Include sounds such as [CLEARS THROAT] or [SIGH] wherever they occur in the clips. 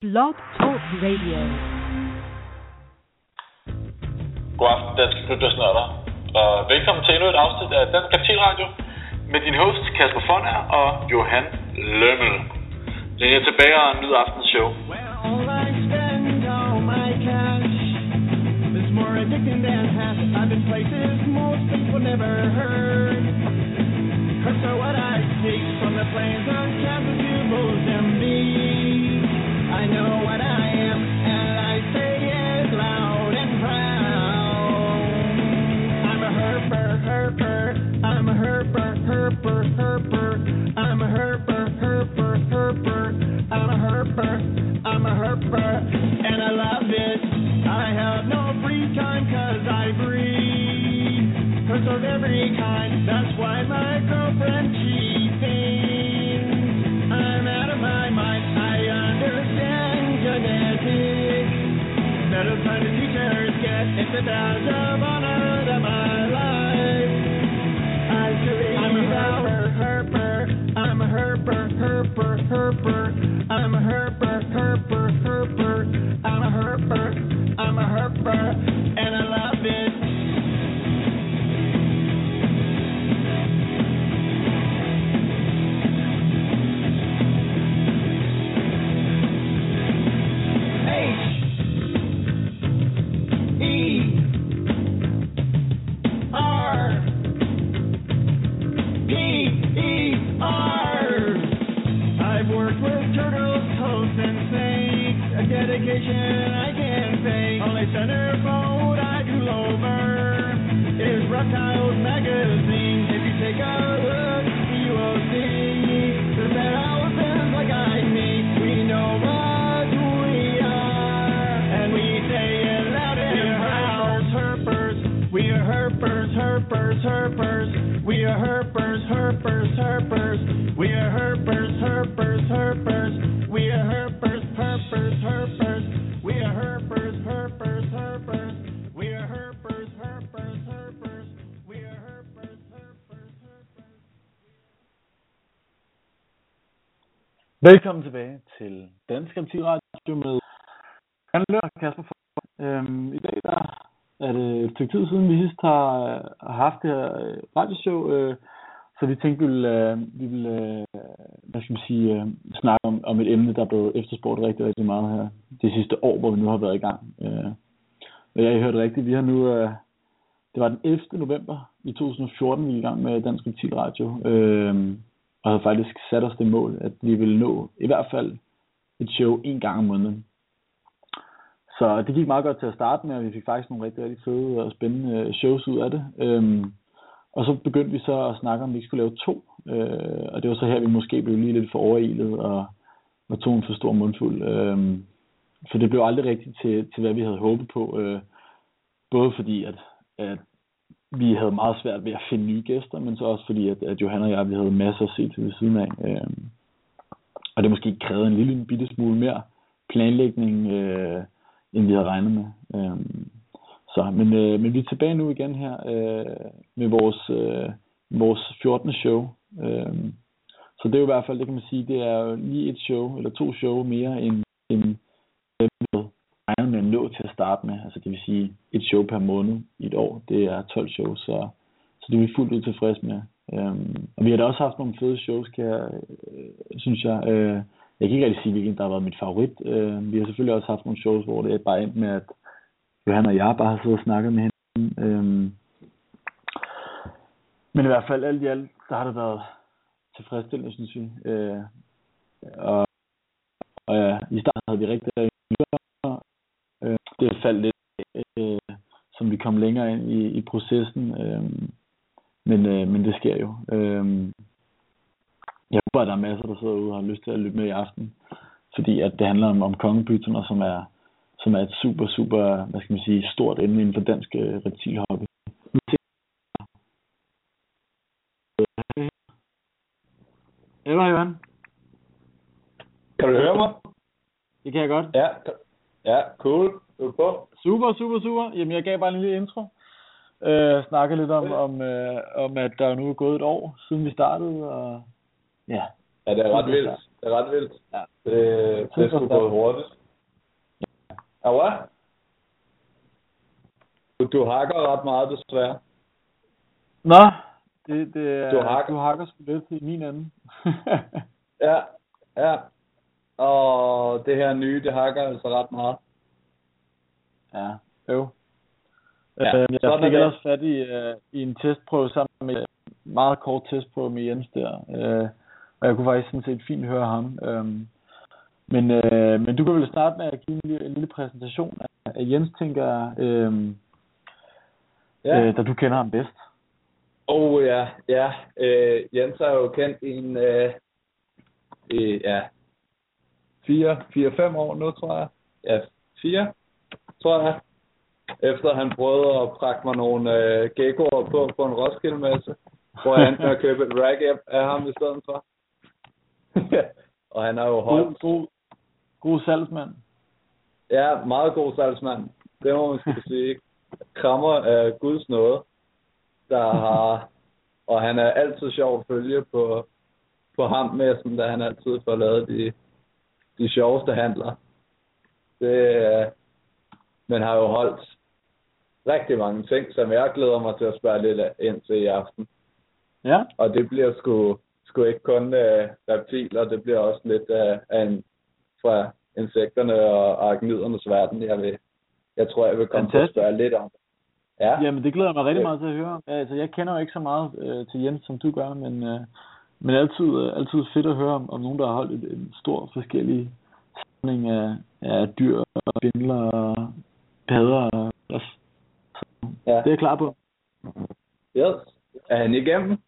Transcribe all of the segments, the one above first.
Blog Talk Radio. God aften, danske lyttersnørder. Og velkommen til endnu et afsnit af Dansk Kapitalradio med din host Kasper Fonner og Johan Lømmel. Læn jer tilbage og nyd aftens show. Well, I spend all my cash. It's more addicting than hash. I've been places most people never heard. Cause so what I take from the plains on Kansas to Mozambique. Every kind, that's why my girlfriend she it's a badge of honor that my life. I I'm a herper, herper. I'm a herper, herper, herper. I'm a herper, herper. Velkommen tilbage til Dansk Radio med Anne Løn og Kasper øhm, I dag der er det et stykke tid siden, vi sidst har, har haft det her øh, radioshow, øh, så vi tænkte, vi ville, øh, vi ville øh, hvad skal man sige, øh, snakke om, om et emne, der er blevet efterspurgt rigtig, rigtig meget her det sidste år, hvor vi nu har været i gang. Øh, og jeg har hørt rigtigt, vi har nu, øh, det var den 11. november i 2014, vi er i gang med Dansk Radio. Øh, og havde faktisk sat os det mål, at vi ville nå i hvert fald et show en gang om måneden. Så det gik meget godt til at starte med, og vi fik faktisk nogle rigtig, rigtig fede og spændende shows ud af det. Øhm, og så begyndte vi så at snakke om, at vi skulle lave to. Øh, og det var så her, vi måske blev lige lidt for overilet og, og tog en for stor mundfuld. Øhm, for det blev aldrig rigtigt til, til, hvad vi havde håbet på. Øh, både fordi, at, at vi havde meget svært ved at finde nye gæster, men så også fordi, at, at Johan og jeg, vi havde masser at se til ved siden af. Øh, og det måske krævede en lille en bitte smule mere planlægning, øh, end vi havde regnet med. Øh, så, men, øh, men vi er tilbage nu igen her øh, med vores, øh, vores 14. show. Øh, så det er jo i hvert fald, det kan man sige, det er jo lige et show, eller to show mere, end, end dem, med at nå til at starte med. Altså det vil sige et show per måned i et år. Det er 12 shows, så, så det er vi fuldt ud tilfreds med. Øhm, og vi har da også haft nogle fede shows, kan jeg, øh, synes jeg. Øh, jeg kan ikke rigtig sige, hvilken der har været mit favorit. Øh, vi har selvfølgelig også haft nogle shows, hvor det er bare endt med, at Johan og jeg bare har siddet og snakket med hinanden. Øh, men i hvert fald alt i alt, der har det været tilfredsstillende, synes vi. Øh, og, og ja, i starten havde vi rigtig det faldt lidt øh, som vi kom længere ind i, i processen. Øh, men, øh, men det sker jo. Øh, jeg håber, at der er masser, der sidder ude og har lyst til at lytte med i aften. Fordi at det handler om, om kongebyterne, som er, som er et super, super, hvad skal man sige, stort emne inden for dansk øh, reptilhobby. Eller Johan? Kan du høre mig? Det kan jeg godt. Ja, ja, cool. Er på. Super, super, super. Jamen, jeg gav bare en lille intro. Øh, snakke lidt om, om, øh, om, at der nu er gået et år, siden vi startede, og ja. Ja, det er ret vildt. Det er ret vildt. Ja. Det, det er sgu gået hurtigt. Ja, hvad? Du, du hakker ret meget, desværre. Nå, det, det, er- Du hakker. du hakker sgu lidt i min ende. [LAUGHS] Ja, ja. Og det her nye, det hakker altså ret meget. Ja, øv. Ja, øh, jeg fik ellers fat i, øh, i en testprøve sammen med en meget kort testprøve med Jens der. Øh, og jeg kunne faktisk sådan set fint høre ham. Øhm, men, øh, men du kan vel starte med at give en lille, en lille præsentation af, af Jens, tænker øh, Ja. øh, da du kender ham bedst. Oh ja, ja. Øh, Jens er jo kendt i en, øh, i, ja, fire, fire, fem år nu, tror jeg. Ja, fire, tror jeg. Efter han prøvede at prakke mig nogle øh, geckoer på på en Roskilde-messe, hvor jeg endte med at købe et rack af- ham i stedet for. [LAUGHS] og han er jo God, holdt. god, god salgsmand. Ja, meget god salgsmand. Det må man skulle [LAUGHS] sige. Krammer af Guds nåde, der har... Og han er altid sjov at følge på, på ham med, sådan, da han altid får lavet de, de sjoveste handler. Det, øh, men har jo holdt rigtig mange ting, som jeg glæder mig til at spørge lidt af- ind til i aften. Ja, Og det bliver sgu, sgu ikke kun øh, reptiler, det bliver også lidt øh, af en, fra insekterne og arachnidernes verden, jeg vil, jeg tror, jeg vil komme til at Fantastisk. spørge lidt om. Ja, Jamen, det glæder mig rigtig Ja. meget til at høre. Altså, jeg kender jo ikke så meget øh, til Jens, som du gør, men, øh, men altid, øh, altid fedt at høre om, om nogen, der har holdt et, en stor forskellig samling af, af dyr og bindler og padder. Og, og, ja. det er jeg klar på. Yes. Er han igennem?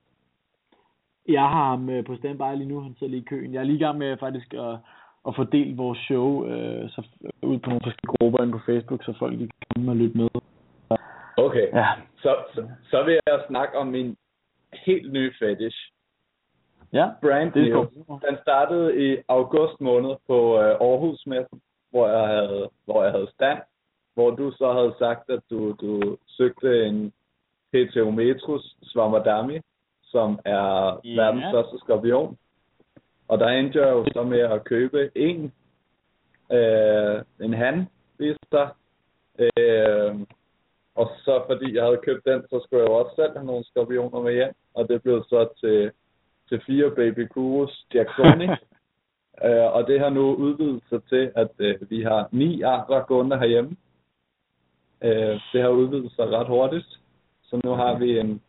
Jeg har ham øh, på standby lige nu, han sidder lige i køen. Jeg er lige i gang med faktisk at, at fordele vores show øh, så, ud på nogle forskellige grupper inde på Facebook, så folk kan komme og lytte med. Okay. Ja, Så, så, så vil jeg snakke om min helt nye fetish. ja Brand det new. Den startede i august måned på øh, Aarhusmessen, hvor jeg havde, hvor jeg havde stand, hvor du så havde sagt, at du, du søgte en Heterometrus swammerdami, som er Ja. verdens største skorpion. Og der endte jeg jo så med at købe en, øh, en han, viste sig. Øh, og så fordi jeg havde købt den, så skulle jeg jo også selv have nogle skorpioner med hjem. Og det blev så til, til fire Baby Kurus Jacksoni. [LAUGHS] øh, og det har nu udvidet sig til, at øh, vi har ni andre gående herhjemme. Øh, det har udvidet sig ret hurtigt. Så nu har vi en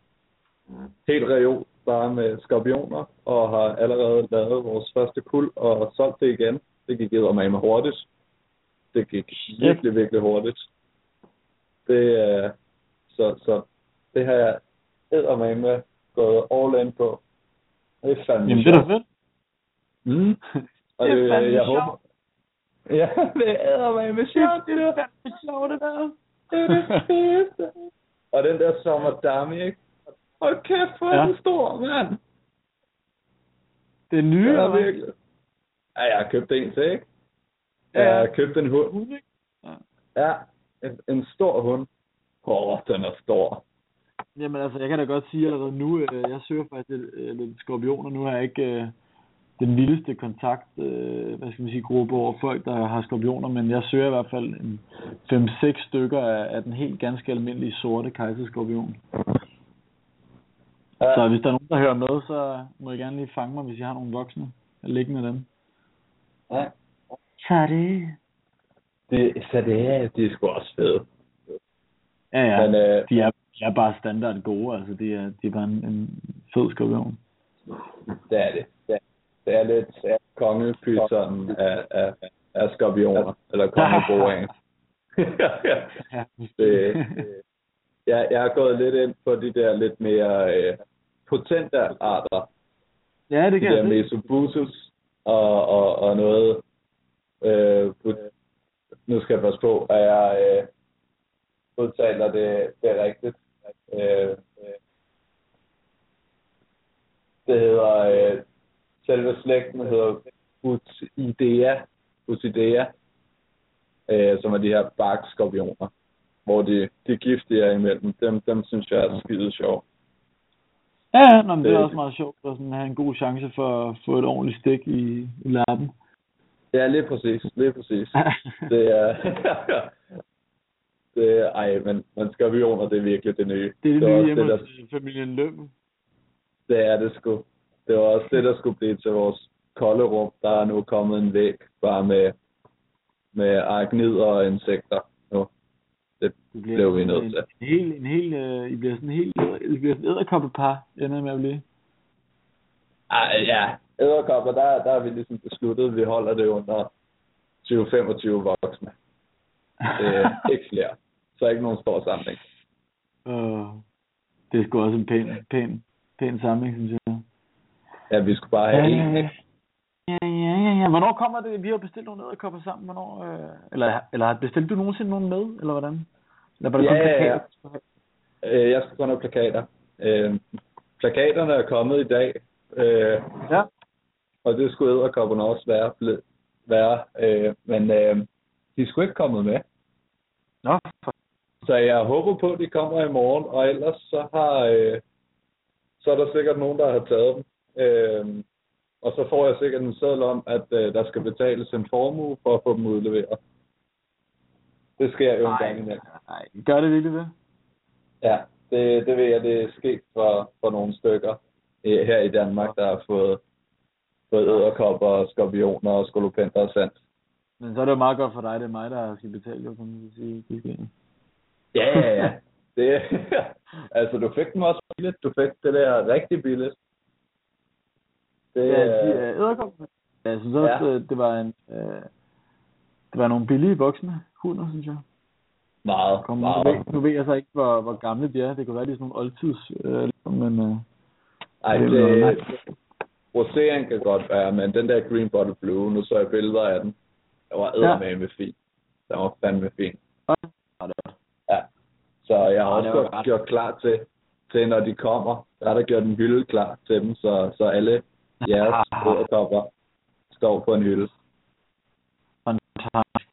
helt reol bare med skorpioner, og har allerede lavet vores første kul og solgt det igen. Det gik med med hurtigt. Det gik virkelig, virkelig hurtigt. Det, øh, så, så det har jeg eddermame med gået all in på. Det er fandme Jamen, det er da fedt. Mm. [LAUGHS] Og Det er fandme jeg sjovt. håber... Ja, [LAUGHS] det er eddermame sjovt. Det er sjovt, det der. Det er det fedeste. Og den der sommerdame, ikke? Hold kæft, hvor er Ja. den stor, mand. Det er nye, Ja, eller virkelig. Ja, jeg har købt en til, ikke? Ja, Jeg ja. har købt en hund. Hund, ikke? Ja, en, en stor hund. Åh, oh, den er stor. Jamen altså, jeg kan da godt sige allerede nu, øh, jeg søger faktisk lidt, øh, lidt skorpioner. Nu har jeg ikke øh, den vildeste kontakt, øh, hvad skal man sige, gruppe over folk, der har skorpioner, men jeg søger i hvert fald en 5-6 stykker af, af den helt ganske almindelige sorte kejserskorpion. Ja, Så hvis der er nogen, der hører med, så må I gerne lige fange mig, hvis jeg har nogle voksne liggende af dem. ja. Så det... Det, så det er, det er sgu også fedt. Ja, ja. Men øh, De er, de er bare standard gode, altså det er, de er bare en, en fed skorpion. det er det. Det er, er lidt kongepyton af, af, af skorpioner. Eller kongeboring. [LAUGHS] Ja, det, jeg, jeg har gået lidt ind på de der lidt mere øh, potente arter. ja, det De kan der jeg se. Mesobusus og, og, og noget... Øh, nu skal jeg passe på, at jeg øh, udtaler det, det er rigtigt. Øh, øh, det hedder... Øh, selve slægten hedder Butidea. Butidea. Øh, som er de her barkskorpioner. Hvor de, de giftige er imellem. Dem, dem synes jeg er skide sjov. Ja, nå, men det er Det- også meget sjovt at sådan have en god chance for at få et ordentligt stik i, i lappen. Ja, lige præcis. Lige præcis. [LAUGHS] Det er... [LAUGHS] det er... Ej, men, men skorpioner, det er virkelig det nye. det er det var nye hjemme det, der, hos familien Løm. det er det sgu. Det var også det, der skulle blive til vores kolde rum. Der er nu kommet en væg, bare med, med arachnider og insekter. Nu. Det Det blev vi nødt en, til. En hel, en hel, øh, I bliver sådan en hel, I bliver sådan et æderkoppepar, ender med at blive. Ej, ja. Æderkopper, der, der har vi ligesom besluttet, at vi holder det under 20-25 voksne. Det er [LAUGHS] ikke flere. Så ikke nogen stor samling. Øh, det er sgu også en pæn, pæn, pæn samling, synes jeg. Ja, vi skulle bare have en? Ja, ja, ja, ja. Hvornår kommer det? Vi har bestilt nogle æderkopper sammen. Hvornår, øh, eller, eller har bestilt du nogensinde nogen med, eller hvordan? Eller var det kun Ja, ja, ja. plakater? Øh, jeg skal gå nogle plakater. Øh, plakaterne er kommet i dag, øh, Ja. og det skulle æderkopperne også være. ble- være øh, men øh, de er sgu ikke kommet med. Nå, for... Så jeg håber på, at de kommer i morgen, og ellers så har øh, så er der sikkert nogen, der har taget dem. Øh, og så får jeg sikkert en seddel om, at øh, der skal betales en formue for at få dem udleveret. Det sker jo en gang imellem. Nej, gør det virkelig det? Ja, det, det ved jeg, det er sket for, for nogle stykker øh, her i Danmark, der har fået, fået æderkopper, og skorpioner og skolopenter og sandt. Men så er det jo meget godt for dig, det er mig, der skal betale, jo, kan man sige. Skal- Ja, ja, ja. Det, [LAUGHS] altså, du fik dem også billigt. Du fik det der rigtig billigt. Det, Ja, de øh, er æderkopper. Ja, Jeg synes også, Ja. ja. det var en... Øh, det var nogle billige voksne hunder, synes jeg. meget, Kom, nu, meget. ved, nu ved jeg så ikke, hvor, hvor gamle de er. Det kunne være, de er sådan nogle oldtids... Øh, men øh, Ej, det det, roseren kan godt være, men den der Green Bottle Blue, nu så jeg billeder af den. Den var eddermame med fin. Den var fandme fin. ja, det Ja. Så jeg har Ja, også ret. gjort klar til, til, når de kommer, der er der gjort en hylde klar til dem, så, så alle jeres æderkopper står på en hylde. fantastisk.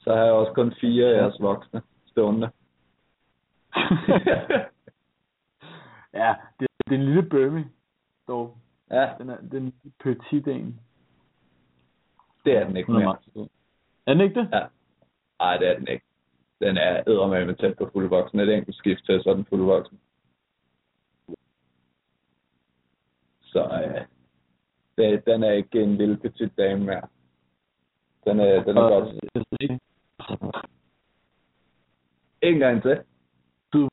Så har jeg også kun fire af jeres voksne stående. [LAUGHS] ja, det, det er en lille bømme, dog. ja, Den er, den er petit en. det er den ikke er mere. Er den ikke det? Ja. Ej, det er den ikke. Den er eddermame tæt på fuldvoksen. Et enkelt skift til, så er den fuldvoksen. Så øh, det, den er ikke en lille petit dame mere. Den er, den er Og- godt. En gang til. Du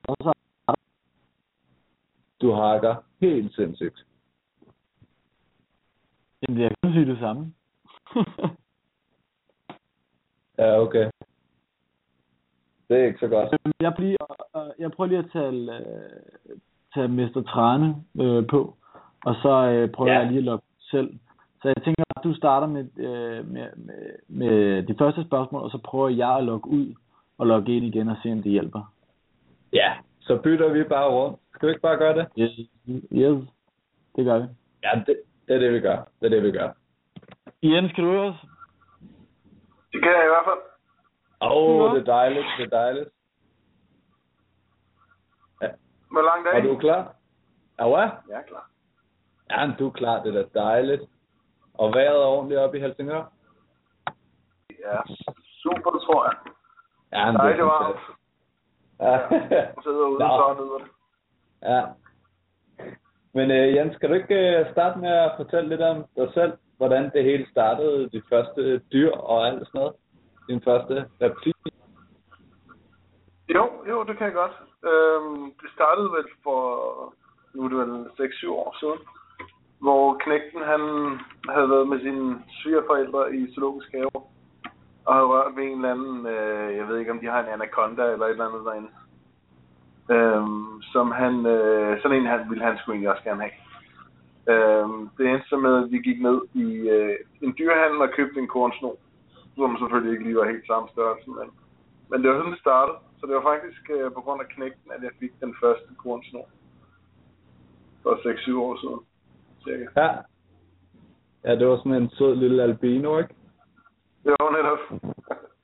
Du hakker helt sindssygt. Jamen, jeg kan sige det samme. [LAUGHS] Ja, okay. Det er ikke så godt. jeg, bliver, jeg prøver lige at tage, øh, tage Mester Trane øh, på, og så øh, prøver Ja. jeg lige at logge selv. Så jeg tænker, at du starter med, øh, med, med, med de første spørgsmål, og så prøver jeg at logge ud og logge ind igen og se, om det hjælper. Ja, så bytter vi bare rundt. Skal vi ikke bare gøre det? Yes, yes. det gør vi. Ja, det, det er det, vi gør. Det er det, vi gør. Jens, kan du høre os? Det kan jeg i hvert fald. Åh, oh, det er dejligt. Det er dejligt. Ja. Hvor langt er Er du klar? Ja, hvad? Jeg er klar. Ja, men du er klar. Det er da dejligt. Og vejret er ordentligt oppe i Helsingør? Ja, super, tror jeg. Ja, men Nej, det er var- fantastisk. Ja. Jeg sidder ude Nå. og nyder det. ja. Men øh, Jens, kan du ikke øh, starte med at fortælle lidt om dig selv? Hvordan det hele startede, dit første dyr og alt sådan noget? Din første replik? Jo, jo, det kan jeg godt. Øhm, det startede vel for, nu er det vel 6-7 år siden, hvor knægten han havde været med sine svigerforældre i zoologisk have, og havde rørt ved en eller anden, øh, jeg ved ikke om de har en anaconda eller et eller andet derinde, øhm, som han, øh, sådan en han ville han sgu egentlig også gerne have. Øhm, det endte så med, at vi gik ned i øh, en dyrehandel og købte en kornsno, som selvfølgelig ikke lige var helt samme størrelse, men men det var sådan, det startede. Så det var faktisk øh, på grund af knægten, at jeg fik den første kornsno For 6-7 år siden. Cirka. Ja. Ja, det var sådan en sød lille albino, ikke? Det var netop,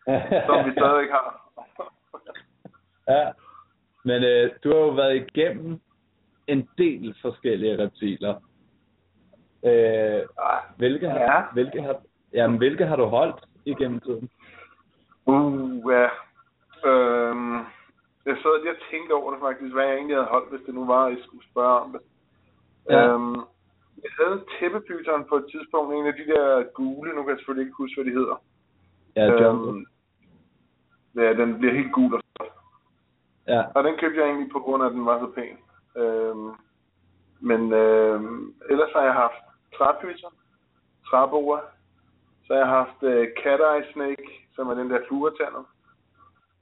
[LAUGHS] som vi stadig har. ja. Men øh, du har jo været igennem en del forskellige reptiler. Øh, hvilke, Ja. ja. hvilke, har, jamen, hvilke har du holdt igennem tiden? Uh, ja. Øhm, jeg sad lige og tænkte over det faktisk, hvad jeg egentlig havde holdt, hvis det nu var, at I skulle spørge om det. Ja. Øhm, jeg havde en tæppepyton på et tidspunkt, en af de der gule, nu kan jeg selvfølgelig ikke huske, hvad de hedder. Ja, Jungle. Øhm, ja, den bliver helt gul og flot. Ja. Og den købte jeg egentlig på grund af, at den var så pæn. Øhm, men øhm, ellers har jeg haft træpyton, træboer, så har jeg haft øh, cat eye snake, som er den der fluertandet.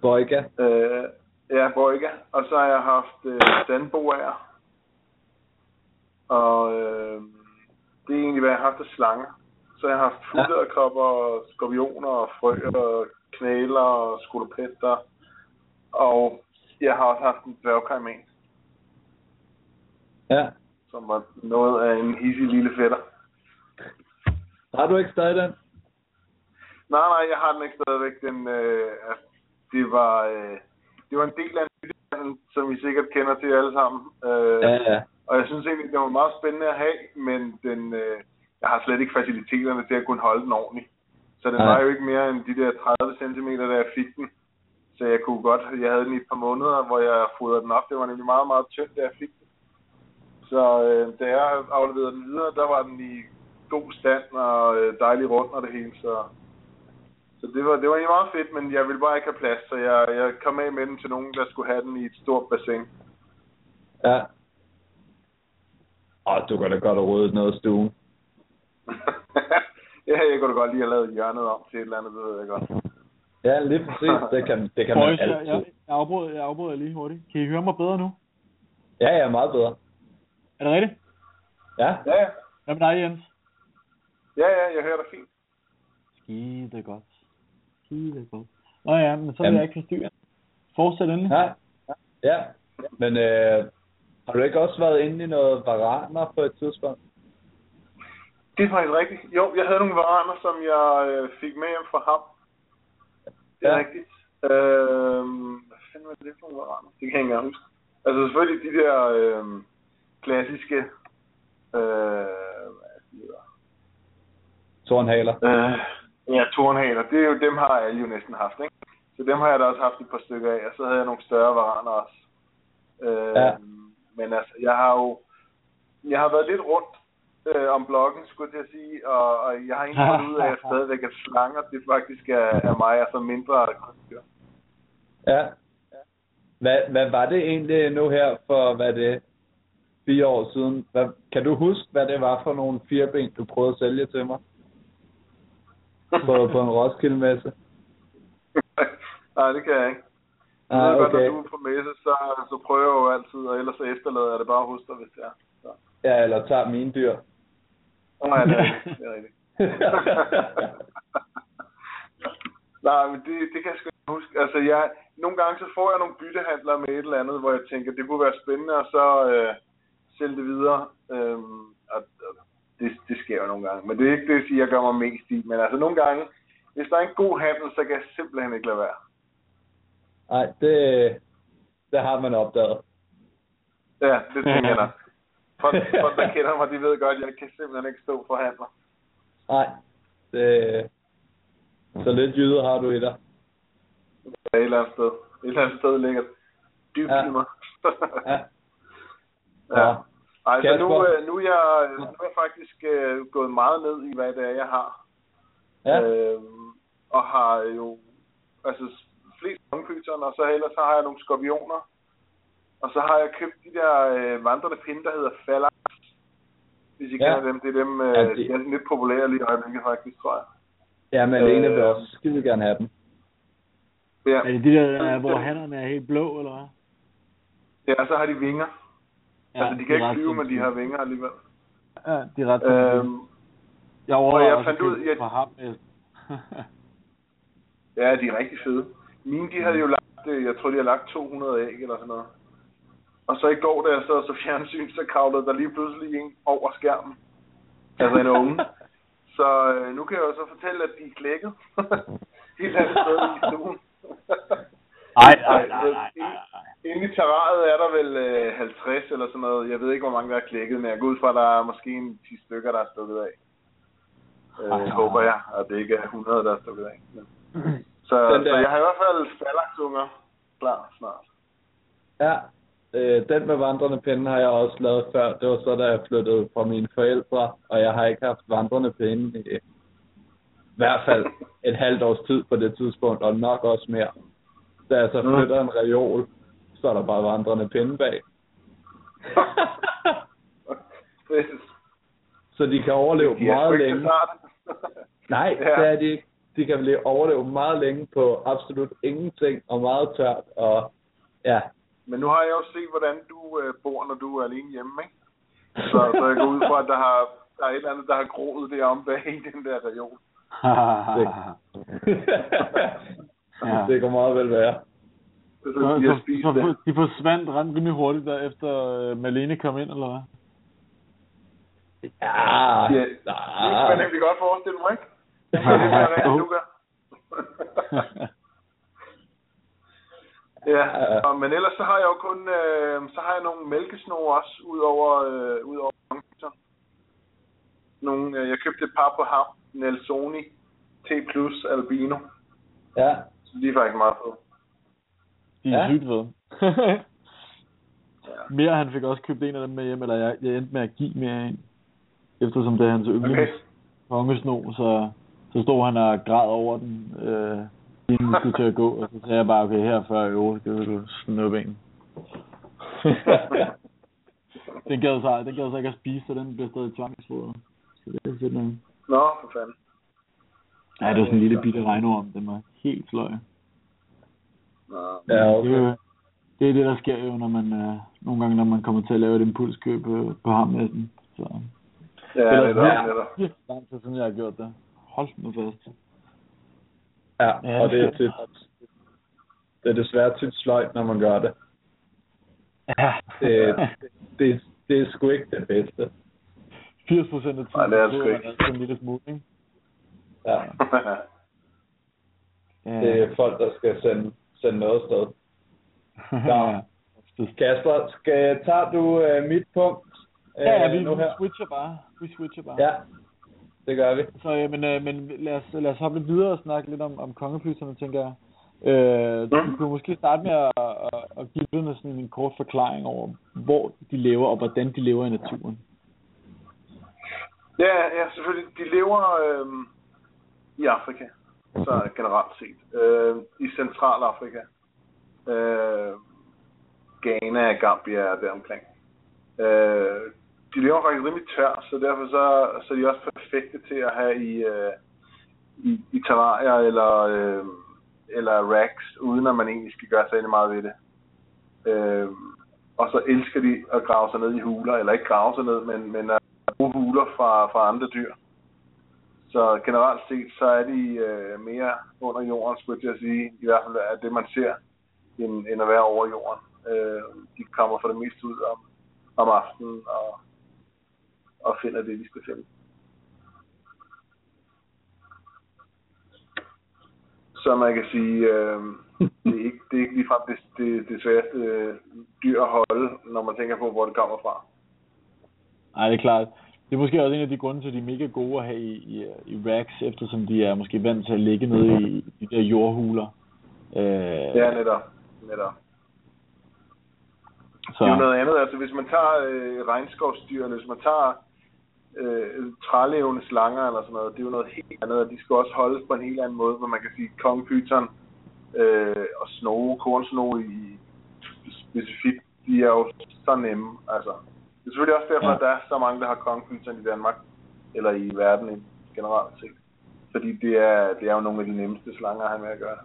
Boyga. Øh, ja, Boyga. Og så har jeg haft øh, sandboer. Og øh, det er egentlig, hvad jeg har haft af slanger. Så jeg har haft fuglederkopper, og skorpioner, og frøer, og knæler, og skolopetter. Og jeg har også haft en dværgkajman, Ja. som var noget af en hissig lille fætter. Har du ikke stadig den? Nej, nej, jeg har den ikke stadigvæk. Den, øh, det var, øh, det var en del af en som I sikkert kender til alle sammen. Øh, Ja, ja. Og jeg synes egentlig, det var meget spændende at have, men den, øh, jeg har slet ikke faciliteterne til at kunne holde den ordentligt. Så den var jo ikke mere end de der 30 cm, da jeg fik den. Så jeg kunne godt, jeg havde den i et par måneder, hvor jeg fodrede den op. Det var nemlig meget, meget tyndt, da jeg fik den. Så øh, da jeg afleverede den videre, der var den i god stand og øh, dejlig rundt og det hele. Så, så det, var, det var egentlig meget fedt, men jeg ville bare ikke have plads, så jeg, jeg kom af med den til nogen, der skulle have den i et stort bassin. Ja. Åh, du kan da godt have ryddet noget af stuen. [LAUGHS] ja, jeg kunne da godt lige have lavet hjørnet om til et eller andet, det ved jeg godt. Ja, lige præcis. [LAUGHS] Det kan, det kan man Boys, jeg, altid. jeg, jeg, afbryder, jeg afbryder lige hurtigt. Kan I høre mig bedre nu? Ja, ja, meget bedre. Er det rigtigt? Ja. Ja, ja. Hvad med dig, Jens? Ja, ja, jeg hører dig fint. Skide godt. Skide godt. Nå ja, men så vil Jamen. jeg ikke forstyrre. Fortsæt endelig. Ja. Ja. Men øh, har du ikke også været inde i noget varaner på et tidspunkt? Det er faktisk rigtigt. Jo, jeg havde nogle varaner, som jeg øh, fik med hjem fra ham. Det er Ja. rigtigt. Øh, hvad fanden var det for nogle varaner? Det kan jeg ikke huske. Altså selvfølgelig de der øh, klassiske... Øh, hvad er det? Tornhaler. Øh, ja, tornhaler. Det er jo, dem har alle jo næsten haft, ikke? Så dem har jeg da også haft et par stykker af, og så havde jeg nogle større varaner også. Øh, Ja. Men altså, jeg har jo... Jeg har været lidt rundt øh, om bloggen, skulle jeg sige, og, og jeg har egentlig fundet ud af, at [LAUGHS] stadigvæk at slanger, det faktisk er, er mig, altså mindre kryddyr. Ja. Hvad, hvad var det egentlig nu her for, hvad det, fire år siden? Hvad, kan du huske, hvad det var for nogle fireben, du prøvede at sælge til mig? På, på en [LAUGHS] Roskilde-messe? Nej, det kan jeg ikke. Ah, ved godt, okay. når du er på messe, så, så prøver jeg jo altid, og ellers så efterlader jeg det bare hos dig, hvis det er. Så. Ja, eller tager mine dyr. Nej, det er rigtigt. [LAUGHS] Det er rigtigt. [LAUGHS] Nej, men det, det kan jeg sgu ikke huske. Altså, jeg, nogle gange så får jeg nogle byttehandlere med et eller andet, hvor jeg tænker, det kunne være spændende, og så øh, sælge det videre. Øhm, og, og det, det sker jo nogle gange. Men det er ikke det, jeg gør mig mest i. Men altså, nogle gange, hvis der er en god handel, så kan jeg simpelthen ikke lade være. Nej, det, det har man opdaget. Ja, det tænker jeg da. Folk, folk, der kender mig, de ved godt, at jeg kan simpelthen ikke stå for handler. Nej, det, så lidt jyder har du i dig. Ja, et eller andet sted. Et eller andet sted ligger dybt Ja. i mig. [LAUGHS] Ja. ja. Ej, så nu, Kasper. øh, nu, er jeg, nu er jeg faktisk øh, gået meget ned i, hvad det er, jeg har. Ja, Øhm, og har jo altså flest ungpyton, og så ellers så har jeg nogle skorpioner. Og så har jeg købt de der øh, vandrende pinde, der hedder Fallax. Hvis I Ja. kender dem, det er dem, øh, Ja, ja, de- de... er lidt populære lige i øjeblikket faktisk, tror jeg. ja men Alene vil Øh. også skide gerne have dem. Ja, Er det de der, hvor hannerne er helt blå, eller hvad? ja så har de vinger. Ja, altså, de kan ikke flyve, men de har vinger alligevel. Ja, de er ret. Øhm, Jeg og overvejer jeg fandt ud- jeg- fra ham. øh. [LAUGHS] ja, de er rigtig fede. Mine, de havde jo lagt, øh, jeg tror, de har lagt 200 æg eller sådan noget. Og så i går, da jeg sad så fjernsyn, så kravlede der lige pludselig en over skærmen. Altså en unge. [LAUGHS] Så øh, nu kan jeg jo så fortælle, at de er klækket. Helt andet sted i stuen. [LAUGHS] Nej, nej, nej, nej, nej, nej. Inde i terrariet er der vel øh, 50 eller sådan noget. Jeg ved ikke, hvor mange der er klikket, men jeg går ud fra, at der er måske en 10 stykker, der er stukket af. Øh, Ej. håber jeg, at det ikke er 100, der er stukket af. [CLEARS THROAT] Men. Så, Den der- så jeg har i hvert fald stallagsunger klar snart. Ja, øh, den med vandrende pinde har jeg også lavet før. Det var så, da jeg flyttede fra mine forældre, og jeg har ikke haft vandrende pinde i, i hvert fald et halvt års tid på det tidspunkt, og nok også mere. Da jeg så Mm. flytter en reol, så er der bare vandrende pinde bag. [LAUGHS] Så de kan overleve de meget længe. Nej, [LAUGHS] Ja. det er de ikke. De kan leve, overleve meget længe på absolut ingenting, og meget tørt, og ja, Men nu har jeg jo set, hvordan du øh, bor, når du er alene hjemme, ikke? Så, så jeg går ud fra, at der, har, der er et eller andet, der har groet derom bag i den der reol. [LAUGHS] Ja. det kan meget vel være. Så, Så, så de forsvandt ret rimelig hurtigt der efter øh, Malene kom ind, eller hvad? Ja, Ja, det kan man nemlig godt forestille mig, ikke? Det det, der du gør. ja, og, men ellers så har jeg jo kun, øh, så har jeg nogle mælkesnor også, udover, øh, udover nogle, øh, jeg købte et par på ham, Nelsoni T plus Albino. ja. Så de er faktisk meget fede. De er Ja. sygt fede. Ja. mere, han fik også købt en af dem med hjem, eller jeg, jeg endte med at give mere en. Eftersom det er hans yndlings Okay. kongesno, så, så stod han og græd over den, øh, inden vi skulle til at gå, og så sagde jeg bare, okay, her 40 euro, det vil du snuppe en. [LAUGHS] Den gad så, den gad så ikke at spise, så den bliver stadig tvangsfodret. Så det er nok. Nå, for fanden. Ja, det var sådan en lille bitte regnorm, den var helt sløj. Nå. ja, Det, er okay. det er det, der sker jo, når man, øh, nogle gange, når man kommer til at lave et impulskøb øh, på ham med den. Så Ja, Eller- netop, Ja. netop. virkelig lang tid siden, jeg har gjort det. Hold nu fast. ja, Ja, og det er det- tit, det er desværre tit sløjt, når man gør det. Ja. Det, det, det er sgu ikke det bedste. 80 procent af tiden, Nej, det er det så sgu ikke. altså en lille smule, ikke? Ja, det er folk, der skal sende, sende noget sted. Ja. Kasper, skal, tager du øh, mit punkt øh, Ja, ja, vi, nu vi her? switcher bare. Vi switcher bare. Ja, det gør vi. Så, øh, men, øh, men lad os, lad os hoppe lidt videre og snakke lidt om, om kongepyserne, tænker jeg. Øh, du Mhm. kunne måske starte med at, at, at give lytterne sådan en kort forklaring over, hvor de lever og hvordan de lever i naturen. Ja, ja, selvfølgelig. De lever øh, i Afrika, så generelt set. Øh, I Centralafrika. Øh, Ghana, Gambia er deromkring. Øh, de lever faktisk rimelig tør, så derfor så, så er de også perfekte til at have i, øh, i, i terrarier eller, øh, eller racks, uden at man egentlig skal gøre særlig meget ved det. Øh, og så elsker de at grave sig ned i huler, eller ikke grave sig ned, men, men at bruge huler fra, fra andre dyr. Så generelt set, så er de øh, mere under jorden, skulle jeg til at sige, i hvert fald af det, man ser, end, end at være over jorden. Øh, de kommer for det meste ud om, om aftenen og, og finder det, de skal finde. Så man kan sige, øh, [LAUGHS] det, er ikke, det er ikke ligefrem det, det, det sværeste øh, dyr at holde, når man tænker på, hvor det kommer fra. Nej, det er klart. Det er måske også en af de grunde til, at de er mega gode at have i, i, i racks, eftersom de er måske vant til at ligge nede i, i de der jordhuler. Øh, Ja, netop. netop. så, Det er jo noget andet. Altså, hvis man tager øh, regnskovsdyrene, hvis man tager øh, trælevende slanger eller sådan noget, det er jo noget helt andet, og de skal også holdes på en helt anden måde, hvor man kan sige, kongepyton øh, og snoge, kornsnoge i specifikt, de er jo så nemme. Altså, det er selvfølgelig også derfor, Ja. at der er så mange, der har kongepyton i Danmark, eller i verden generelt set. Fordi det er, det er jo nogle af de nemmeste slanger med at gøre.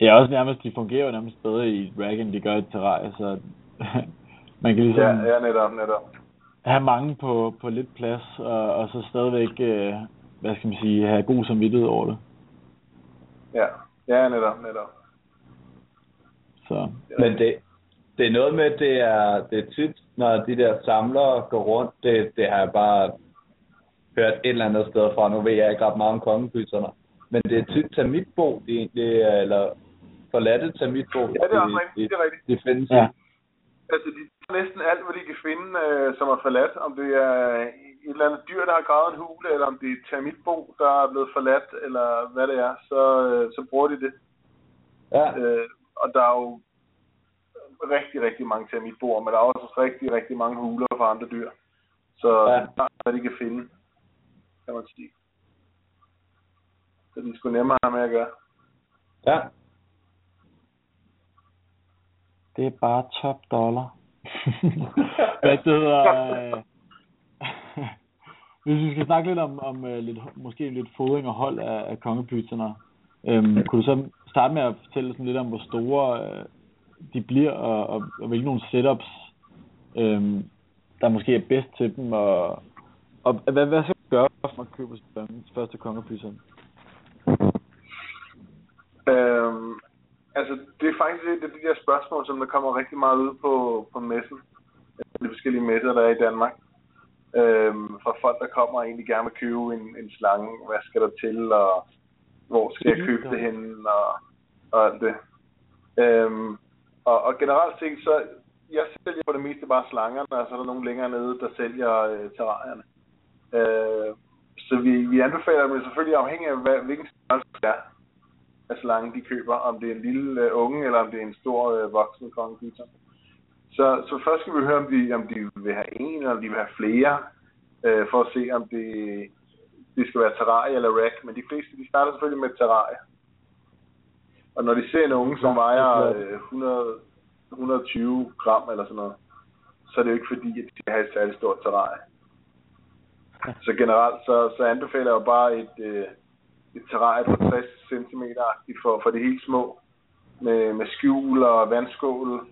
Ja, også nærmest, de fungerer jo nærmest bedre i et rack, end de gør i et terrarie, så [LAUGHS] man kan ligesom Ja, ja, netop, netop. Have mange på, på lidt plads, og, og så stadigvæk, øh, hvad skal man sige, have god samvittighed over det. Ja, ja netop, netop. Så Men det, det er noget med, det er, det er tit, når de der samlere går rundt, det, det har jeg bare hørt et eller andet sted fra. Nu ved jeg ikke ret meget om kongepyserne. Men det er tit termitbo, de egentlig, eller forladte termitbo. Ja, det er også rigtigt. Det er rigtigt. Det findes Ja. Altså, de næsten alt, hvad de kan finde, øh, som er forladt. Om det er et eller andet dyr, der har gravet en hule, eller om det er et termitbo, der er blevet forladt, eller hvad det er, så, øh, så bruger de det. Ja, Øh, og der er jo rigtig, rigtig mange termitboer, men der er også rigtig, rigtig mange huler for andre dyr. Så Ja. det er hvad de kan finde, kan man sige. Så det er sgu nemmere have med at gøre. ja. Det er bare top dollar. [LAUGHS] Hvad det hedder... Øh... [LAUGHS] Hvis vi skal snakke lidt om, om uh, lidt, måske lidt fodring og hold af, af kongepyterne, øhm, kunne du så starte med at fortælle sådan lidt om, hvor store øh, de bliver, og, og, og hvilke nogle setups, øhm, der måske er bedst til dem, og, og hvad, hvad skal man gøre, for man køber sin første kongepytserne? Øhm, altså, det er faktisk et af de der spørgsmål, som der kommer rigtig meget ud på, på messen. De forskellige messer, der er i Danmark. Øhm, fra folk, der kommer og egentlig gerne vil købe en, en slange. Hvad skal der til, og hvor skal jeg købe det henne, og, og alt det. Øhm, og, og generelt set, så jeg sælger på det meste bare slangerne, og så er der nogen længere nede, der sælger øh, terrarierne. Øh, så vi, vi anbefaler dem selvfølgelig afhængig af, hvad, hvilken størrelse det er af slange, de køber. Om det er en lille øh, unge, eller om det er en stor øh, voksen kongepyton. Så, så først skal vi høre, om de, om de vil have en, eller om de vil have flere, øh, for at se, om det, det skal være terrarie eller rack. Men de fleste, de starter selvfølgelig med terrarie. Og når de ser en unge, som er vejer øh, 100, 120 gram eller sådan noget, så er det jo ikke fordi, at de skal have et særligt stort terrarie. Så generelt, så, så anbefaler jeg jo bare et, øh, et terrarie på 60 cm for, for de helt små. Med, med skjul og vandskål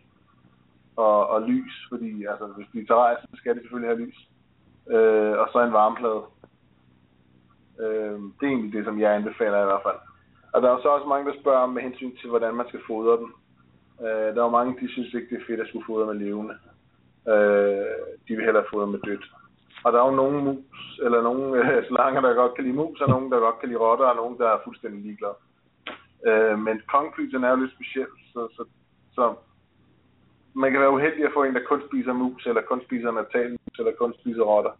og, og lys, fordi altså, hvis de er terrarie, så skal de selvfølgelig have lys. Øh, og så en varmeplade. Øh, det er egentlig det, som jeg anbefaler i hvert fald. Og der er så også mange, der spørger med hensyn til, hvordan man skal fodre dem. Øh, der er mange, de synes ikke, det er fedt at skulle fodre med levende. Øh, de vil hellere fodre med dødt. Og der er jo nogle mus, eller nogle [LAUGHS] øh, slanger, der godt kan lide mus, og nogle, der godt kan lide rotter, og nogle, der er fuldstændig ligeglade. Øh, men kongepyton er jo lidt speciel, så, så, så man kan være uheldig at få en, der kun spiser mus, eller kun spiser natalmus, eller kun spiser rotter.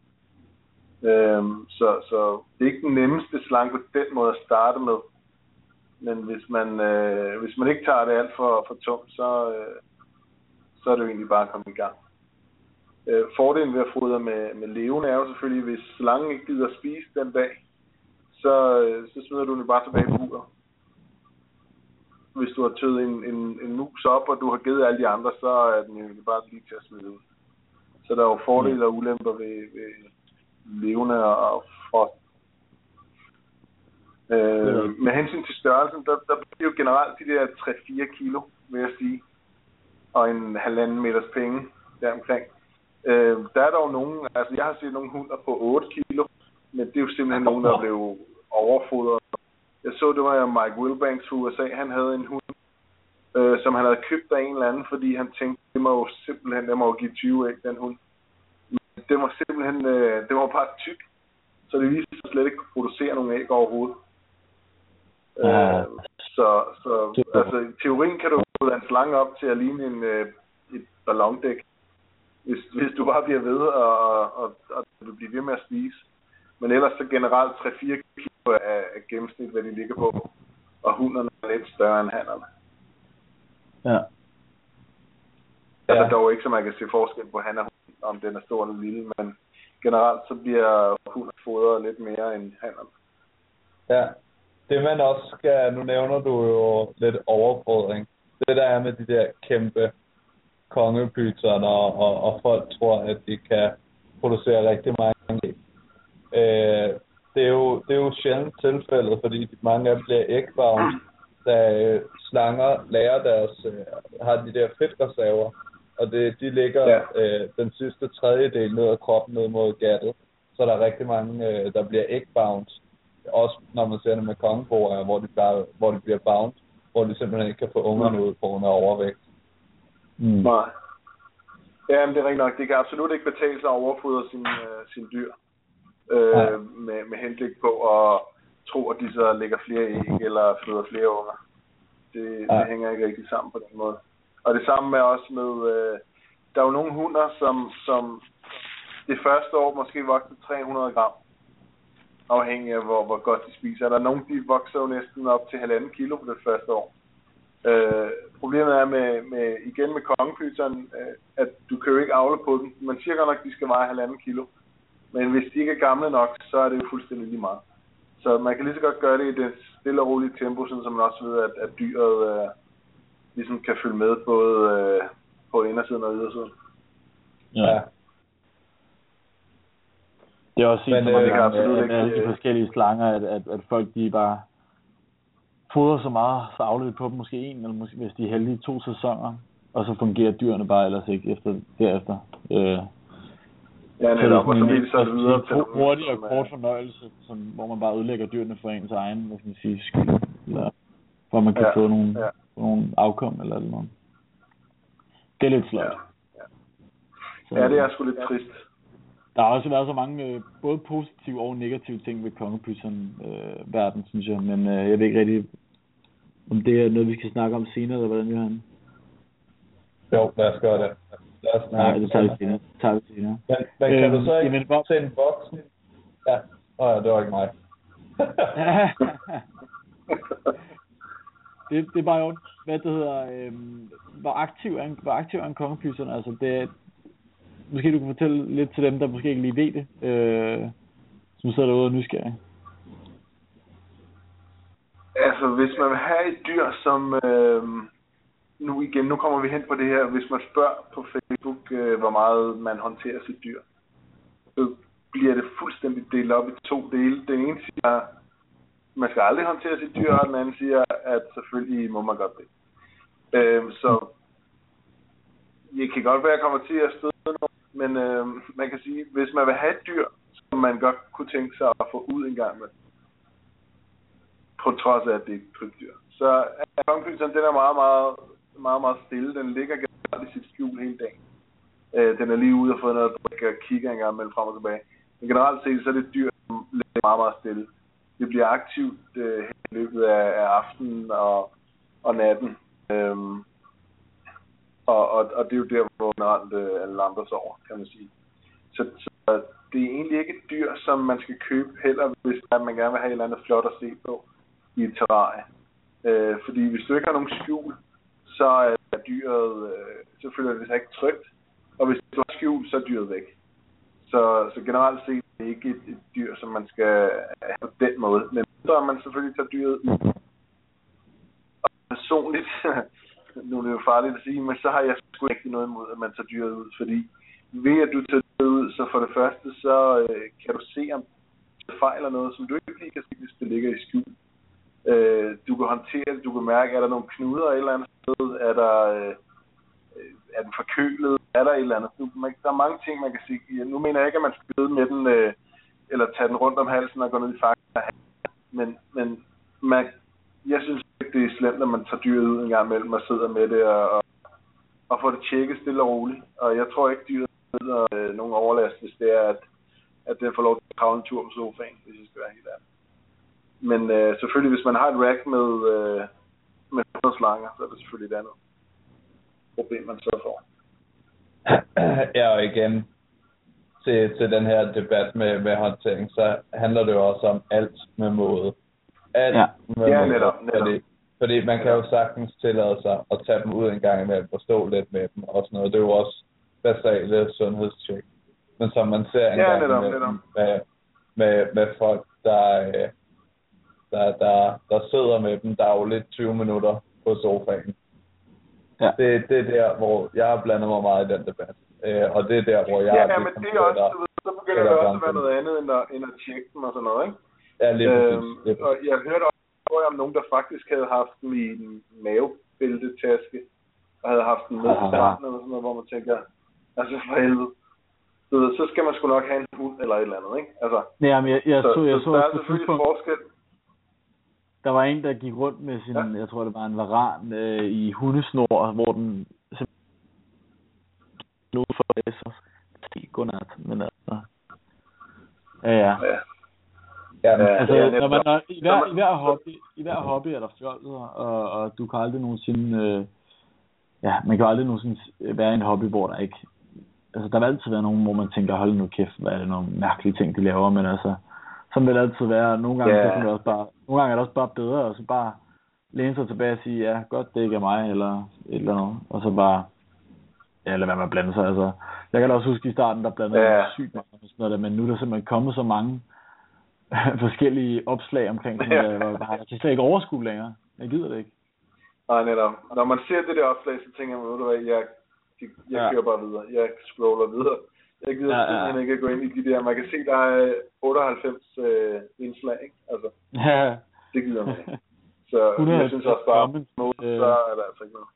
Øh, så, så det er ikke den nemmeste slange på den måde at starte med. Men hvis man, øh, hvis man ikke tager det alt for, for tungt, så, øh, så er det jo egentlig bare at komme i gang. Øh, fordelen ved at fodre med, med levende er jo selvfølgelig, hvis slangen ikke gider spise den dag, så, øh, så smider du den bare tilbage i buret. Hvis du har tøet en, en, en mus op, og du har givet alle de andre, så er den jo bare lige til at smide ud. Så der er jo fordele og ulemper ved, ved levende og frost. Øh, med hensyn til størrelsen, der, der bliver jo generelt de der 3-4 kilo, vil jeg sige, og en halvanden meters penge deromkring. Øh, der er dog nogen, altså jeg har set nogle hunder på 8 kilo, men det er jo simpelthen nogen, der blev overfodret. Jeg så, det var Mike Wilbanks fra USA, han havde en hund, øh, som han havde købt af en eller anden, fordi han tænkte, det må jo simpelthen, det må jo give 20 æg, den hund. Men det var simpelthen, øh, det var bare tyk, så det viste sig slet ikke kunne producere nogle æg overhovedet. Ja. Øh, så, så altså, i teorien kan du få en slange op til at ligne en, øh, et ballondæk, hvis, hvis du bare bliver ved, og, og, og du bliver ved med at spise. Men ellers så generelt 3-4 kilo af, af gennemsnit, hvad de ligger på. Og hunderne er lidt større end hannerne. Ja. Altså Ja. dog ikke, så man kan se forskel på han og hund, om den er stor eller lille, men generelt så bliver hunden fodret lidt mere end hannerne. Ja. Det man også skal, nu nævner du jo lidt overfodring. Det der er med de der kæmpe kongepytserne, og, og, og folk tror, at de kan producere rigtig mange æg. Øh, det, er jo, det er jo sjældent tilfældet, fordi mange af dem bliver ægbound, da øh, slanger lærer deres, øh, har de der fedtreserver, og det, de ligger Ja. øh, den sidste tredjedel ned af kroppen ned mod gattet. Så der er rigtig mange, øh, der bliver ægbound. Også når man ser det med kongeboer, hvor de, bare, hvor de bliver bound, hvor de simpelthen ikke kan få ungerne ud på grund af overvægt. Mm. Nej. Ja, men det er rigtigt nok. Det kan absolut ikke betale sig at overfodre sin, øh, sin dyr. Øh, med, med henblik på at tro, at de så lægger flere æg eller føder flere unger. Det, Ja. det hænger ikke rigtig sammen på den måde. Og det samme med også med, øh, der er jo nogle hunder, som, som det første år måske vokser 300 gram, afhængig af hvor, hvor godt de spiser. Der er nogle, de vokser jo næsten op til halvanden kilo på det første år. Øh, problemet er med, med igen med kongepyteren, øh, at du kan jo ikke avle på dem. Man siger godt nok, at de skal veje halvanden kilo. Men hvis de ikke er gamle nok, så er det jo fuldstændig lige meget. Så man kan lige så godt gøre det i det stille og rolige tempo, sådan så man også ved, at, at dyret øh, ligesom kan følge med både øh, på indersiden og ydersiden. Ja. Det er også Men, set så øh, at, ikke, at alle de øh, forskellige slanger, at, at, at folk de bare fodrer så meget, så afledt på dem måske en, eller måske, hvis de er heldige, to sæsoner, og så fungerer dyrene bare ellers ikke efter, derefter. Øh, Ja, netop, og så bliver det så videre til hurtig og kort fornøjelse, som, hvor man bare ødelægger dyrene for ens egen, hvad skal man sige, skyld, eller hvor man kan Ja, få nogle, ja. nogle afkom eller noget. Det er lidt Ja, sløjt. Så, ja, det er sgu lidt trist. Der har også været så mange øh, både positive og negative ting ved kongepyton øh, verden, synes jeg. Men øh, jeg ved ikke rigtig, om det er noget, vi skal snakke om senere, eller hvordan, Johan? Jo, lad os gøre det. Lad os Nej, snakke. det tager vi senere. Det tager vi senere. Men, men kan Øhm, du så ikke jamen, hvor- til en voksen? Ja, Åh, ja, det var ikke mig. [LAUGHS] det, det er bare jo, hvad det hedder, øh, hvor aktiv er en, hvor aktiv er en kongepyton? Altså, det måske du kan fortælle lidt til dem, der måske ikke lige ved det, øh, som sidder derude og nysgerrige. Altså, hvis man vil have et dyr, som... Øh, nu igen, nu kommer vi hen på det her. Hvis man spørger på Facebook, øh, hvor meget man håndterer sit dyr, så bliver det fuldstændig delt op i to dele. Den ene siger, man skal aldrig håndtere sit dyr, og den anden siger, at selvfølgelig må man godt det. Øh, så det kan godt være, at jeg kommer til at støde nogle men øh, man kan sige, hvis man vil have et dyr, som man godt kunne tænke sig at få ud en gang med, på trods af, at det er et krybdyr. Så er kongepyton, den er meget, meget, meget, meget stille. Den ligger generelt i sit skjul hele dagen. Øh, den er lige ude og få noget drik og kigger en gang mellem frem og tilbage. Men generelt set, så er det et dyr, som ligger meget, meget stille. Det bliver aktivt øh, i løbet af, af aftenen og, og natten. Øhm, og, og, og det er jo der, hvor generelt øh, alle andre sover, kan man sige. Så, så det er egentlig ikke et dyr, som man skal købe heller, hvis man gerne vil have et eller andet flot at se på i et terrarie. Øh, fordi hvis du ikke har nogen skjul, så er dyret, øh, så føler det sig ikke trygt. Og hvis du har skjul, så er dyret væk. Så, så generelt set er det ikke et, et dyr, som man skal have på den måde. Men så er man selvfølgelig tager dyret ud. Og personligt, [LAUGHS] nu er det jo farligt at sige, men så har jeg sgu ikke noget imod, at man tager dyret ud. Fordi ved at du tager dyret ud, så for det første, så øh, kan du se, om det fejler noget, som du ikke lige kan se, hvis det ligger i skjul. Øh, du kan håndtere det, du kan mærke, er der nogle knuder et eller andet sted, er der, øh, er den forkølet, er der et eller andet. Man, der er mange ting, man kan sige. Ja, Nu mener jeg ikke, at man skal med den, øh, eller tage den rundt om halsen og gå ned i fakta. Men, men man, jeg synes det er slemt, at man tager dyret ud en gang imellem og sidder med det og, og, og får det tjekket stille og roligt. Og jeg tror ikke, dyret lider øh, nogen overlast, hvis det er, at, at den får lov til at kravle en tur på sofaen, hvis jeg skal være helt ærlig. Men øh, selvfølgelig, hvis man har et rack med, øh, med 100 slanger, så er det selvfølgelig et andet problem, man så får. [CLEARS THROAT] ja, og igen, til, til den her debat med, med håndtering, så handler det jo også om alt med måde. Alt Ja. med Ja, måde. netop, netop. Fordi, fordi man kan jo sagtens tillade sig at tage dem ud en gang imellem og stå lidt med dem og sådan noget. Det er jo også basale sundhedstjek. Men som man ser en Ja, gang netop, imellem netop. med, med, med folk, der, øh, der, der, der sidder med dem dagligt 20 minutter på sofaen. Ja. Det, det er der, hvor jeg har blandet mig meget i den debat. Øh, og det er der, hvor jeg Ja, ja, men det er også, du ved, så begynder det også at være noget andet, end at, end at tjekke dem og sådan noget, ikke? Ja, lige præcis. Øhm, Lige præcis. og jeg hørte også historier om nogen, der faktisk havde haft dem i en mavebæltetaske, og havde haft den med til stranden eller sådan noget, hvor man tænker, altså for helvede. Ved, så skal man sgu nok have en hund eller et eller andet, ikke? Altså, Ja, men jeg, jeg så, så, jeg så, så der er selvfølgelig tidspunkt, forskel. der var en, der gik rundt med sin, Ja. jeg tror det var en varan øh, i hundesnor, hvor den simpelthen ud for det, så godnat, men altså, ja, ja. Ja. Ja, men, Ja. Altså, er når man, når, i, hver, i, hver hobby, I hver hobby er der fjollet, og, og du kan aldrig nogensinde... Øh, ja, man kan aldrig nogensinde være i en hobby, hvor der ikke... Altså, der vil altid være nogen, hvor man tænker, hold nu kæft, hvad er det nogle mærkelige ting, de laver, men altså... Sådan vil det altid være. Nogle gange, Ja. så kan det også bare, nogle gange er det også bare bedre, og så bare læne sig tilbage og sige, ja, godt, det ikke er mig, eller et eller andet. Og så bare, ja, lad være med at blande sig. Altså, jeg kan da også huske i starten, der blandede Ja. mig sygt meget med sådan noget, men nu er der simpelthen kommet så mange [LAUGHS] forskellige opslag omkring Ja. der, hvor jeg kan slet ikke overskue længere. Jeg gider det ikke. Nej, netop. Når man ser det der opslag, så tænker man, ved du hvad, jeg, jeg, jeg Ja. kører bare videre. Jeg scroller videre. Jeg gider Ja, ja, ja. simpelthen ikke at gå ind i de der. Man kan se, der er 98 øh, indslag, ikke? Altså, Ja, det gider man ikke. Så 100 jeg [LAUGHS] synes også bare, på øh. så er der altså ikke noget.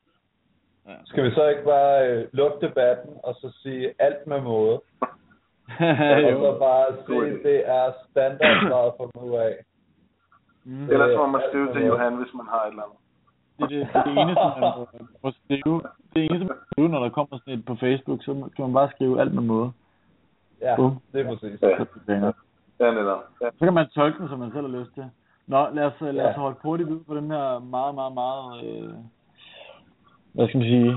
skal vi så ikke bare øh, lukke debatten, og så sige alt med måde? [LAUGHS] og jo. så bare idé. det er standardgrad for nu af. Mm. Ellers må man skrive til Johan, hvis man har et eller andet. det, det, det, det eneste, man må, må skrive, det eneste, man må skrive, når der kommer sådan et på Facebook, så kan man bare skrive alt med måde. Ja, Bum. det er præcis. Ja, Så, bliver det længere. ja netop. Ja. så kan man tolke den, som man selv har lyst til. Nå, lad os, lad os Ja. holde hurtigt ud på den her meget, meget, meget, øh, hvad skal man sige,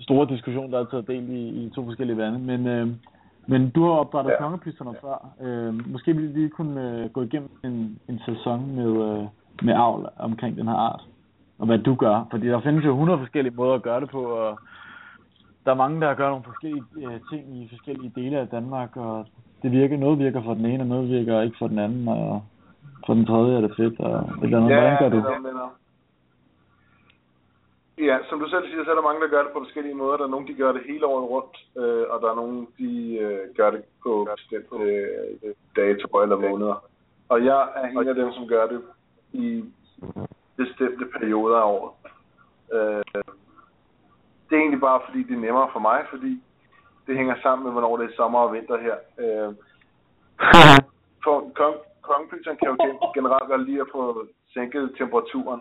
store diskussion, der er taget del i, i to forskellige lande. Men, øh, men du har opdrettet ja. Ja. kongepysterne før. Øh, måske ville vi lige kunne øh, gå igennem en, en sæson med, øh, med avl omkring den her art. Og hvad du gør. Fordi der findes jo 100 forskellige måder at gøre det på, og der er mange, der gør nogle forskellige øh, ting i forskellige dele af Danmark, og det virker, noget virker for den ene, og noget virker ikke for den anden, og for den tredje er det fedt, og et eller andet. Hvordan gør du? netop. Ja, som du selv siger, så er der mange, der gør det på forskellige måder. Der er nogen, de gør det hele året rundt, øh, og der er nogen, de øh, gør det på bestemte øh, datoer eller måneder. Og jeg er en af dem, som gør det i bestemte perioder af året. Øh, det er egentlig bare, fordi det er nemmere for mig, fordi det hænger sammen med, hvornår det er sommer og vinter her. Øh, [LAUGHS] for kong, kongepyton kan jo gen- generelt godt lide at få sænket temperaturen.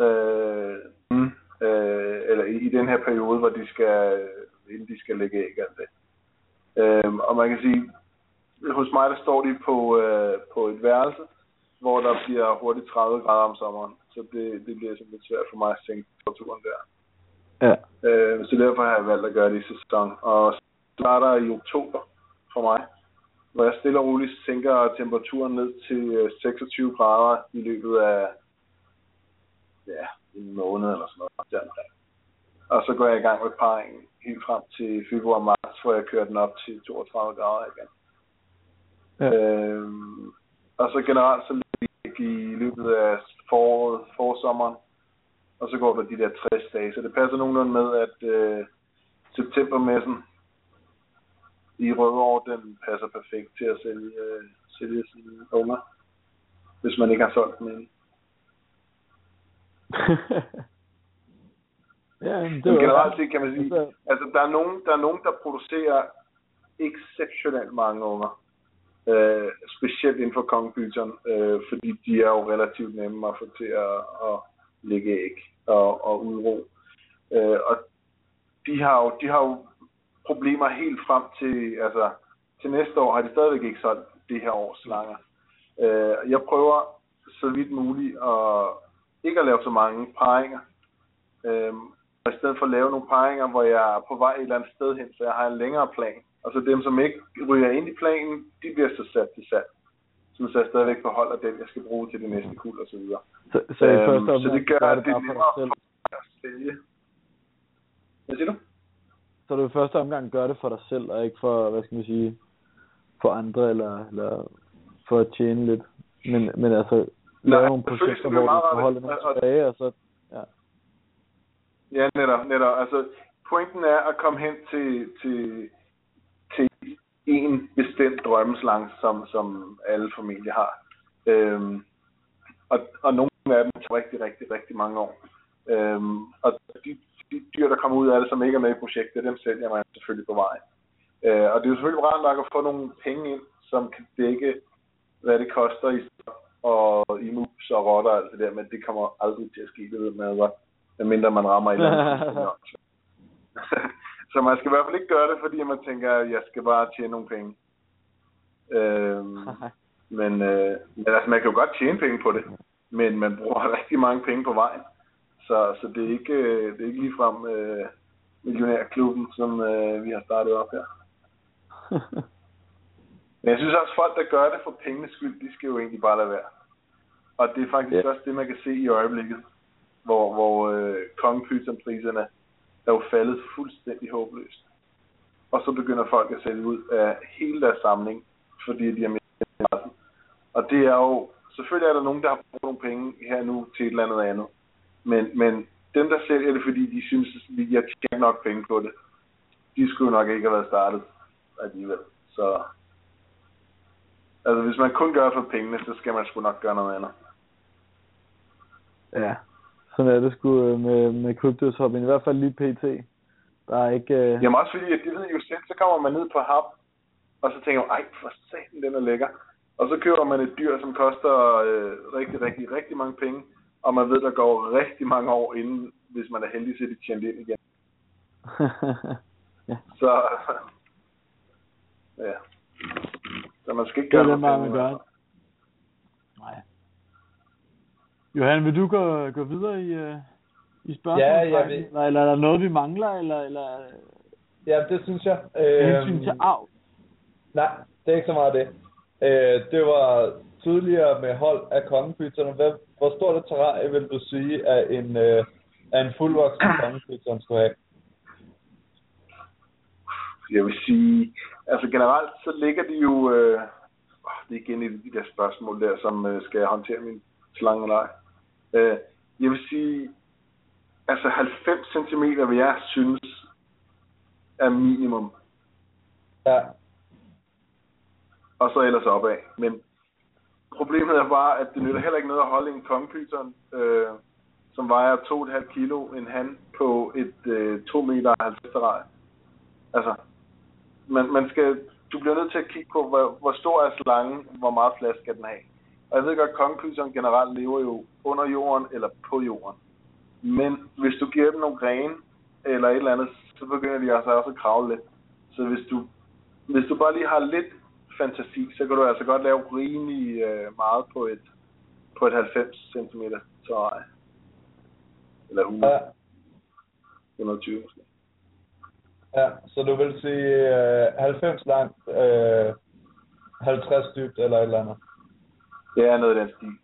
Øh, mm. øh, eller i, i den her periode, hvor de skal, inden de skal lægge æg alt det. Øh, og man kan sige, hos mig der står de på, øh, på et værelse, hvor der bliver hurtigt 30 grader om sommeren. Så det, det bliver simpelthen svært for mig at sænke temperaturen der. Ja. Øh, så derfor har jeg valgt at gøre det i sæson. Og starter i oktober for mig, hvor jeg stille og roligt sænker temperaturen ned til øh, 26 grader i løbet af ja, en måned eller sådan noget. deromkring. Og så går jeg i gang med parringen helt frem til februar-marts, hvor jeg kører den op til 32 grader igen. Ja. Øhm, og så generelt så i løbet af foråret, forsommeren, og så går der de der 60 dage. Så det passer nogenlunde med, at øh, septembermessen i Rødovre, den passer perfekt til at sælge, øh, sælge sine unger, hvis man ikke har solgt dem endnu. [LAUGHS] ja, men det Men generelt set kan man sige, Altså- altså der er nogen, der er nogen, der producerer exceptionelt mange unger. Øh, specielt inden for kongebyteren, øh, fordi de er jo relativt nemme at få til at, at lægge æg og, og udro. Øh, og de har, jo, de har jo problemer helt frem til, altså til næste år har de stadigvæk ikke solgt det her års slanger. Øh, jeg prøver så vidt muligt at ikke at lave så mange paringer. Øh, og i stedet for at lave nogle paringer, hvor jeg er på vej et eller andet sted hen, så jeg har en længere plan. Og så dem, som ikke ryger ind i planen, de bliver så sat til salg. Så jeg stadigvæk beholder den, jeg skal bruge til det næste kuld og så videre. Så, så Øhm, første så omgang det gør, at det er nemmere dig selv. for at sælge. Hvad siger du? Så du i første omgang gør det for dig selv, og ikke for, hvad skal man sige, for andre, eller, eller for at tjene lidt. Men, men altså, lave nogle projekter, skal det hvor du meget kan holde nogle og- tilbage, og så, ja. Ja, netop, netop. Altså, pointen er at komme hen til, til, til en bestemt drømmeslang, som, som alle familier har. Øhm, og, og nogle af dem tager rigtig, rigtig, rigtig mange år. Øhm, og de, de dyr, der kommer ud af det, som ikke er med i projektet, dem sælger man selvfølgelig på vej. Øh, og det er jo selvfølgelig rart nok at få nogle penge ind, som kan dække, hvad det koster i og i mus og rotter og alt det der, men det kommer aldrig til at ske, det ved man godt, medmindre man rammer et eller andet. [LAUGHS] [LAUGHS] så man skal i hvert fald ikke gøre det, fordi man tænker, at jeg skal bare tjene nogle penge. Øhm, [LAUGHS] Men, øh, men altså, man kan jo godt tjene penge på det, men man bruger rigtig mange penge på vejen. Så, så det er ikke, øh, det er ikke ligefrem øh, millionærklubben, som øh, vi har startet op her. Men jeg synes også, at folk, der gør det for pengenes skyld, de skal jo egentlig bare lade være. Og det er faktisk Ja. også det, man kan se i øjeblikket, hvor, hvor øh, kongepytonpriserne er jo faldet fuldstændig håbløst. Og så begynder folk at sælge ud af hele deres samling, fordi de har mistet. Og det er jo, selvfølgelig er der nogen, der har brugt nogle penge her nu til et eller andet andet. Men, men dem, der sælger det, fordi de synes, at de har tjent nok penge på det, de skulle nok ikke have været startet alligevel. Så altså, hvis man kun gør for pengene, så skal man sgu nok gøre noget andet. Ja, sådan er det sgu øh, med, med kryptoshoping. I hvert fald lige pt. Der er ikke... Øh... Jamen også fordi, at de ved jo selv, så kommer man ned på hap, og så tænker man, ej, for satan, den er lækker. Og så køber man et dyr, som koster øh, rigtig, rigtig, rigtig mange penge, og man ved, der går rigtig mange år inden, hvis man er heldig, så er de tjent ind igen. [LAUGHS] ja, Så, [LAUGHS] ja. Så man skal ikke det er gøre den for vej, man pengene. gør. Nej. Johan, vil du gå, gå videre i, øh, i spørgsmålet? Ja, jeg vil. Eller, eller er der noget, vi mangler, eller, eller Ja, det synes jeg. med hensyn til arv? Nej, det er ikke så meget det. Øh, det var tidligere med hold af kongepytterne. Hvad, hvor stort et terrarie vil du sige, at en, øh, at en fuldvoksen [CLEARS THROAT] kongepytter skulle have? Jeg vil sige, altså generelt så ligger de jo, øh, det er igen et af de der spørgsmål der, som øh, skal jeg håndtere min slange eller ej. Øh, jeg vil sige, altså 90 cm vil jeg synes er minimum, Ja, og så ellers opad. Men problemet er bare, at det nytter heller ikke noget at holde en kongepyton, øh, som vejer 2,5 kilo, en han på et øh, 2 meter 50 terrarie. Altså, man, man skal, du bliver nødt til at kigge på, hvor, hvor stor er slangen, hvor meget plads skal den have. Og jeg ved godt, at kongepyton generelt lever jo under jorden eller på jorden. Men hvis du giver dem nogle grene eller et eller andet, så begynder de altså også at kravle lidt. Så hvis du, hvis du bare lige har lidt fantasi, så kan du altså godt lave rimelig øh, meget på et, på et 90 cm terrarie. Eller 100, ja, 120 måske. ja. Så du vil sige øh, 90 langt, øh, 50 dybt eller et eller andet? Det er noget af den stil.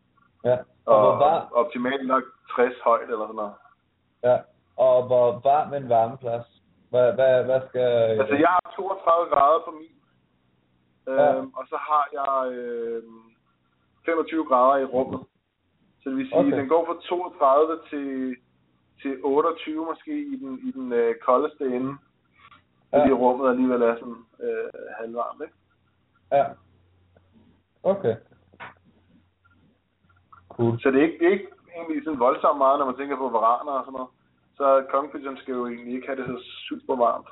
Ja. Og, Og, var, optimalt nok 60 højt eller sådan noget. ja. og hvor varm en varmeplads? Hvad, hvad, hvad skal... Altså, jeg har 32 grader på min. Ja. Øhm, og så har jeg øhm, 25 grader i rummet. Så det vil sige, okay. den går fra 32 til, til 28 måske i den, i den øh, koldeste ende. Ja. Fordi rummet alligevel er sådan øh, halvvarmt, ikke? Ja. Okay. Cool. Så det er ikke, det er ikke egentlig sådan voldsomt meget, når man tænker på varaner og sådan noget. Så kongepyton skal jo egentlig ikke have det så super varmt.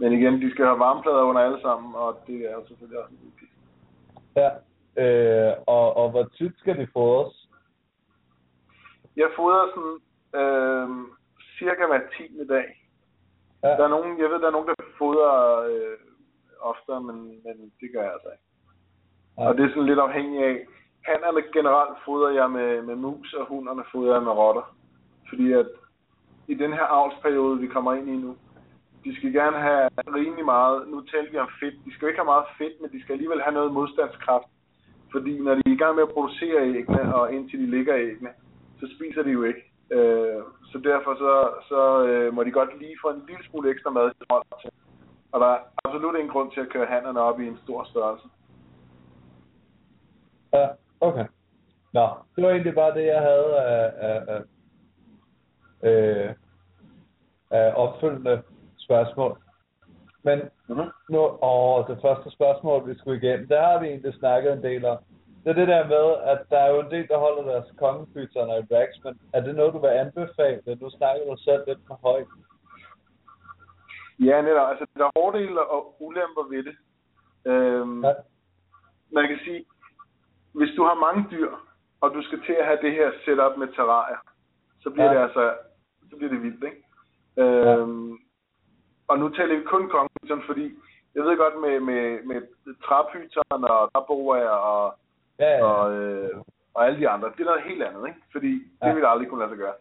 Men igen, de skal have varmeplader under alle sammen, og det er jo selvfølgelig også en vigtigt. Ja. Øh, og, og hvor tit skal de fodres? Jeg fodrer sådan øh, cirka hver 10. dag. Ja. Der er nogen, jeg ved, der er nogen, der fodrer øh, oftere, men, men det gør jeg altså ikke. Ja. Og det er sådan lidt afhængigt af, hannerne generelt fodrer jeg med, med mus, og hunderne fodrer jeg med rotter. Fordi at i den her avlsperiode, vi kommer ind i nu, de skal gerne have rimelig meget, nu taler vi om fedt, de skal jo ikke have meget fedt, men de skal alligevel have noget modstandskraft. Fordi når de er i gang med at producere æggene, og indtil de ligger æggene, så spiser de jo ikke. Øh, så derfor så, så øh, må de godt lige få en lille smule ekstra mad til hold til. Og der er absolut ingen grund til at køre hannerne op i en stor størrelse. Ja, okay. Nå, det var egentlig bare det, jeg havde af, af, af, øh, af opfølgende spørgsmål. Men Mm-hmm. nu, åh, det første spørgsmål, vi skulle igennem, det har vi egentlig snakket en del om. Det er det der med, at der er jo en del, der holder deres kongepytoner i racks, men er det noget, du vil anbefale? Nu snakker du selv lidt med højt. Ja, netop. Altså, der er fordele og ulemper ved det. Øhm, Ja. Man kan sige, hvis du har mange dyr, og du skal til at have det her setup med terrarier, så bliver Ja. det altså, så bliver det vildt, ikke? Øhm, Og nu taler vi kun kongepyton, fordi jeg ved godt med, med, med træpyton og træboer og Ja, ja. og, øh, og alle de andre. Det er noget helt andet, ikke? Fordi det Ja. ville aldrig kunne lade sig gøre.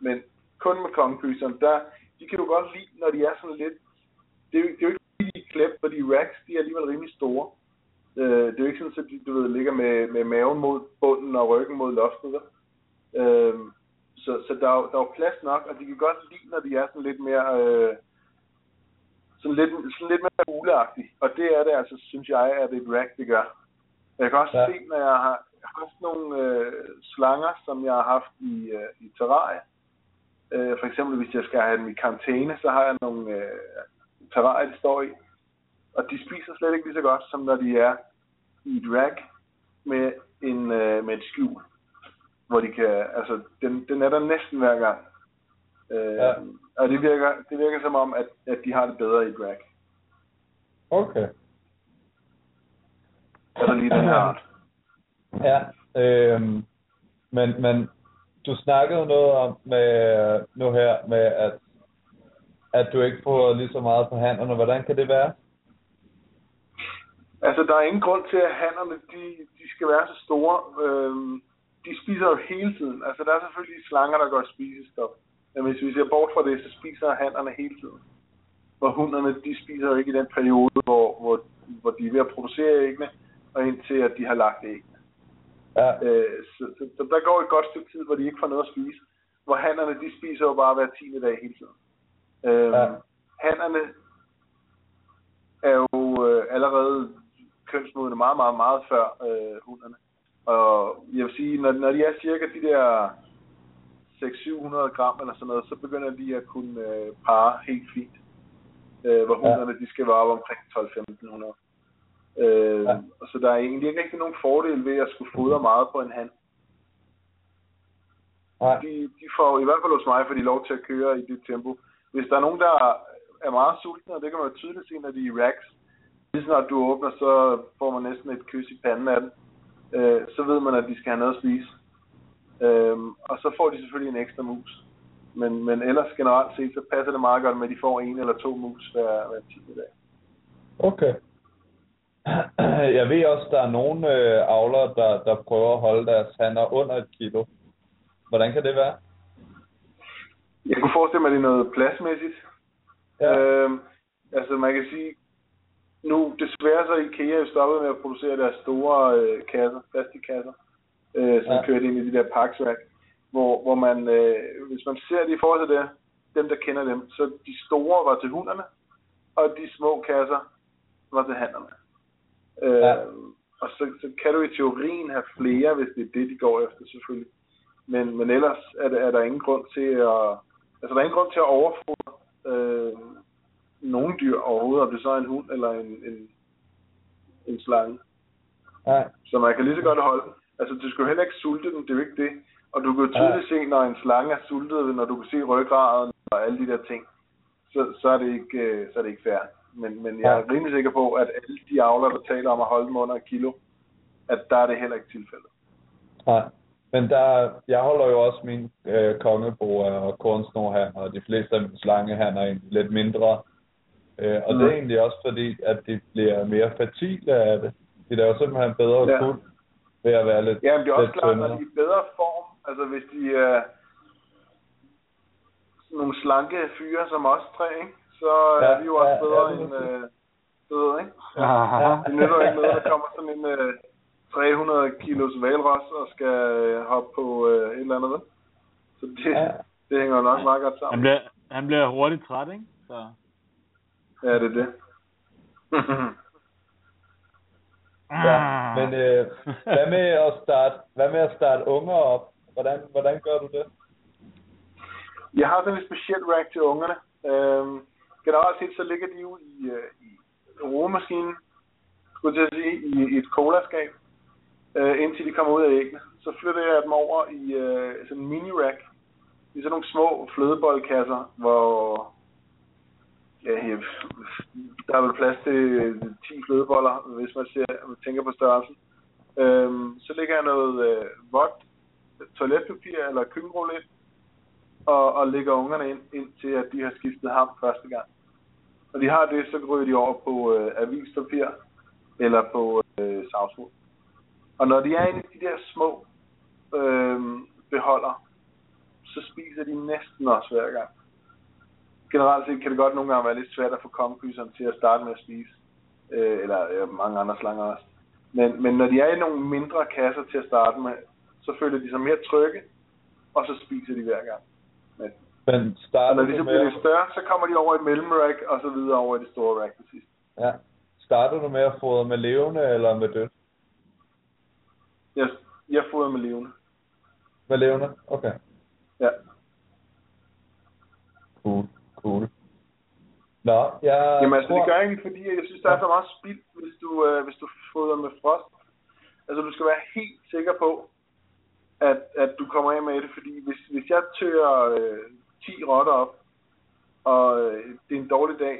Men kun med kongefryseren, der, de kan jo godt lide, når de er sådan lidt... Det er jo, det er jo ikke fordi, de er klæbt, fordi racks, de er alligevel rimelig store. Øh, det er jo ikke sådan, at de, du ved, ligger med, med maven mod bunden og ryggen mod loftet. vel? Øh, så så der, er, der er jo plads nok, og de kan godt lide, når de er sådan lidt mere... Øh, sådan lidt, sådan lidt mere fugleagtige. Og det er det altså, synes jeg, at et rack, det gør. Jeg kan også Ja. se, når jeg har haft nogle øh, slanger, som jeg har haft i, øh, i terrarie. Øh, for eksempel, hvis jeg skal have dem i karantæne, så har jeg nogle øh, terrarie, de står i. Og de spiser slet ikke lige så godt, som når de er i et rack med, en, øh, med et skjul. Hvor de kan, altså, den, den er der næsten hver gang. Øh, Ja. Og det virker, det virker som om, at, at de har det bedre i rack. Okay. Altså lige den her art. Ja, øhm, men, men du snakkede noget om med, nu her med, at, at du ikke får lige så meget på hænderne. Hvordan kan det være? Altså, der er ingen grund til, at hannerne, de, de skal være så store. Øhm, de spiser jo hele tiden. Altså, der er selvfølgelig slanger, der går i spisestop. Men hvis vi ser bort fra det, så spiser hannerne hele tiden. Hvor hunderne, de spiser jo ikke i den periode, hvor, hvor, hvor de er ved at producere æggene, og indtil at de har lagt æggene. Ja, Øh, så, så, så, der går et godt stykke tid, hvor de ikke får noget at spise. Hvor hannerne, de spiser jo bare hver tiende dag hele tiden. Øhm, ja. Hannerne er jo øh, allerede kønsmodne meget, meget, meget før øh, hunderne. Og jeg vil sige, når, når de er cirka de der 600-700 gram eller sådan noget, så begynder de at kunne øh, parre helt fint. Øh, hvor Ja. hunderne, de skal være op omkring 12-1500. Øh, Ja. og Så der er egentlig ikke rigtig nogen fordel ved at skulle fodre meget på en hand. nej, De, de får, i hvert fald hos mig, får de lov til at køre i det tempo. Hvis der er nogen, der er meget sultne, og det kan man jo tydeligt se, når de er i racks, lige snart du åbner, så får man næsten et kys i panden af den. Øh, så ved man, at de skal have noget at spise. Øhm, og så får de selvfølgelig en ekstra mus. Men, men ellers generelt set, så passer det meget godt med, at de får en eller to mus hver, hver 10. dag. okay. [CLEARS THROAT] Jeg ved også, der er nogle øh, avlere, der, der prøver at holde deres hanner under et kilo. Hvordan kan det være? Jeg kunne forestille mig, at det er noget pladsmæssigt. Ja, Øhm, altså man kan sige, nu desværre så IKEA jo stoppet med at producere deres store øh, kasser, plastikkasser, øh, som Ja. kørte ind i de der paksværk, hvor, hvor man, øh, hvis man ser det i forhold til det, dem der kender dem, så de store var til hunderne, og de små kasser var til hannerne. Øh, Ja. Og så, så kan du i teorien have flere, hvis det er det, de går efter selvfølgelig. Men, men ellers er, det, er der ingen grund til at, altså der er ingen grund til at overfodre øh, nogen dyr overhovedet, om det så er en hund eller en, en, en slange. nej, Så man kan lige så godt holde den. Altså, du skal jo heller ikke sulte den, det er jo ikke det. Og du kan jo tydeligt se, når en slange er sultet, når du kan se ryggraden og alle de der ting, så, så, er, det ikke, øh, så er det ikke fair. Men, men jeg er rimelig sikker på, at alle de avler, der taler om at holde dem under et kilo, at der er det heller ikke tilfældet. nej. Men der, jeg holder jo også mine øh, kongeboer og kornsnorhanner, og de fleste af mine slangehanner er lidt mindre. Øh, og mm. det er egentlig også fordi, at de bliver mere fertile af det. De laver simpelthen bedre Ja. kuld ved at være lidt, Ja, men det er også klart, når tyndere. de er i bedre form, altså hvis de er nogle slanke fyre som os tre, ikke? så Ja, er vi jo også ja, bedre ja, det end er øh, bedre, ikke? Ja. Det nytter jo ikke noget, der kommer sådan en øh, 300 kilos valros og skal øh, hoppe på øh, et eller andet? Så det, Ja. det hænger jo nok meget godt Han sammen. bliver, han bliver hurtigt træt, ikke? Så. Ja, det er det. [LAUGHS] Ja, men øh, hvad med at starte, hvad med at starte unger op? Hvordan, hvordan gør du det? Jeg har sådan et specielt rack til ungerne. Øhm, generelt set så ligger de jo i, øh, i rugemaskinen, skulle jeg sige, i, i et colaskab, øh, indtil de kommer ud af æggene. Så flytter jeg dem over i øh, sådan en mini-rack, i sådan nogle små flødeboldkasser, hvor ja, ja, der er vel plads til øh, 10 flødeboller, hvis man ser, tænker på størrelsen. Øhm, så lægger jeg noget øh, vådt toiletpapir eller køkkenrulle ind, og, og lægger ungerne ind, indtil at de har skiftet ham første gang. Når de har det, så ryger de over på øh, avispapir eller på øh, savsmuld. Og når de er inde i de der små øh, beholder, så spiser de næsten også hver gang. Generelt set kan det godt nogle gange være lidt svært at få kongekyserne til at starte med at spise. Øh, eller øh, mange andre slanger også. Men, men når de er i nogle mindre kasser til at starte med, så føler de sig mere trygge, og så spiser de hver gang. Men, Men starter når de så med, bliver lidt større, så kommer de over i mellemrack, og så videre over i det store rack til sidst. ja, starter du med at fodre med levende eller med dødt? Jeg, jeg fodrer med levende. Med levende? Okay. Ja. Cool, cool. Nå, jeg Jamen altså, tror... det gør ikke, fordi jeg synes, der er så meget spild, hvis du, øh, hvis du fodrer med frost. Altså, du skal være helt sikker på, at, at du kommer af med det, fordi hvis, hvis jeg tør øh, 10 rotter op, og øh, det er en dårlig dag,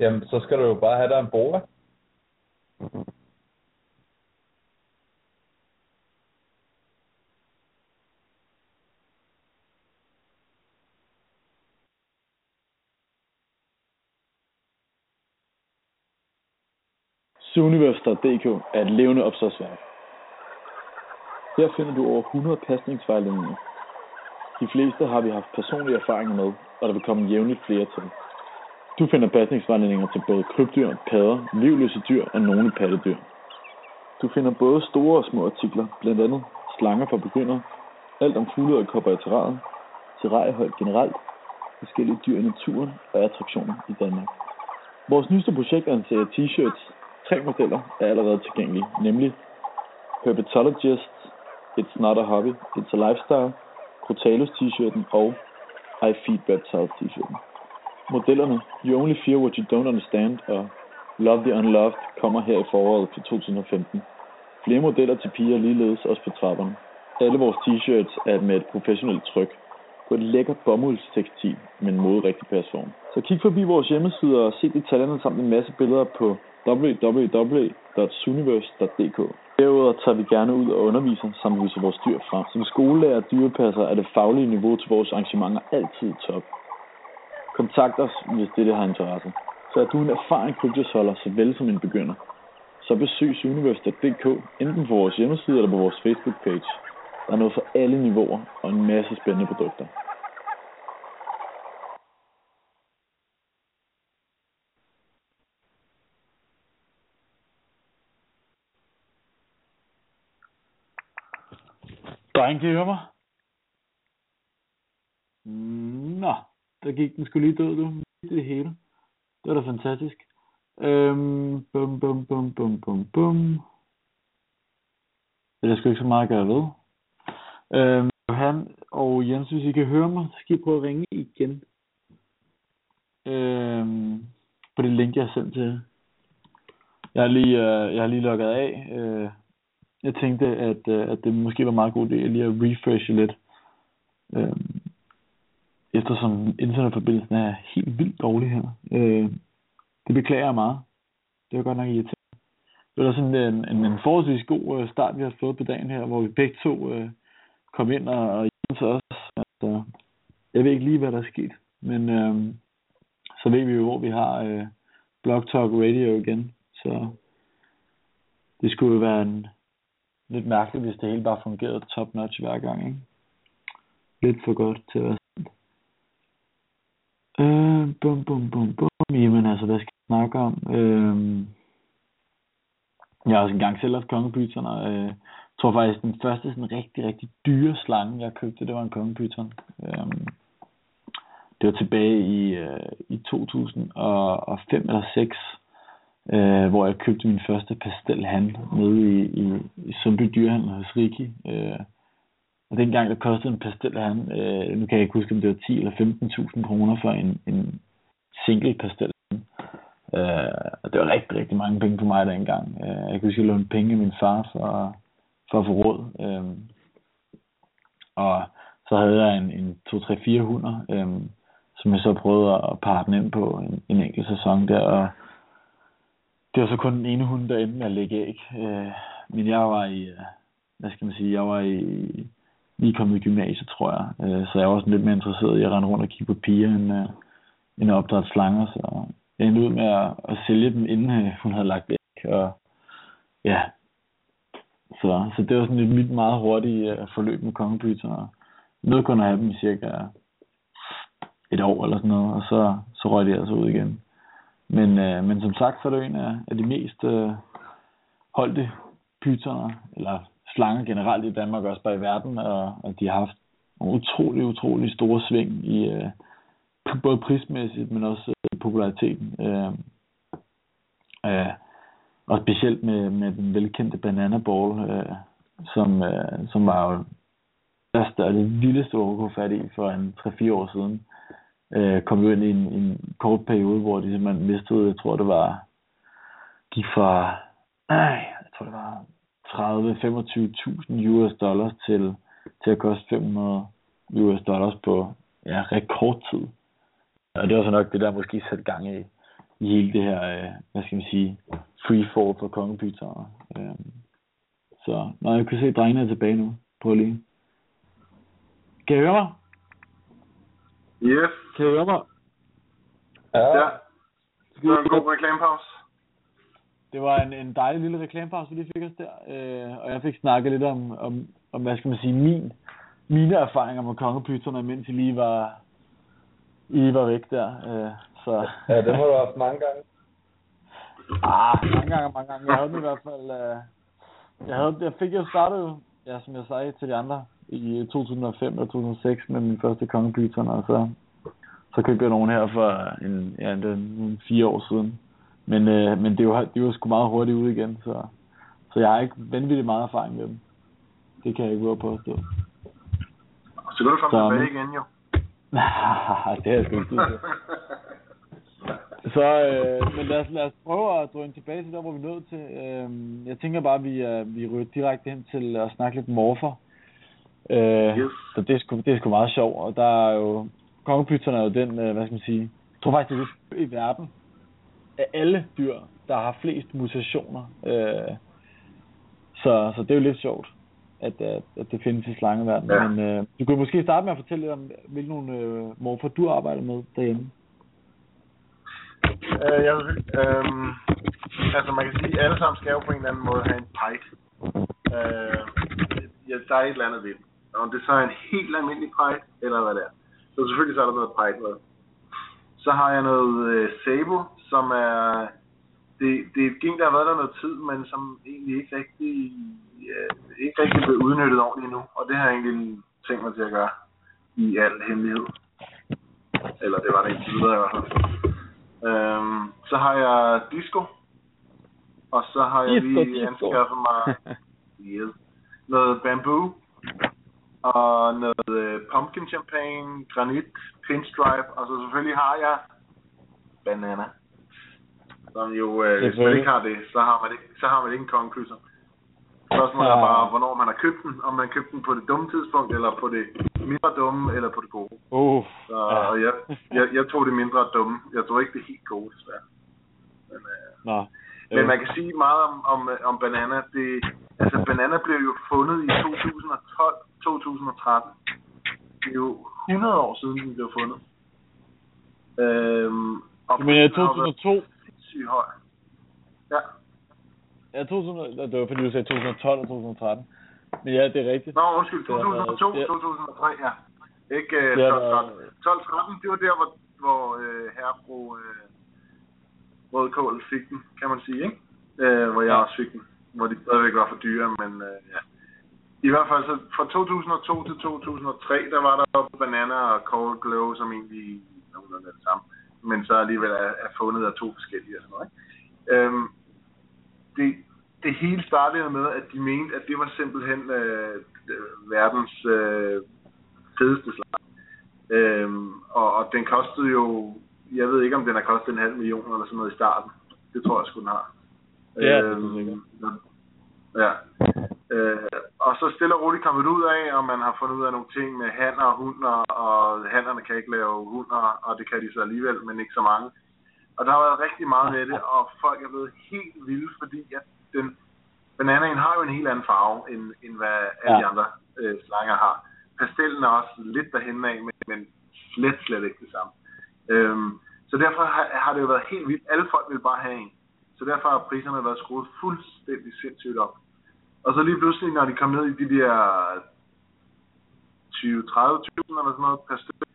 Jamen, så skal du jo bare have dig en boa. Zooniverse.dk er et levende opslagsværk. Her finder du over 100 pasningsvejledninger. De fleste har vi haft personlige erfaringer med, og der vil komme jævnligt flere til. Du finder pasningsvejledninger til både krybdyr, padder, livløse dyr og nogle pattedyr. Du finder både store og små artikler, blandt andet slanger for begyndere, alt om fugle og kopper i terræet, terrariehold generelt, forskellige dyr i naturen og attraktioner i Danmark. Vores nyeste projekt er en serie t-shirts. Tre modeller er allerede tilgængelige, nemlig Herpetologist, It's Not a Hobby, It's a Lifestyle, Crotalus t-shirten og I Feed Reptiles t-shirten. Modellerne You Only Fear What You Don't Understand og Love the Unloved kommer her i foråret til 2015. Flere modeller til piger ligeledes også på trapperne. Alle vores t-shirts er med et professionelt tryk på et lækkert bomuldstekstil med en moderigtig person. Så kig forbi vores hjemmeside og se detaljerne samt en masse billeder på www.suniverse.dk. Derudover tager vi gerne ud og underviser samt viser vores dyr frem. Som skolelærer og dyrepasser er det faglige niveau til vores arrangementer altid top. Kontakt os, hvis dette har interesse. Så er du en erfaren kryptosholder såvel som en begynder. Så besøg suniverse.dk, enten på vores hjemmeside eller på vores Facebook-page. Der er noget for alle niveauer og en masse spændende produkter. Dreng, kan I høre mig? Nå, der gik den skulle lige død, du. Det hele. Det var da fantastisk. Øhm, bum, bum, bum, bum, bum, bum. Det er der sgu ikke så meget at gøre ved. Øhm, han og Jens, hvis I kan høre mig, så skal I prøve at ringe igen. Øhm, på det link, jeg har sendt til jer. Jeg har lige, øh, jeg har lige logget af. Øh, jeg tænkte, at, øh, at det måske var meget god idé lige at refreshe lidt. Øh, eftersom internetforbindelsen er helt vildt dårlig her. Øh, det beklager jeg meget. Det var godt nok irriterende. Det var sådan en, en, en forholdsvis god øh, start, vi har fået på dagen her, hvor vi begge to øh, kom ind og, og Jens også. Altså, jeg ved ikke lige, hvad der er sket, men øh, så ved vi jo, hvor vi har øh, Blog Talk Radio igen. Så det skulle jo være en, lidt mærkeligt, hvis det hele bare fungerede top notch hver gang. Ikke? Lidt for godt til at være sandt. Øh, bum, bum, bum, bum. Jamen altså, hvad skal jeg snakke om? Øh, jeg har også engang selv haft kongepyton, og øh, jeg tror faktisk, den første sådan rigtig, rigtig dyre slange, jeg købte, det var en kongepyton. Øh, det var tilbage i, øh, i 2005 eller 6, øh, hvor jeg købte min første pastelhan nede i, i, i Sundby Dyrehandel hos Riki. Øh, og dengang der kostede en pastelhan, øh, nu kan jeg ikke huske, om det var 10 eller 15.000 kroner for en, en single pastel. Øh, og det var rigtig, rigtig mange penge for mig dengang. Øh, jeg kunne huske, at jeg lånte penge af min far for, for at få råd. Øh, og så havde jeg en, en 2-3-4 hunder, øh, som jeg så prøvede at parre den ind på en, en enkelt sæson der. Og det var så kun den ene hund, der endte med at lægge æg. Øh, men jeg var i, øh, hvad skal man sige, jeg var i, lige kommet i gymnasiet, tror jeg. Øh, så jeg var også lidt mere interesseret i at rende rundt og kigge på piger, end, øh, end at opdrætte slanger. Så jeg endte ud med at, at sælge dem, inden øh, hun havde lagt æg. Og ja, så, så det var sådan et mit meget hurtigt øh, forløb med kongepytoner. Nåede kun at have dem i cirka et år eller sådan noget, og så, så røg de altså ud igen. Men, øh, men som sagt, så er det en af, af de mest øh, holdte pytoner, eller slanger generelt i Danmark, også bare i verden, og, og de har haft nogle utrolig, utrolig store sving i øh, både prismæssigt, men også øh, populariteten. Øh, øh, og specielt med, med den velkendte Banana Ball, øh, som, øh, som var jo første og det vildeste ord kunne fat i for en 3-4 år siden øh, kom jo ind i en, en kort periode, hvor de simpelthen mistede, jeg tror det var, gik fra, ej, jeg tror det var 30-25.000 US dollars til, til at koste 500 US dollars på ja, rekordtid. Og det var så nok det, der måske satte gang i, i hele det her, øh, hvad skal man sige, free fall for kongepytoner. Øh, så når jeg kan se, at drengene er tilbage nu. Prøv lige. Kan I høre mig? Yes. Kan I høre mig? Ja. Det var en god reklamepause. Det var en, en dejlig lille reklamepause, vi lige fik os der. Øh, og jeg fik snakket lidt om, om, om, hvad skal man sige, min, mine erfaringer med kongepyterne, mens I lige var, I var væk der. Øh, så, Ja, det må du have haft mange gange. ah, mange gange, mange gange. Jeg havde den i hvert fald... Øh, jeg, havde, jeg fik jo startet, ja, som jeg sagde til de andre, i 2005 eller 2006 med min første kongepyton, og så, så købte jeg nogen her for en, ja, var en fire år siden. Men, øh, men det var, det var sgu meget hurtigt ud igen, så, så jeg har ikke vanvittigt meget erfaring med dem. Det kan jeg ikke våge på at stå. Så kan du komme Så- tilbage igen, jo. [LAUGHS] det er jeg sgu ikke. [LAUGHS] Så, øh, men lad os, lad os prøve at drøne tilbage til der, hvor vi nået til. Øh, jeg tænker bare, at vi, øh, vi ryger direkte hen til at snakke lidt morfer. Øh, Yes. Så det er, sgu, det er sgu meget sjovt, og der er jo, kongepytterne er jo den, øh, hvad skal man sige, jeg tror faktisk, det er det i verden, af alle dyr, der har flest mutationer. Øh, så, så det er jo lidt sjovt, at, at, at det findes i slangeverdenen. Ja. Men øh, du kunne måske starte med at fortælle lidt om, hvilke nogle øh, morfer du arbejder med derhjemme. Øh, jeg øhm, altså man kan sige, at alle sammen skal jo på en eller anden måde have en pejt. Øh, ja, der er et eller andet ved den. Om det så er en helt almindelig pejt, eller hvad det er. Så selvfølgelig så er der noget pejt med. Så har jeg noget øh, sabo, som er... Det, det er et gen, der har været der noget tid, men som egentlig ikke rigtig, øh, ikke rigtig blevet udnyttet ordentligt endnu. Og det har jeg egentlig tænkt mig til at gøre i al hemmelighed. Eller det var det indtil videre i hvert fald. Øhm, så har jeg disco. Og så har jeg lige anskaffet mig yes, [LAUGHS] noget bamboo. Og noget øh, pumpkin champagne, granit, pinstripe. Og så selvfølgelig har jeg banana. Som jo, øh, hvis man ikke har det, så har man ikke, så har man ikke en kongekysser. Spørgsmålet er Ja. bare, hvornår man har købt den. Om man købte den på det dumme tidspunkt, eller på det mindre dumme, eller på det gode. Uh, Så, og jeg, jeg, jeg tog det mindre dumme. Jeg tror ikke det helt gode, desværre. Men, øh, Nå. men man kan sige meget om, om, om banana. Det, altså, banana blev jo fundet i 2012, 2013. Det er jo 100 år siden, den blev fundet. Øhm, og mener i prisen har jo været 2002? sindssygt høj. Ja. Ja, 2000, det var fordi du sagde 2012 og 2013. Men ja, det er rigtigt. Nå, undskyld, Det har 2002, været- 2003, ja. Ikke øh, Det har 12, 13. været- 12, 13, det var der, hvor, hvor øh, herrebro øh, Rødkål fik den, kan man sige, ikke? Øh, hvor jeg Ja. også fik den. Hvor de stadigvæk var for dyre, men øh, ja. I hvert fald, så fra 2002 til 2003, der var der jo Banana og Cold Glow, som egentlig nogenlunde er det samme. Men så alligevel er, er fundet af to forskellige og sådan noget, ikke? Øhm, det, det hele startede med, at de mente, at det var simpelthen øh, verdens øh, fedeste slag. Øhm, og, og den kostede jo, jeg ved ikke om den har kostet en halv million eller sådan noget i starten. Det tror jeg sgu, den har. Det er sikkert. Ja. Øh, og så stille og roligt kommet ud af, og man har fundet ud af nogle ting med hanner og hunder, og hannerne kan ikke lave hunder, og det kan de så alligevel, men ikke så mange. Og der har været rigtig meget med det, og folk er blevet helt vilde, fordi at den bananaen har jo en helt anden farve, end, end hvad alle Ja. de andre øh, slanger har. Pastellen er også lidt derhen af, men, men slet, slet ikke det samme. Øhm, så derfor har, har det jo været helt vildt. Alle folk vil bare have en. Så derfor har priserne været skruet fuldstændig sindssygt op. Og så lige pludselig, når de kom ned i de der 20-30.000 eller sådan noget per stykke,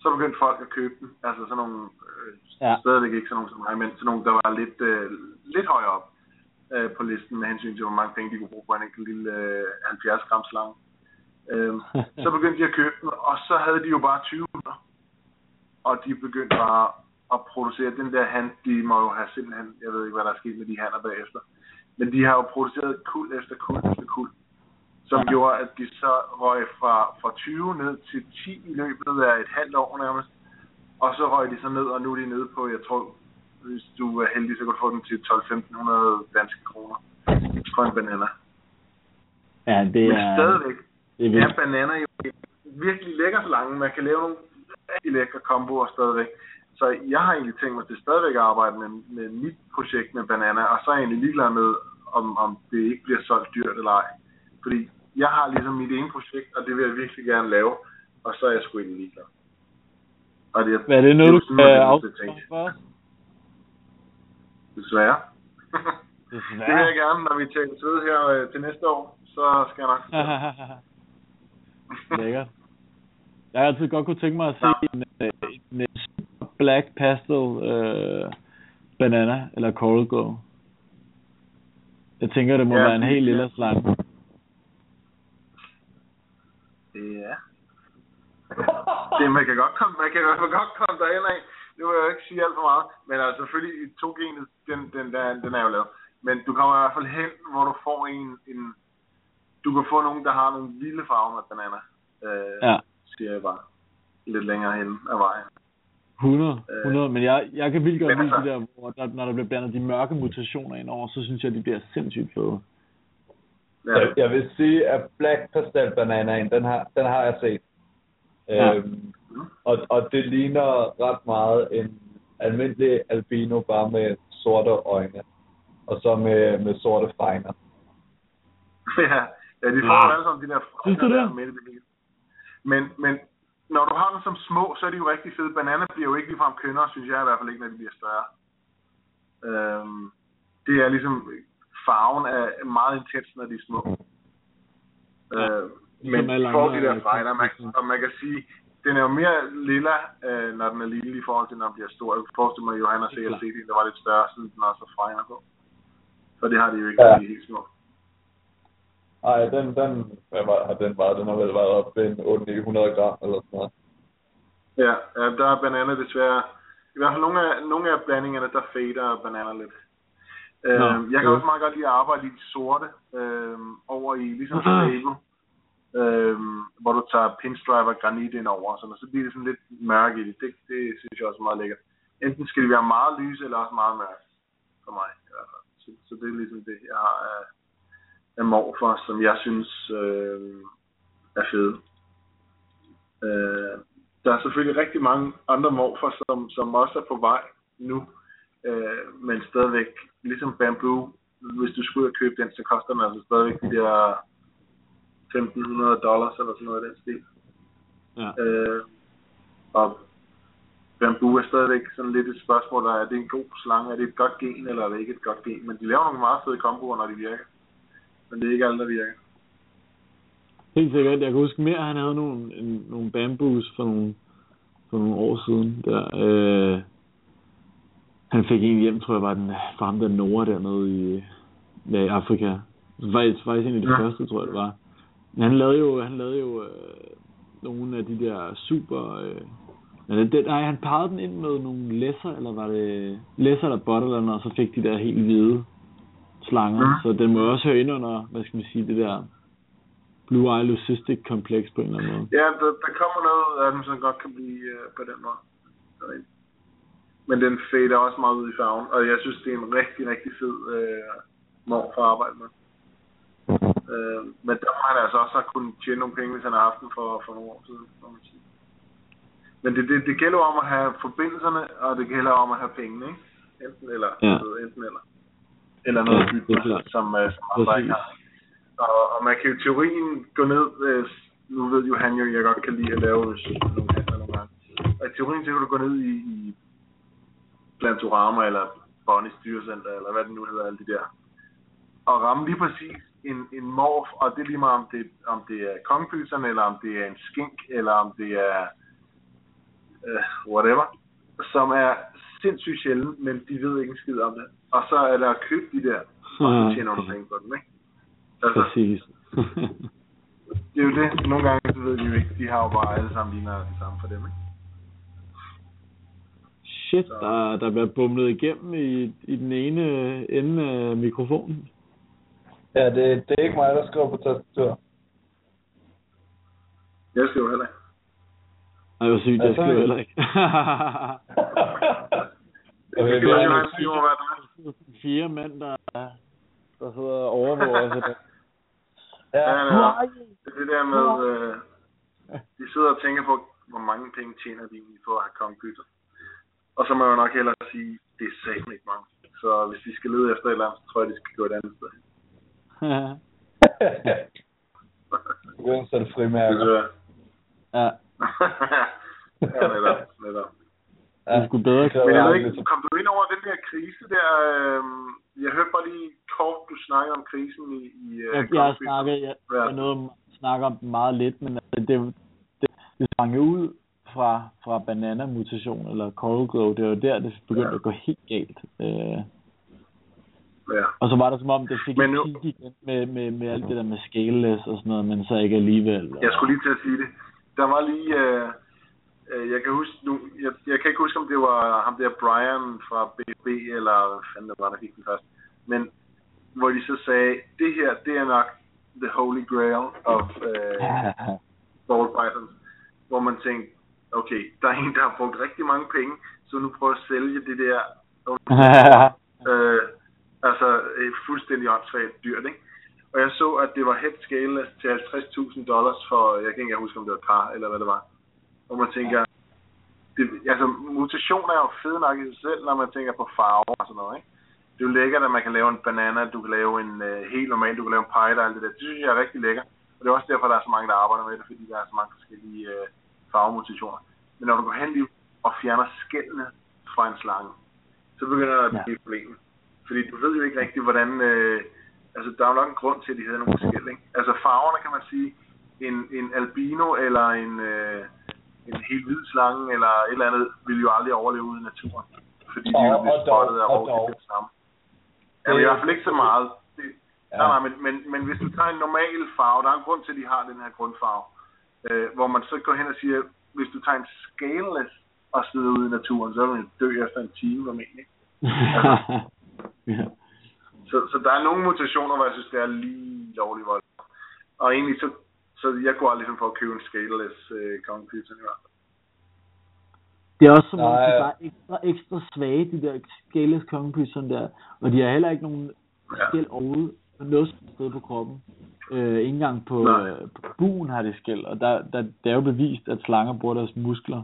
så begyndte folk at købe dem. Altså sådan nogle, øh, Ja. stadigvæk ikke sådan nogle som mig, men sådan nogle, der var lidt, øh, lidt højere op øh, på listen med hensyn til, hvor mange penge de kunne bruge på en enkelt lille øh, 70 gram slange. Øhm, [LAUGHS] så begyndte de at købe dem, og så havde de jo bare 20 minutter. Og de begyndte bare at producere den der hand, de må jo have simpelthen, jeg ved ikke, hvad der er sket med de hanner bagefter, men de har jo produceret kul efter kul efter kul, som Ja. gjorde, at de så røg fra, fra 20 ned til 10 i løbet af et halvt år nærmest. Og så røg de så ned, og nu er de nede på, jeg tror, hvis du er heldig, så kan du få den til 12-1500 danske kroner for en banana. Ja, det Men er, stadigvæk, det er er vildt. bananer jo en virkelig lækker slange. Man kan lave nogle rigtig lækre komboer stadigvæk. Så jeg har egentlig tænkt mig til stadigvæk at arbejde med, med mit projekt med bananer, og så er jeg egentlig ligeglad med, om, om det ikke bliver solgt dyrt eller ej. Fordi jeg har ligesom mit ene projekt, og det vil jeg virkelig gerne lave, og så er jeg sgu egentlig ligeglad. Og det, Hvad er det noget, jo du afsløre tænke. for? Desværre. det vil jeg gerne, når vi tager ved her øh, til næste år, så skal jeg nok. [LAUGHS] Lækkert. Jeg har altid godt kunne tænke mig at se Ja. en, øh, en, en super black pastel øh, banana eller coral glow. Jeg tænker, det må Ja, være en helt lille slange. Ja. Det, man kan godt komme, man kan hvert fald godt komme derind af. Det vil jeg jo ikke sige alt for meget. Men altså selvfølgelig, i to genet, den, den, der, den er jo lavet. Men du kommer i hvert fald hen, hvor du får en, en du kan få nogen, der har nogle vilde farver med bananer. Øh, Ja, Siger jeg bare. Lidt længere hen ad vejen. 100. 100. Men jeg, jeg kan vildt godt lide altså- de der, hvor der, når der bliver blandet de mørke mutationer ind over, så synes jeg, de bliver sindssygt fede. Ja. Jeg, jeg vil sige, at Black Pastel Bananaen, den har, den har jeg set. Ja. Øhm, og, og det ligner ret meget en almindelig albino, bare med sorte øjne. Og så med, med sorte fregner. [LAUGHS] ja, ja, de får Ja. jo alle sammen de der Synes du fregner det? der midt i det. Men, men når du har dem som små, så er de jo rigtig fede. Bananer bliver jo ikke ligefrem kønnere, synes jeg i hvert fald ikke, når de bliver større. Øhm, det er ligesom, farven er meget intens, når de er små. Ja, Øh, men får de der øh, fregner, man, og man kan sige, den er jo mere lilla, øh, når den er lille i forhold til, når den bliver stor. Jeg kunne forestille mig, at sikkert set en, der var lidt større, siden den også har fregner på. For det har de jo ikke, Ja. de er helt små. Ej, den, den, hvad var, har den været? Den har vel været op en 800 gram eller sådan noget. Ja, der er bananer desværre. I hvert fald nogle af, nogle af blandingerne, der fader bananer lidt. Øh, Nå, jeg kan ja. også meget godt lide at arbejde i de sorte, øh, over i ligesom stable, øh, hvor du tager pinstripe og granit ind over, sådan, og så bliver det sådan lidt mørk i det. det. Det synes jeg også er meget lækkert. Enten skal de være meget lyse, eller også meget mørke, for mig i hvert fald. Så, så det er ligesom det, jeg har af, af morfer, som jeg synes øh, er fede. Øh, der er selvfølgelig rigtig mange andre morfer, som, som også er på vej nu, øh, men stadigvæk, ligesom bamboo, hvis du skulle ud og købe den, så koster den altså stadigvæk de der 1500 dollars eller sådan noget af den stil. Ja. Øh, og bamboo er stadigvæk sådan lidt et spørgsmål, der er, er det en god slange, er det et godt gen, eller er det ikke et godt gen? Men de laver nogle meget fede komboer, når de virker. Men det er ikke alle, der virker. Helt sikkert. Jeg kan huske mere, at han havde nogle, en, nogle bamboos for nogle, for nogle år siden. Der, øh, han fik en hjem, tror jeg, var den fra ham der Nora dernede i, ja, i Afrika. Faktisk, faktisk en af de Ja. første, tror jeg, det var. Men han lavede jo, han lavede jo øh, nogle af de der super... Øh, men den, nej, han pegede den ind med nogle læsser, eller var det læsser eller bot eller noget, og så fik de der helt hvide slanger. Mhm. Så den må også høre ind under, hvad skal man sige, det der Blue Eye Leucistic kompleks på en eller anden måde. Ja, der, der kommer noget af dem, som godt kan blive øh, på den måde. Men den fader også meget ud i farven, og jeg synes, det er en rigtig, rigtig fed øh, mor for at arbejde med. Øh, men der må han altså også have kunnet tjene nogle penge, hvis han har haft den for, for nogle år siden, må man sige. Men det, det, det gælder om at have forbindelserne, og det gælder om at have pengene, ikke? Enten eller. Ja. Enten eller. Eller noget Ja, er klart. som, øh, som andre ikke har. Og, og man kan jo teorien gå ned, øh, nu ved jo han jo, jeg godt kan lide at lave nogle handler nogle gange. Og i teorien så kan du gå ned i, i Plantorama eller Bonnies Dyrecenter, eller hvad det nu hedder, alle de der. Og ramme lige præcis en, en morf, og det er lige meget om det, om det er kongepølserne, eller om det er en skink, eller om det er uh, whatever, som er sindssygt sjældent, men de ved ikke en skid om det. Og så er der at købe de der, og så tjener du penge på dem, ikke? Altså, Præcis. [LAUGHS] det er jo det. Nogle gange, så ved de jo ikke, de har jo bare alle sammen ligner det samme for dem, ikke? Shit, der, der bliver bumlet igennem i, i den ene ende af mikrofonen. Ja, det, det er ikke mig, der skriver på tastatur. Jeg skal jo heller ikke. Ej, hvor sygt, jeg skriver heller ikke. [LAUGHS] Okay, Det er jo jo han siger, hvad der er. Fire mænd, der, der sidder og overvåger os. [LAUGHS] Ja, Ja, ja. Det er det der med, øh, de sidder og tænker på, hvor mange penge tjener de egentlig på at have kongbytter. Og så må jeg jo nok hellere sige, det er satme ikke mange. Så hvis de skal lede efter et eller andet, så tror jeg, de skal gå et andet sted. [LAUGHS] At sætte Det frimærker. jeg. ja, [LAUGHS] ja, netop, netop. Ja, det er sgu bedre. det Men jeg ved aldrig ikke, kom du ind over den der krise der? Øh, jeg hørte bare lige kort, du snakkede om krisen i, i øh, Jeg, jeg, snakker, jeg, Ja. jeg nåede at snakke om den meget lidt, men altså, det, det, det sprang jo ud fra, fra banana-mutation, eller coral glow. Det var der, det begyndte Ja. at gå helt galt. Øh, Ja. og så var det som om, det fik Men en nu- peak igen med, med, med alt det der med scaleless og sådan noget, men så ikke alligevel. Jeg skulle lige til at sige det. Der var lige, øh, jeg kan huske nu, jeg, jeg kan ikke huske, om det var ham der Brian fra BB, eller hvad fanden det var, der fik den først. Men hvor de så sagde, det her, det er nok the holy grail of øh, ball pythons. Hvor man tænkte, okay, der er en, der har brugt rigtig mange penge, så nu prøver at sælge det der, [LAUGHS] øh, altså et fuldstændig åndssvagt dyrt, ikke? Og jeg så, at det var head scaleless til 50.000 dollars for, jeg kan ikke huske, om det var et par, eller hvad det var. Og man tænker, det, altså mutationer er jo fede nok i sig selv, når man tænker på farver og sådan noget, ikke? Det er jo lækkert, at man kan lave en banana, du kan lave en øh, helt normal, du kan lave en pie og alt det der. Det synes jeg er rigtig lækkert. Og det er også derfor, der er så mange, der arbejder med det, fordi der er så mange forskellige øh, farvemutationer. Men når du går hen lige og fjerner skældene fra en slange, så begynder der at Ja. blive et problem. Fordi du ved jo ikke rigtig, hvordan... Øh, altså, der er jo nok en grund til, at de hedder nogle skæld, ikke? Altså, farverne kan man sige, en, en albino eller en, øh, en helt hvid slange eller et eller andet, vil jo aldrig overleve ude i naturen. Fordi de Og- vil blive spottet af rovdyr dog. det samme. Ja, men i hvert fald ikke så meget. Det, Ja. Nej, nej, men, men, men hvis du tager en normal farve, der er en grund til, at de har den her grundfarve, øh, hvor man så går hen og siger, hvis du tager en scaleless og sidder ude i naturen, så vil man dø efter en time formentlig. [LAUGHS] ja. Så, så der er nogle mutationer, hvor jeg synes, det er lige lovligt voldsomt. Og egentlig, så, så jeg går aldrig sådan for at købe en scaleless øh, fald. Det er også som om, de ja. bare er ekstra, ekstra svage, de der scaleless kongepyserne der. Og de har heller ikke nogen Ja. skæld overhovedet noget sted på kroppen. Øh, ikke engang på, Nej. øh, på buen har de skæld. Og der, der, det er jo bevist, at slanger bruger deres muskler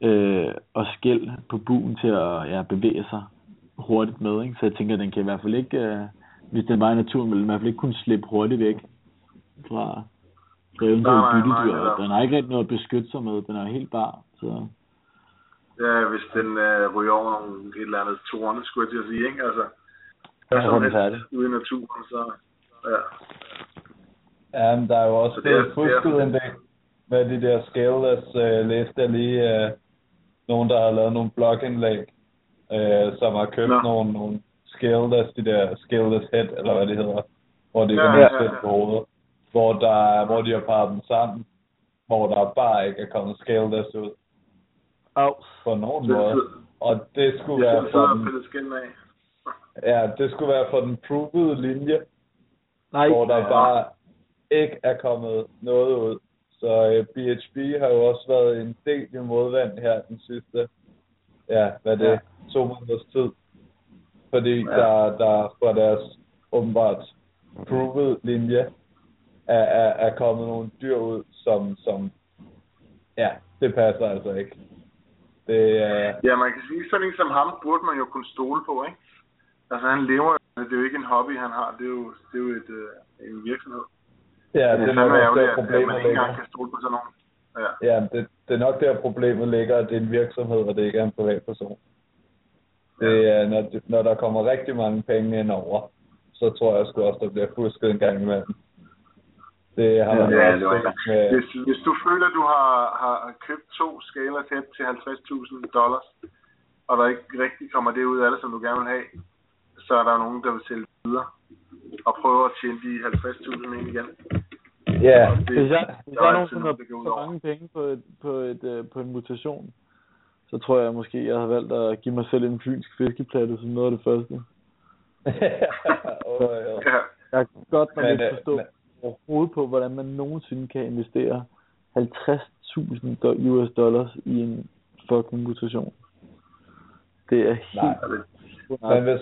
øh, og skæld på buen til at ja, bevæge sig hurtigt med. Ikke? Så jeg tænker, at den kan i hvert fald ikke, øh, hvis den var i naturen, ville den i hvert fald ikke kunne slippe hurtigt væk fra, eventuelle Nej, nej, nej, byttedyr. den har ikke rigtig noget at beskytte sig med. Den er jo helt bar. Så. Ja, hvis den øh, ryger over nogle, et eller andet torne, skulle jeg til at sige, ikke? Altså, så er helst færdig. ude i naturen, så... Ja. Ja, men der er jo også Så det er- fusket en del med de der scaleless. Øh, læste jeg lige øh, nogen, der har lavet nogle blogindlæg, øh, som har købt Nå. nogle, nogle scaleless, de der scaleless head, eller hvad det hedder, hvor det kan ja, ja, ja. på hovedet, hvor, der, hvor de har parret dem sammen, hvor der bare ikke er kommet scaleless ud Oh. på nogen Så det måde. Og det skulle Jeg være for den, af. ja, det skulle være for den proved linje, Nej, hvor der bare ikke er kommet noget ud. Så øh, BHB har jo også været en del i modvand her den sidste, ja, hvad det, Ja. to måneders tid. Fordi Ja. ja. der, der fra deres åbenbart proved linje er, er, er kommet nogle dyr ud, som, som ja, det passer altså ikke. Det er, Ja, man kan sige, sådan en som ham burde man jo kunne stole på, ikke? Altså, han lever det er jo ikke en hobby, han har, det er jo, det er jo et, øh, en virksomhed. ja, det er nok ærgerligt, der at, at problemet man ikke engang kan stole på sådan nogen. Ja. Ja, det, det er nok der problemet ligger, at det er en virksomhed, og det ikke er en privatperson. Det er, når, når der kommer rigtig mange penge ind over, så tror jeg sgu også, der bliver fusket en gang imellem. Det har man Ja, også det var med, Hvis, hvis du føler, at du har, har købt to Scalar Head til 50.000 dollars, og der ikke rigtig kommer det ud af det, som du gerne vil have, så er der nogen, der vil sælge videre og prøve at tjene de 50.000 ind igen. Ja, det, Hvis jeg, hvis der er jeg nogensinde nogen, har brugt så mange penge på, et, på, et, øh, på en mutation, så tror jeg måske, jeg har valgt at give mig selv en fynsk fiskeplatte som noget af det første. [LAUGHS] oh, ja. Ja, Jeg kan godt nok ikke øh, forstå men- overhovedet på, hvordan man nogensinde kan investere 50.000 do- US dollars i en fucking mutation. Det er helt Nej, Men hvis,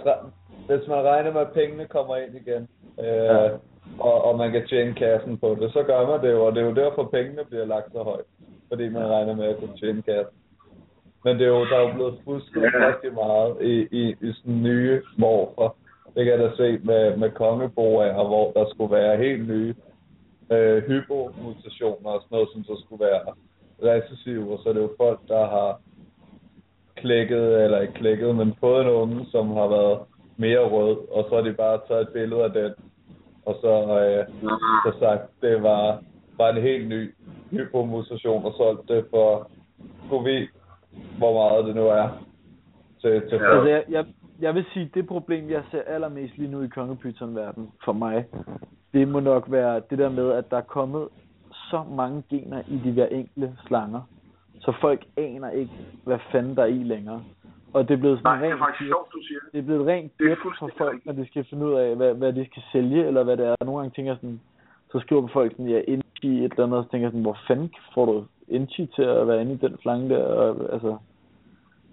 hvis man regner med, at pengene kommer ind igen, øh, Ja. og, og man kan tjene kassen på det, så gør man det jo, og det er jo derfor, pengene bliver lagt så højt. Fordi man regner med at kunne tjene kassen. Men det er jo, der er jo blevet fusket Ja. rigtig meget i, i, i sådan nye morfer. Det kan jeg da se med, med kongeboer, hvor der skulle være helt nye øh, hypomutationer og sådan noget, som så skulle være recessive, og så er det jo folk, der har klikket, eller ikke klikket, men fået en unge, som har været mere rød, og så har de bare taget et billede af den, og så, øh, så sagt, det var, var en helt ny hypomutation, og solgt det for, kunne vi, hvor meget det nu er, til, til Ja. Altså, jeg, jeg, jeg vil sige, det problem, jeg ser allermest lige nu i kongepython-verdenen, for mig, det må nok være det der med, at der er kommet så mange gener i de hver enkelte slanger, så folk aner ikke, hvad fanden der er i længere. Og det er blevet Nej, sådan det er rent faktisk sjovt, du siger det. er blevet rent Det er for folk, når de skal finde ud af, hvad, hvad de skal sælge, eller hvad det er. Nogle gange tænker sådan, så skriver folk sådan, ja, Inchi et eller andet, og så tænker sådan, hvor fanden får du Inchi til at være inde i den slange der? Og, altså,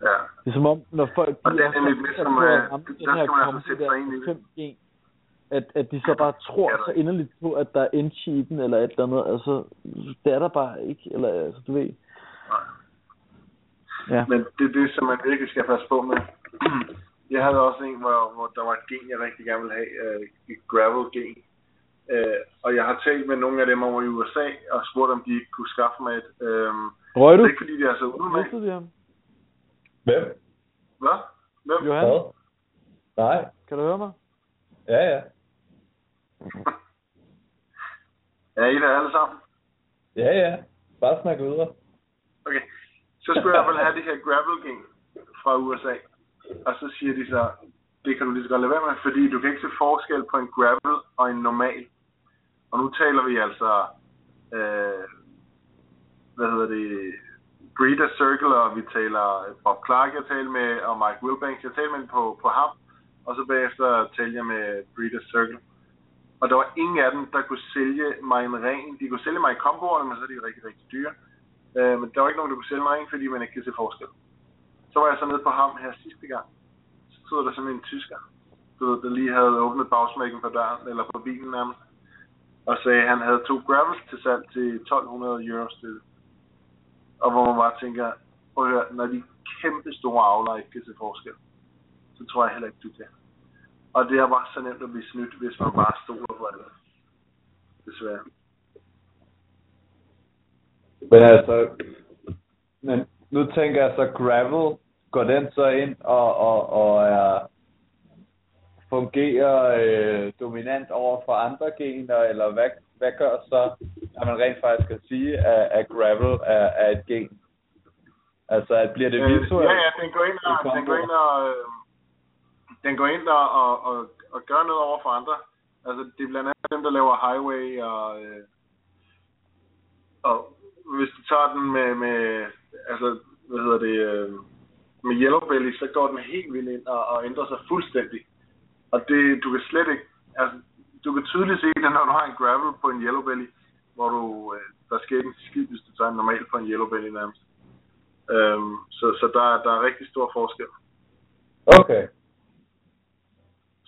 Ja. det er som om, når folk Og de det er nemlig sikre som, øh, der skal man altså sætte sig ind i det. at, at de så bare tror Ja, så inderligt på, at der er i den, eller et eller andet. Altså, det er der bare ikke, eller altså, du ved. Nej. Ja. Men det er det, som man virkelig skal passe på med. [CLEARS THROAT] Jeg havde også en, hvor, hvor der var et gen, jeg rigtig gerne ville have, øh, et gravel-gen. Øh, og jeg har talt med nogle af dem over i USA, og spurgt, om de ikke kunne skaffe mig et. Øh, Røg det du? er ikke, fordi de er så ude med. Hvem? Hvad? Hvem? Johan, Hvad? Nej. kan du høre mig? Ja, ja. [LAUGHS] Er I der alle sammen? Ja, ja. Bare snak videre. Okay. Så skulle jeg i hvert fald have det her gravel-gen fra USA. Og så siger de så, det kan du lige så godt lade være med, fordi du kan ikke se forskel på en gravel og en normal. Og nu taler vi altså, øh, hvad hedder det, Breeder Circle, og vi taler Bob Clark, jeg taler med, og Mike Wilbanks, jeg taler med på, på ham, og så bagefter talte jeg med Breeder Circle. Og der var ingen af dem, der kunne sælge mig en ren. De kunne sælge mig i komboerne, men så er de rigtig, rigtig dyre. Øh, men der var ikke nogen, der kunne sælge mig en, fordi man ikke kan se forskel. Så var jeg så nede på ham her sidste gang. Så stod der sådan en tysker, du ved, der lige havde åbnet bagsmækken på døren, eller på bilen nærmest. Og sagde, at han havde to gravels til salg til 1200 euro stykket. Og hvor man bare tænker, prøv at høre, når de kæmpe store avler ikke kan se forskel, så tror jeg heller ikke, du kan. Og det er bare så nemt at blive snydt, hvis man bare stoler på det. Desværre. Men altså, men nu tænker jeg så, gravel, går den så ind og, og, og er, fungerer øh, dominant over for andre gener, eller hvad, hvad gør så, at man rent faktisk kan sige, at, at gravel er, er et gen? Altså, at bliver det Øh, visuelt? ja, ja, den går ind og, den går ind og, øh, den går ind og, og, og, og gør noget over for andre. Altså, det er blandt andet dem, der laver highway og, øh, og hvis du tager den med, med altså, hvad hedder det, øh, med Yellow Belly, så går den helt vildt ind og, og ændrer sig fuldstændig. Og det, du kan slet ikke, altså, du kan tydeligt se det, når du har en gravel på en Yellow Belly, hvor du, øh, der sker ikke en skid, hvis du tager en normal på en Yellow Belly nærmest. Øhm, så så der, er- der er rigtig stor forskel. Okay.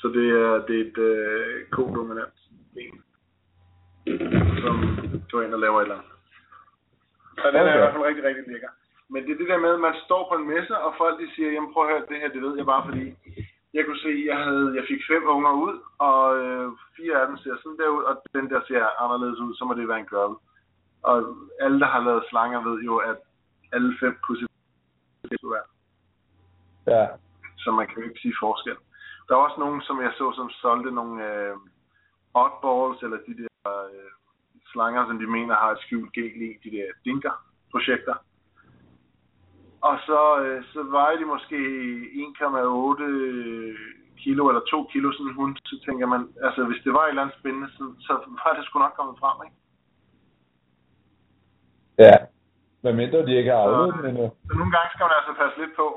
Så det er, det er et øh, kodominant gen, som går ind og laver et eller andet. Så den er i hvert fald rigtig, rigtig lækker. Men det er det der med, at man står på en messe, og folk de siger, jamen prøv at høre, det her, det ved jeg bare, fordi jeg kunne se, jeg havde, jeg fik fem unger ud, og øh, fire af dem ser sådan der ud, og den der ser anderledes ud, så må det være en girl. Og alle, der har lavet slanger, ved jo, at alle fem kunne se ud. Ja. så man kan jo ikke sige forskel. Der er også nogen, som jeg så, som solgte nogle øh, oddballs, eller de der øh, slanger, som de mener har et skjult gel i, de der dinker-projekter. Og så, øh, så vejer de måske 1,8 kilo eller 2 kilo sådan en hund, så tænker man, altså hvis det var et eller andet spændende, så, så var det sgu nok kommet frem, ikke? Ja. Hvad mindre de ikke har afledt den endnu. Så nogle gange skal man altså passe lidt på,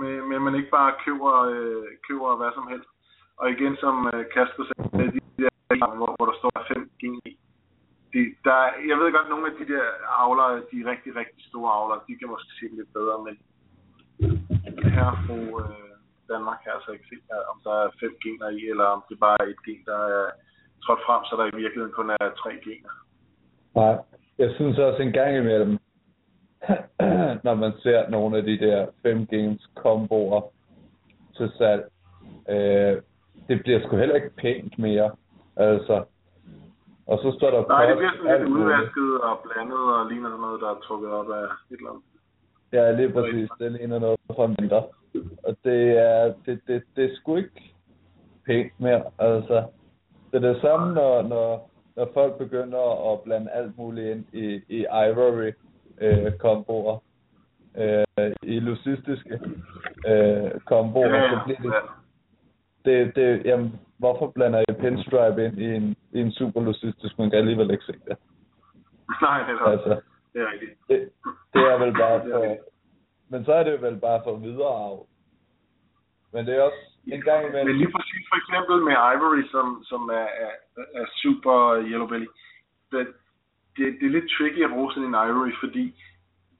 med, med at man ikke bare køber, øh, køber hvad som helst. Og igen, som øh, Kasper sagde, de der, hvor, hvor der står 5 gen i, de, der, jeg ved godt, at nogle af de der avlere, de rigtig, rigtig store avlere, de kan måske se lidt bedre, men her på øh, Danmark kan altså ikke se, øh, om der er fem gener i, eller om det bare er et gen, der er trådt frem, så der i virkeligheden kun er tre gener. Nej. Jeg synes også en gang imellem, [CLEARS THROAT] når man ser nogle af de der 5 games komboer til salg, øh, det bliver sgu heller ikke pænt mere. Altså, og så står der Nej, det bliver sådan alt lidt udvasket og blandet og ligner sådan noget, der er trukket op af et eller andet. Ja, lige præcis. Det ligner noget fra en vinter. Og det er, det, det, det er sgu ikke pænt mere. Altså, det er det samme, når, når, når folk begynder at blande alt muligt ind i, i ivory øh, komboer. Øh, I lucistiske øh, komboer, Ja, så bliver det, det, det, jamen, hvorfor blander I pinstripe ind i en, i en super lucistisk, man kan alligevel ikke se det. [LAUGHS] Nej, det er, Altså, det er rigtigt. det, det er vel bare [LAUGHS] for, men så er det vel bare for videre arv. Men det er også en gang Men imellem, lige præcis for eksempel med Ivory, som, som er, er, er super Yellow Belly, det, det, det er lidt tricky at bruge sådan en Ivory, fordi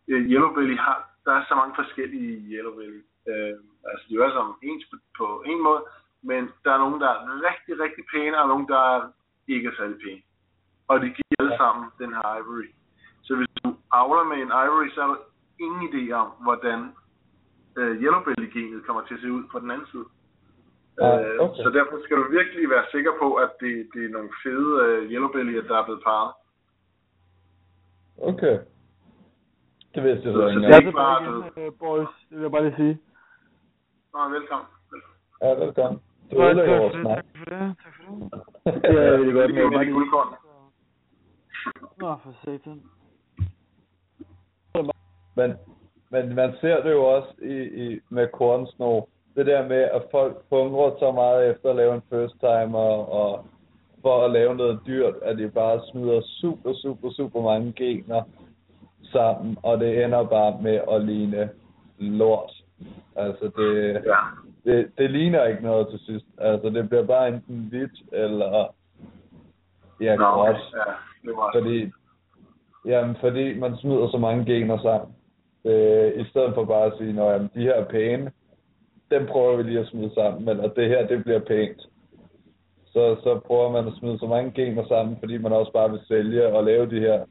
øh, Yellow Belly har, der er så mange forskellige Yellow Belly. Øh, altså de er alle sammen ens på, på en måde, men der er nogen, der er rigtig, rigtig pæne, og nogen, der er ikke er særlig pæne. Og de giver alle sammen den her Ivory. Så hvis du avler med en Ivory, så er der ingen idé om, hvordan øh, Yellow Belly-genet kommer til at se ud på den anden side. Ah, Øh, okay. Så derfor skal du virkelig være sikker på, at det, det er nogle fede øh, yellow bellier, der er blevet parret. okay. Det vidste jeg Så- så så ikke det Jeg er ikke bare igen, øh, boys. Det vil jeg bare lige sige. Nå, velkommen. velkommen. Ja, velkommen. Du ødelægger vores snak. Tak for det. Tak for det. Det er rigtig godt. Det er lige- guldkorn. Nå, for satan. Men, men man ser det jo også i, i, med kornsnor. Det der med, at folk hungrer så meget efter at lave en first timer, og for at lave noget dyrt, at de bare smider super, super, super mange gener sammen, og det ender bare med at ligne lort. Altså det, Ja. Det, det ligner ikke noget til sidst. Altså det bliver bare enten hvidt, eller ja, Nå, gråt. ja, det var Fordi, jamen, fordi man smider så mange gener sammen. Øh, I stedet for bare at sige, at de her er pæne, dem prøver vi lige at smide sammen, eller det her, det bliver pænt. Så, så prøver man at smide så mange gener sammen, fordi man også bare vil sælge og lave de her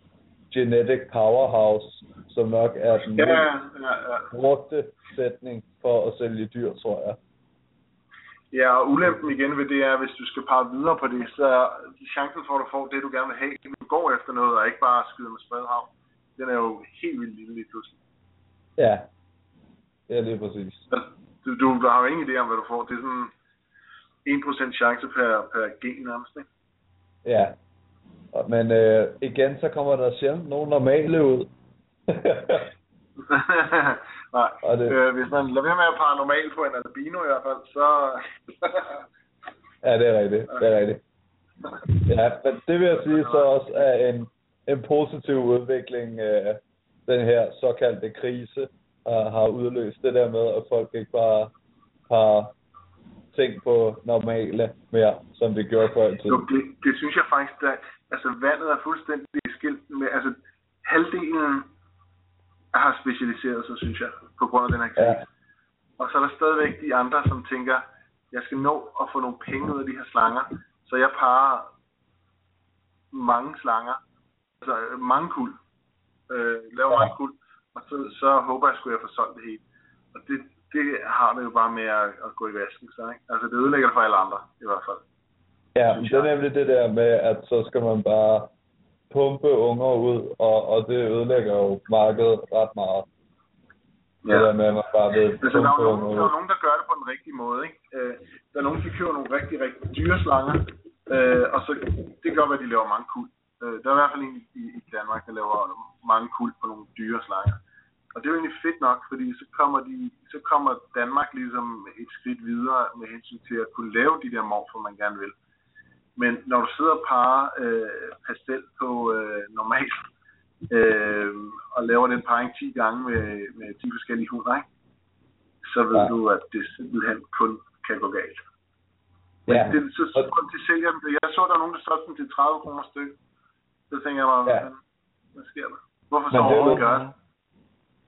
genetic powerhouse, som nok er den Ja, ja, ja. brugte sætning for at sælge dyr, tror jeg. Ja, og ulempen igen ved det er, hvis du skal pare videre på det, så er chancen for, at du får det, du gerne vil have, at du går efter noget, og ikke bare skyder med spredhavn. Den er jo helt vildt lille lige pludselig. Ja, ja lige præcis. Altså, Du, du, du har jo ingen idé om, hvad du får. Det er sådan 1% chance per, per gen nærmest, ikke? Ja. Men øh, igen, så kommer der sjældent nogen normale ud. [LAUGHS] Nej, Og det- øh, hvis man lader være med at parre normalt på en albino i hvert fald, så... ja, det er rigtigt. Det er rigtigt. Ja, men det vil jeg sige så også er en, en positiv udvikling, øh, den her såkaldte krise har, har udløst. Det der med, at folk ikke bare har tænkt på normale mere, som det gjorde før i tiden. det, det synes jeg faktisk, der, altså vandet er fuldstændig skilt med, altså halvdelen har specialiseret sig, synes jeg, på grund af den her krise. Ja. Og så er der stadigvæk de andre, som tænker, jeg skal nå at få nogle penge ud af de her slanger, så jeg parer mange slanger, altså øh, mange kuld, øh, laver Ja. mange kuld, og så, så håber jeg, at jeg får solgt det hele. Og det, det har det jo bare med at, at gå i vasken, så ikke? Altså det ødelægger det for alle andre, i hvert fald. Ja, synes det er nemlig det der med, at så skal man bare pumpe unger ud, og, og det ødelægger jo markedet ret meget. Ja. Det der med, at man bare ved, Altså, der er nogen, der, er jo nogen, der gør det på den rigtige måde. Ikke? Øh, der er nogen, der køber nogle rigtig, rigtig dyre slanger, øh, og så det gør, at de laver mange kul. Øh, der er i hvert fald en i, i Danmark, der laver mange kul på nogle dyre slanger. Og det er jo egentlig fedt nok, fordi så kommer, de, så kommer Danmark ligesom et skridt videre med hensyn til at kunne lave de der morfer, man gerne vil. Men når du sidder og parer øh, pastel på øh, normalt, øh, og laver den parring 10 gange med, med 10 forskellige hunder, ikke? så ved ja. du, at det simpelthen kun kan gå galt. Men Ja. det, så, så de sælger dem. Jeg så, der er nogen, der solgte dem til 30 kroner stykke. Så tænker jeg bare, hvad, Ja. fanden, hvad sker der? Hvorfor så Men er overhovedet gøre det?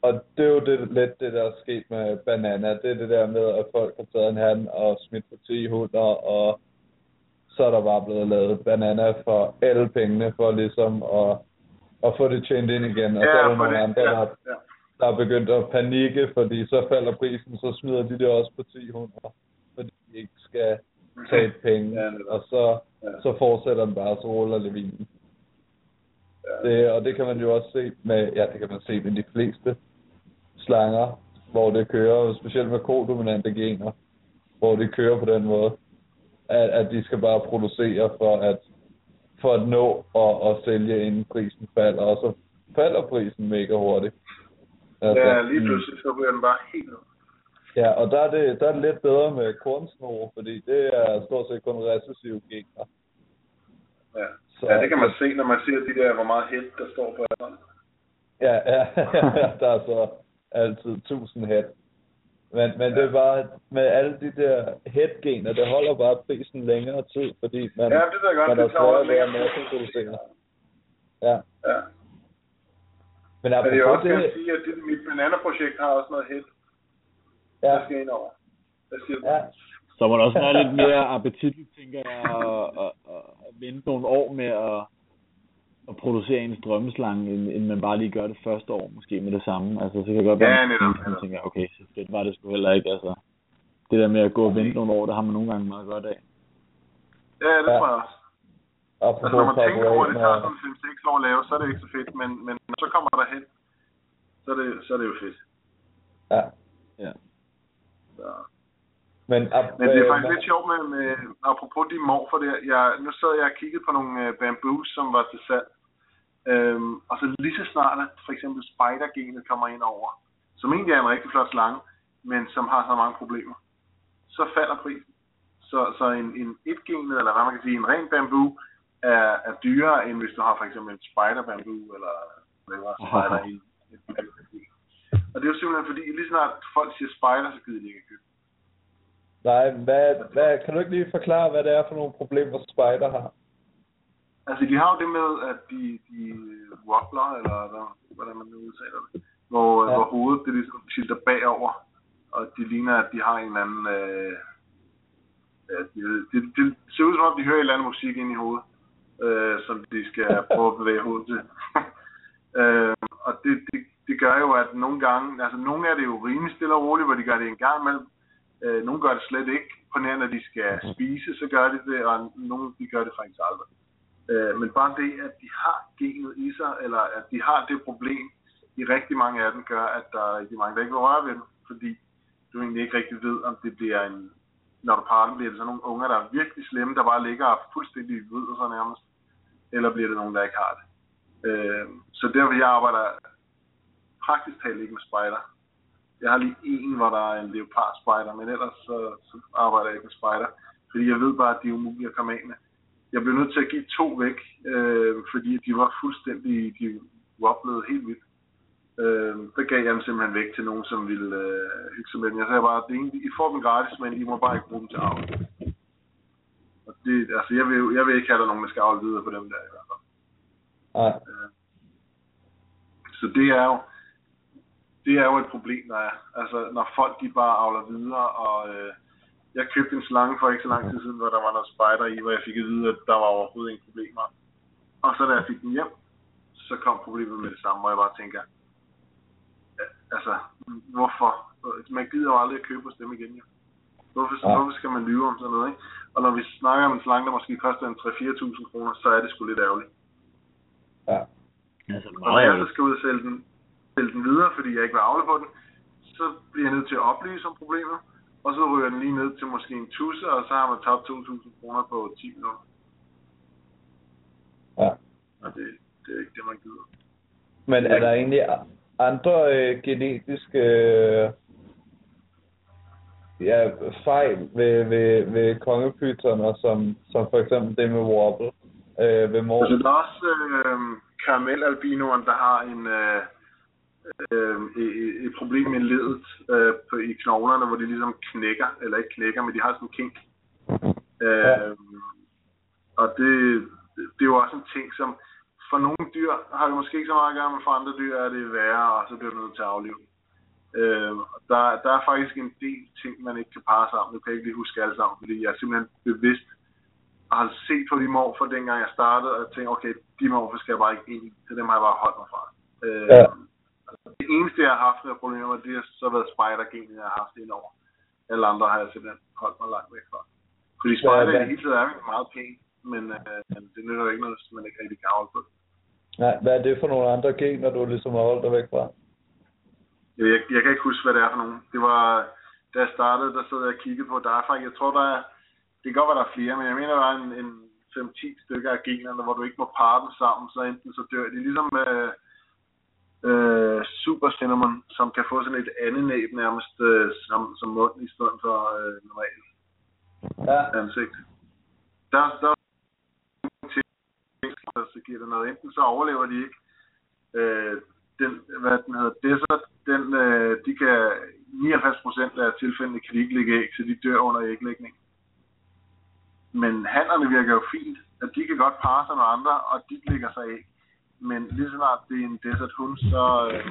Og det er jo det, lidt det, der er sket med Banana. Det er det der med, at folk har taget en hand og smidt på 10 hunder, og så er der bare blevet lavet Banana for alle pengene, for ligesom at, at få det tjent ind igen. Og så er der nogle det- andre, ja, der, ja. der er begyndt at panikke, fordi så falder prisen, så smider de det også på 10 hunder, fordi de ikke skal tabe [CLEARS THROAT] penge. Ja, og så, Ja. så fortsætter den bare, så ruller levinen. Det, og det kan man jo også se med, ja, det kan man se med de fleste slanger, hvor det kører, specielt med kodominante gener, hvor det kører på den måde, at, at de skal bare producere for at, for at nå og, at sælge, inden prisen falder, og så falder prisen mega hurtigt. Altså, Ja, lige pludselig så bliver den bare helt ned. Ja, og der er, det, der er det lidt bedre med kornsnore, fordi det er stort set kun recessive gener. Ja. Så- ja, det kan man se, når man ser de der, hvor meget head, der står på alderen. Ja, ja, [LAUGHS] der er så altid 1000 head. Men, men det er bare, med alle de der head-gener, det holder bare prisen længere tid, fordi man, Ja, det jeg godt, man er det sværere ved at længere tid. masseproducere. Ja, Ja. men Men det er apropos også det, sige, at det, mit banana-projekt har også noget head, ja, der skal ind over. Hvad siger du? ja, Så må det også være lidt [LAUGHS] mere appetitligt, tænker jeg, at, at, at, at vente nogle år med at, at producere en strømmeslange, end, end man bare lige gør det første år, måske med det samme. Altså, så kan det godt være, Ja, at netop, man tænker, okay, så fedt var det sgu heller ikke. Altså, det der med at gå og vente nogle år, det har man nogle gange meget godt af. Ja, det tror jeg også. apropos Altså, når man tænker over, at det tager sådan 5-6 år at lave, så er det ikke så fedt, men, men når så kommer der hen, så er det, så er det jo fedt. ja, Ja. Så. men, ap, Men det er øh, faktisk lidt sjovt med, med apropos de morfer der. Jeg, nu sad jeg og kiggede på nogle øh, bamboos, som var til salg. Øhm, og så lige så snart, at for eksempel spider-genet kommer ind over, som egentlig er en rigtig flot slange, men som har så mange problemer, så falder prisen. Så, så en, en et-genet, eller hvad man kan sige, en ren bamboo, er, er dyrere, end hvis du har for eksempel en spider-bamboo, eller hvad spider i. Og det er jo simpelthen fordi, lige snart folk siger spider, så gider de ikke købe. nej, hvad, hvad, kan du ikke lige forklare, hvad det er for nogle problemer, spider har? Altså, de har jo det med, at de, de wobbler, eller hvad, hvordan man nu udtaler det, hvor, Ja. hvor hovedet det ligesom tilter bagover, og de ligner, at de har en eller anden... Øh, ja, det, det, det, ser ud som om, de hører en eller anden musik ind i hovedet, øh, som de skal [LAUGHS] prøve at bevæge hovedet til. [LAUGHS] øh, og det, det, det gør jo, at nogle gange, altså nogle af det er jo rimelig stille og roligt, hvor de gør det en gang imellem. Øh, nogle gør det slet ikke. På nær, når de skal spise, så gør de det, og nogle de gør det faktisk aldrig. Øh, men bare det, at de har genet i sig, eller at de har det problem, i rigtig mange af dem gør, at der er rigtig mange, der ikke vil røre ved dem, fordi du egentlig ikke rigtig ved, om det bliver en, når du parer dem, bliver det sådan nogle unger, der er virkelig slemme, der bare ligger fuldstændig ved så nærmest, eller bliver det nogen, der ikke har det. Øh, så derfor jeg arbejder praktisk talt ikke med spejder. Jeg har lige en, hvor der er en leopard spider, men ellers så, så arbejder jeg ikke med spejder, fordi jeg ved bare, at de er umulige at komme af med. Jeg blev nødt til at give to væk, øh, fordi de var fuldstændig, de wobblede helt vildt. Øh, der gav jeg dem simpelthen væk til nogen, som ville øh, hygge sig med dem. Jeg sagde bare, at er I får dem gratis, men I må bare ikke bruge dem til avl. Og det, altså, jeg vil, jeg vil ikke have, at der er nogen, der skal avle videre på dem der i hvert fald. Nej, Så det er jo, det er jo et problem, der er. Altså, når folk de bare avler videre, og øh, jeg købte en slange for ikke så lang tid siden, hvor der var noget spider i, hvor jeg fik at vide, at der var overhovedet ingen problemer. Og så da jeg fik den hjem, så kom problemet med det samme, hvor jeg bare tænker, altså, hvorfor? Man gider jo aldrig at købe hos dem igen, jo. Hvorfor, Ja. hvorfor skal man lyve om sådan noget, ikke? Og når vi snakker om en slange, der måske koster en 3-4.000 kroner, så er det sgu lidt ærgerligt. ja. Altså, Og meget når jeg så skal ud og sælge den, sælge den videre, fordi jeg ikke vil afle på den, så bliver jeg nødt til at oplyse om problemet, og så ryger den lige ned til måske en tusse, og så har man tabt 2.000 kroner på 10 minutter. Ja. Og det, det er ikke det, man gider. Men er der egentlig andre øh, genetiske øh, ja, fejl ved, ved, ved kongepyterne, som, som for eksempel det med wobble øh, ved mor? Altså, der er også øh, karamelalbinoen, der har en, øh, øh, et, problem med ledet øh, på, i knoglerne, hvor de ligesom knækker, eller ikke knækker, men de har sådan en kink. Øh, Ja. Og det, det er jo også en ting, som for nogle dyr har det måske ikke så meget at gøre, men for andre dyr er det værre, og så bliver du nødt til at aflive. Øh, der, der er faktisk en del ting, man ikke kan parre sammen. Det kan jeg ikke lige huske alle sammen, fordi jeg er simpelthen bevidst og har set på de morfer, dengang jeg startede, og tænkte, okay, de morfer skal jeg bare ikke ind i, så dem har jeg bare holdt mig fra. Øh, Ja. Det eneste, jeg har haft med problemer med, det har så været spider-genet, jeg har haft indover. Alle andre har jeg simpelthen holdt mig langt væk fra. Fordi spider Ja, i det hele taget er meget pæn, men øh, men det nytter ikke noget, hvis man ikke rigtig kan afholde på det. Nej, hvad er det for nogle andre gener, du ligesom har holdt dig væk fra? Jeg, jeg, jeg kan ikke huske, hvad det er for nogen. Det var, da jeg startede, der sad jeg og kiggede på, der er faktisk, jeg tror, der er, det kan godt være, der er flere, men jeg mener, der er en, en 5-10 stykker af generne, hvor du ikke må parre dem sammen, så enten så dør de. Ligesom øh, øh, Super Cinnamon, som kan få sådan et andet næb nærmest øh, som, som mund i stedet for øh, normalt Ja, ansigt. Der, der er så giver det noget. Enten så overlever de ikke. Øh, den, hvad den hedder, Desert, den, øh, de kan, 99% af tilfældene kan de ikke lægge æg, så de dør under æglægning. Men hannerne virker jo fint, at de kan godt parre sig med andre, og de lægger sig æg. Men lige så snart det er en desert hund, så, øh,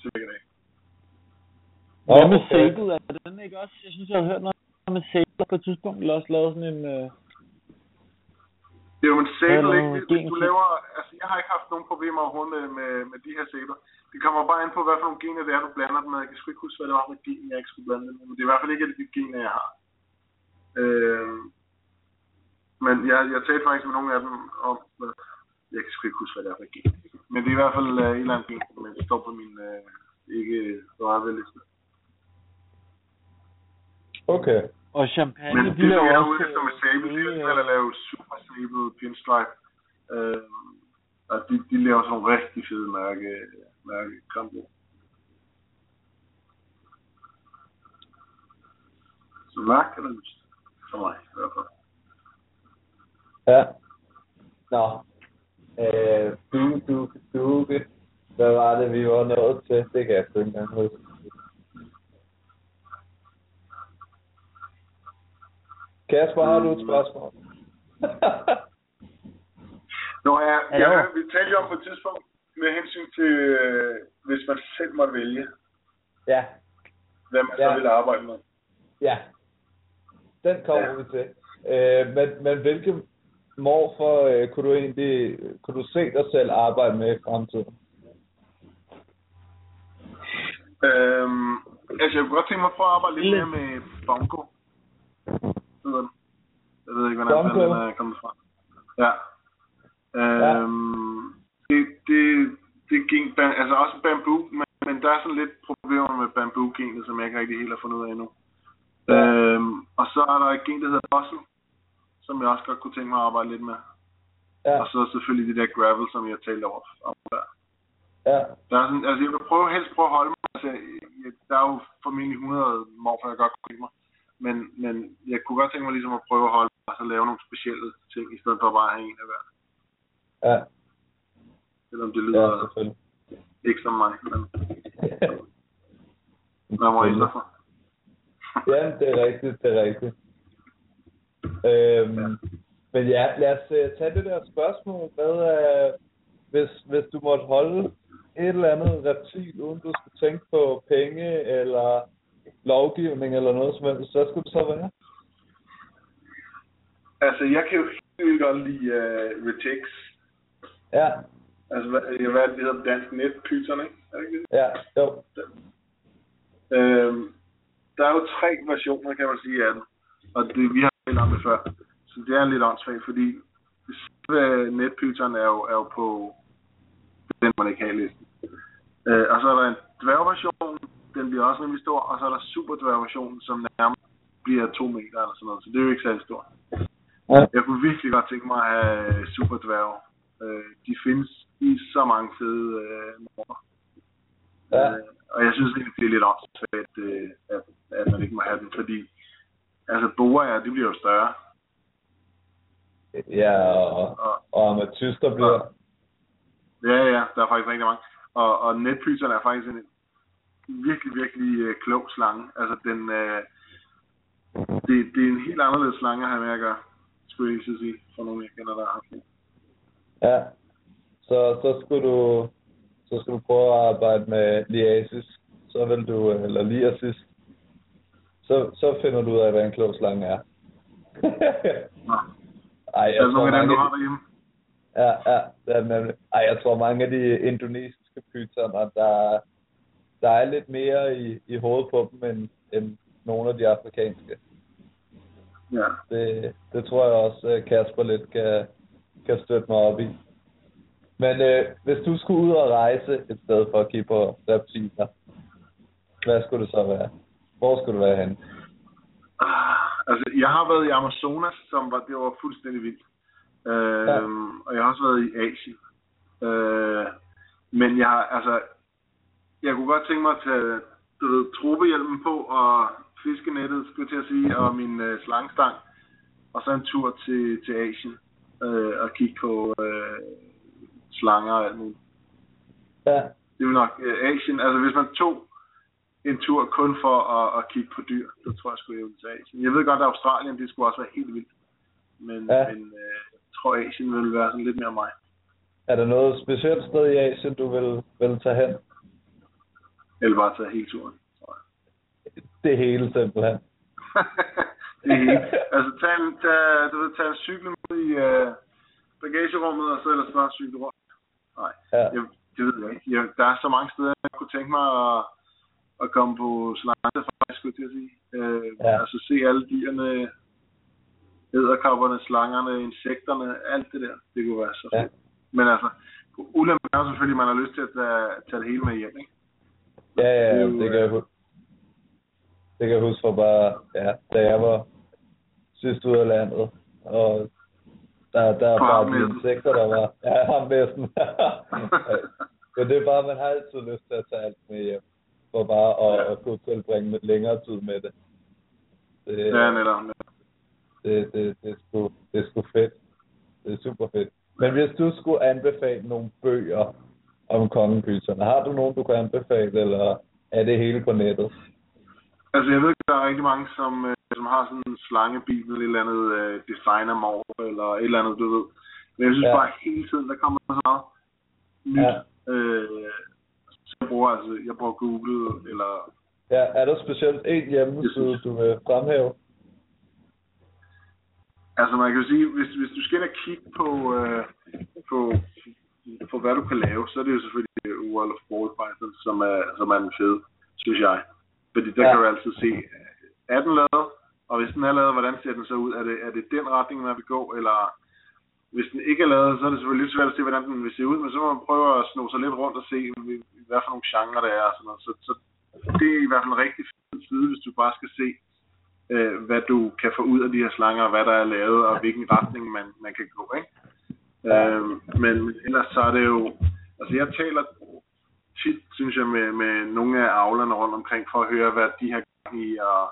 så virker det ikke. Hvad med okay. Sable? Er den ikke også? Jeg synes, jeg har hørt noget med Sable på et tidspunkt. Eller også lavet sådan en... Øh... Det er jo en Ja, noget ikke? Hvis- du laver, altså jeg har ikke haft nogen problemer overhovedet med, med, med de her sæbler. Det kommer bare ind på, hvad for nogle gener det er, du blander dem med. Jeg kan sgu ikke huske, hvad det var med gen, jeg ikke skulle blande dem med. Men det er i hvert fald ikke de gener, jeg har. Øh, men jeg, jeg talte faktisk med nogle af dem om, jeg kan sgu ikke huske, hvad det er for gen. Men det er i hvert fald uh, en eller anden gen, men det står på min uh, ikke rørveliste. Okay. Og champagne, Men de det, som laver jeg er ude efter med Sable, det er øh, at lave super sable pinstripe. Øh, og de, de laver sådan nogle rigtig fede mærke, mærke kombo. Så mørk eller lyst? For mig i hvert fald. Ja. Nå. Øh, du, du, du, Hvad var det, vi var nået til? Det kan jeg ikke engang huske. Kasper, har du et spørgsmål? Nå, ja, ja, vi talte jo om på et tidspunkt med hensyn til, øh, hvis man selv måtte vælge, ja, hvad man Ja. så ville arbejde med. ja. Den kommer Ja. vi til. Øh, men, men hvilke morfor øh, kunne du egentlig kunne du se dig selv arbejde med i fremtiden? Øhm, altså, jeg kunne godt tænke mig at prøve at arbejde lidt mere med bongo. Jeg ved ikke, hvordan Bongo? den er kommet fra. Ja. Øhm, det, det, det gik, altså også bamboo, men, men der er sådan lidt problemer med bamboo-genet, som jeg ikke rigtig helt har fundet ud af endnu. Ja. Øhm, og så er der et gen, der hedder Bossel, som jeg også godt kunne tænke mig at arbejde lidt med. Ja, Og så selvfølgelig det der gravel, som jeg talte over om der. ja, Der er sådan, altså jeg vil prøve, helst prøve at holde mig. Altså, jeg- der er jo formentlig 100 morfer, jeg godt kunne tænke mig. Men, men jeg kunne godt tænke mig ligesom at prøve at holde mig, og så lave nogle specielle ting, i stedet for bare at have en af hver. ja, Selvom det lyder ja, ikke som mig, men [LAUGHS] man må ændre sig. Ja, det er rigtigt, det er rigtigt. Øhm, men ja, lad os uh, tage det der spørgsmål med, uh, hvis, hvis du måtte holde et eller andet reptil, uden du skulle tænke på penge eller lovgivning eller noget som helst, så skulle det så være? Altså, jeg kan jo helt godt lide uh, Retex. Ja, Altså, hvad, hvad er det, hedder dansk? Netpyterne, ikke? Er det ikke det? ja, jo. Øhm, der er jo tre versioner, kan man sige, af den. Og det, vi har talt om det før. Så det er lidt åndssvagt, fordi netpyteren er jo, er jo på den, man ikke har listen. Øh, og så er der en dværgversion, den bliver også rimelig stor, og så er der superdværversionen, som nærmest bliver 2 meter eller sådan noget, så det er jo ikke særlig stort. Ja. Jeg kunne virkelig godt tænke mig at have superdværge. Øh, de findes i så mange fede øh, numre. Ja. Øh, og jeg synes egentlig, det er lidt åndssvagt, øh, at, at man ikke må have den, fordi altså boaer, de bliver jo større. Ja, og, Og, og ametyster bliver... ja, ja, der er faktisk rigtig mange. Og, og netpyserne er faktisk en virkelig, virkelig øh, klog slange. Altså, den, øh, det, det er en helt anderledes slange at have med at gøre, skulle jeg ikke sige, for nogen, jeg kender, der har haft det. Ja. Så, så skulle du så skulle du prøve at arbejde med liasis. Så vil du, eller liasis. Så, så finder du ud af, hvad en klog slange er. [LAUGHS] Ej, jeg tror, mange du af har de, derhjemme? ja, ja, det er nemlig. Ej, jeg tror mange af de indonesiske pytoner, der, der er lidt mere i, i hovedet på dem, end, end nogle af de afrikanske. Ja. Det, det tror jeg også, øh, Kasper lidt kan, kan støtte mig op i. Men øh, hvis du skulle ud og rejse et sted for at kigge på reptiler, hvad skulle det så være? Hvor skulle du være henne? Ah, Altså, jeg har været i Amazonas, som var, det var fuldstændig vildt. Øhm, Ja. Og jeg har også været i Asien. Øh, men jeg har, altså, jeg kunne godt tænke mig at tage, du ved, trobehjelmen på og fiskenettet, skulle jeg til at sige, og min øh, slangstang. Og så en tur til, til Asien øh, og kigge på øh, slanger og alt muligt. Ja, Det vil nok øh, Asien, altså hvis man tog en tur kun for at, at kigge på dyr, så tror jeg ville til Asien. Jeg ved godt, at Australien, det skulle også være helt vildt. Men, Ja. men øh, jeg tror, Asien ville være sådan lidt mere mig. er der noget specielt sted i Asien, du vil, vil tage hen? Eller bare tage hele turen, tror jeg. Det hele simpelthen. [LAUGHS] det helt. Altså, tag en, tag, du ved, tag en cykel med i øh, bagagerummet, og så ellers bare cykle rundt. Nej, Ja. jeg, det ved jeg ikke. Jeg, der er så mange steder, jeg kunne tænke mig at, at komme på slange, faktisk, skulle jeg til at sige. Øh, Ja. Altså, se alle dyrene, æderkopperne, slangerne, insekterne, alt det der. Det kunne være så Ja. fedt. Men altså, ulempen er selvfølgelig, at man har lyst til at tage, tage det hele med hjem, ikke? Ja, ja, Det ja, jo, det kan jeg huske. Det kan jeg huske fra bare, ja, da jeg var sidst ude af landet, og der, der er bare de insekter, der var, ja, hammessen. [LAUGHS] Men det er bare, man har altid lyst til at tage alt med hjem, for bare at, Ja. at kunne tilbringe lidt længere tid med det. Det, Ja, netop. det, det, det, er sgu, det er sgu fedt. Det er super fedt. Men hvis du skulle anbefale nogle bøger om kongepyserne, har du nogen, du kan anbefale, eller er det hele på nettet? Altså, jeg ved, at der er rigtig mange, som, øh, som har sådan en slangebibel, et eller andet øh, designer mor, eller et eller andet, du ved. Men jeg synes Ja. bare hele tiden, der kommer så meget nyt. Ja. Øh, jeg bruger, altså, jeg bruger Google, eller... Ja, er der specielt en hjemmeside, du vil fremhæve? Altså, man kan sige, hvis, hvis du skal ind og kigge på, øh, på, på, hvad du kan lave, så er det jo selvfølgelig World of Sport Python, som er, som er den fede, synes jeg. Fordi der ja. kan du altid se, er den lavet? Og hvis den er lavet, hvordan ser den så ud? Er det, er det den retning, man vil gå? Eller hvis den ikke er lavet, så er det selvfølgelig lidt svært at se, hvordan den vil se ud, men så må man prøve at sno sig lidt rundt og se, hvad for nogle genrer det er. Og sådan noget. Så, så det er i hvert fald en rigtig fed side, hvis du bare skal se, øh, hvad du kan få ud af de her slanger, hvad der er lavet, og hvilken retning man, man kan gå. Ikke? Øh, men ellers så er det jo... Altså jeg taler tit, synes jeg, med, med nogle af avlerne rundt omkring, for at høre, hvad de har gang i, og,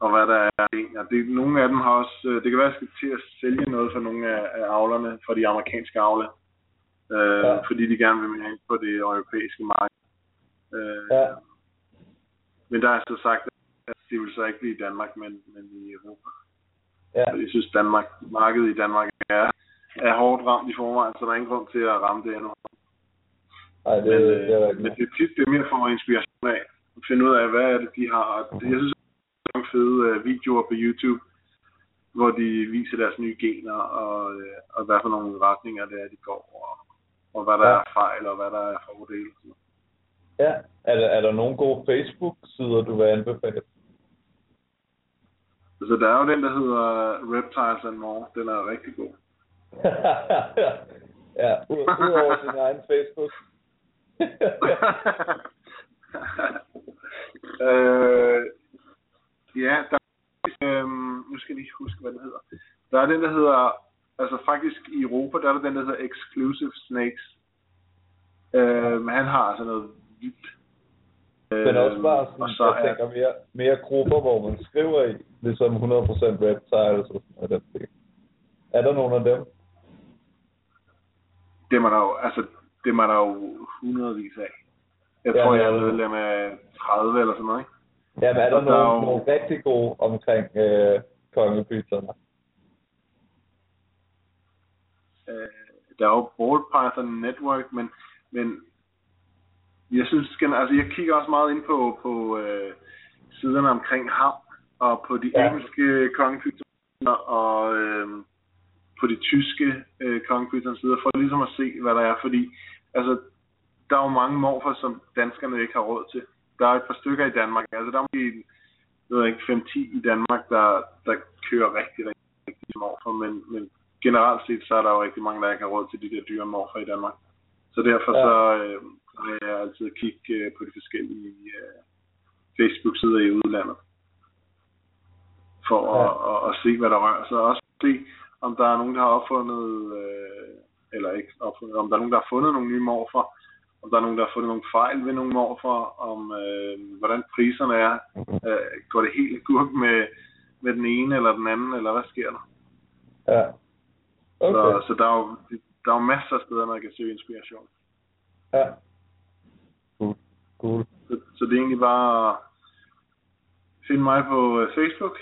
og hvad der er. Og det, nogle af dem har også... øh, Det kan være, at jeg skal til at sælge noget for nogle af, af avlerne, for de amerikanske avle. Øh, Ja. Fordi de gerne vil med ind på det europæiske marked. Øh, Ja. Men der er så sagt, at det vil så ikke blive i Danmark, men, men i Europa. Ja, Jeg synes, Danmark, markedet i Danmark er, er hårdt ramt i forvejen, så der er ingen grund til at ramme det endnu. Ej, det, Men, det er øh, men det er tit, det er mere for inspiration af. At finde ud af, hvad er det, de har. Og det- Jeg synes, nogle fede øh, videoer på YouTube, hvor de viser deres nye gener, og, øh, og hvad for nogle retninger det er, de går, og, og hvad der Ja. er fejl, og hvad der er fordele. Ja, er der, er der nogle gode Facebook-sider, du vil anbefale? Så der er jo den, der hedder Reptiles and More. Den er rigtig god. [LAUGHS] ja, ud- udover sin egen Facebook. [LAUGHS] [LAUGHS] Ja, der øhm, nu skal jeg lige huske, hvad den hedder. Der er den, der hedder, altså faktisk i Europa, der er der den, der hedder Exclusive Snakes. Øhm, han har altså noget vildt. Øhm, Men også bare øhm, sådan, og så jeg tænker er... mere, mere grupper, hvor man skriver i, ligesom 100% reptiles og sådan noget. Der. Er der nogen af dem? Dem er jo, altså, dem er der jo hundredvis af. Jeg ja, tror, jeg er medlem af 30 eller sådan noget, ikke? Ja, men er der der er nogen, jo- nogen rigtig gode omkring øh, kongepyterne? Øh, der er jo Ball Python Network, men, men jeg synes, altså jeg kigger også meget ind på, på øh, siderne omkring ham, og på de Ja. engelske kongepytoner, og øh, på de tyske øh, sider, for ligesom at se, hvad der er, fordi altså, der er jo mange morfer, som danskerne ikke har råd til. Der er et par stykker i Danmark, altså der er måske ved ikke, 5-10 i Danmark, der, der kører rigtig, rigtig, rigtig morfer, men, men generelt set, så er der jo rigtig mange, der ikke har råd til de der dyre morfer i Danmark. Så derfor Ja. så øh, har jeg altid kigge øh, på de forskellige øh, Facebook-sider i udlandet. For Ja. at, at, at, se, hvad der rører sig. Og også se, om der er nogen, der har opfundet, øh, eller ikke opfundet, om der er nogen, der har fundet nogle nye morfer, om der er nogen, der har fundet nogle fejl ved nogle morfer, om øh, hvordan priserne er. Øh, går det helt gurk med, med den ene eller den anden, eller hvad sker der? Ja. Okay. Så, så der, er jo, der er jo masser af steder, man kan søge inspiration. Ja. Cool. Cool. Så, så det er egentlig bare finde mig på øh, Facebook,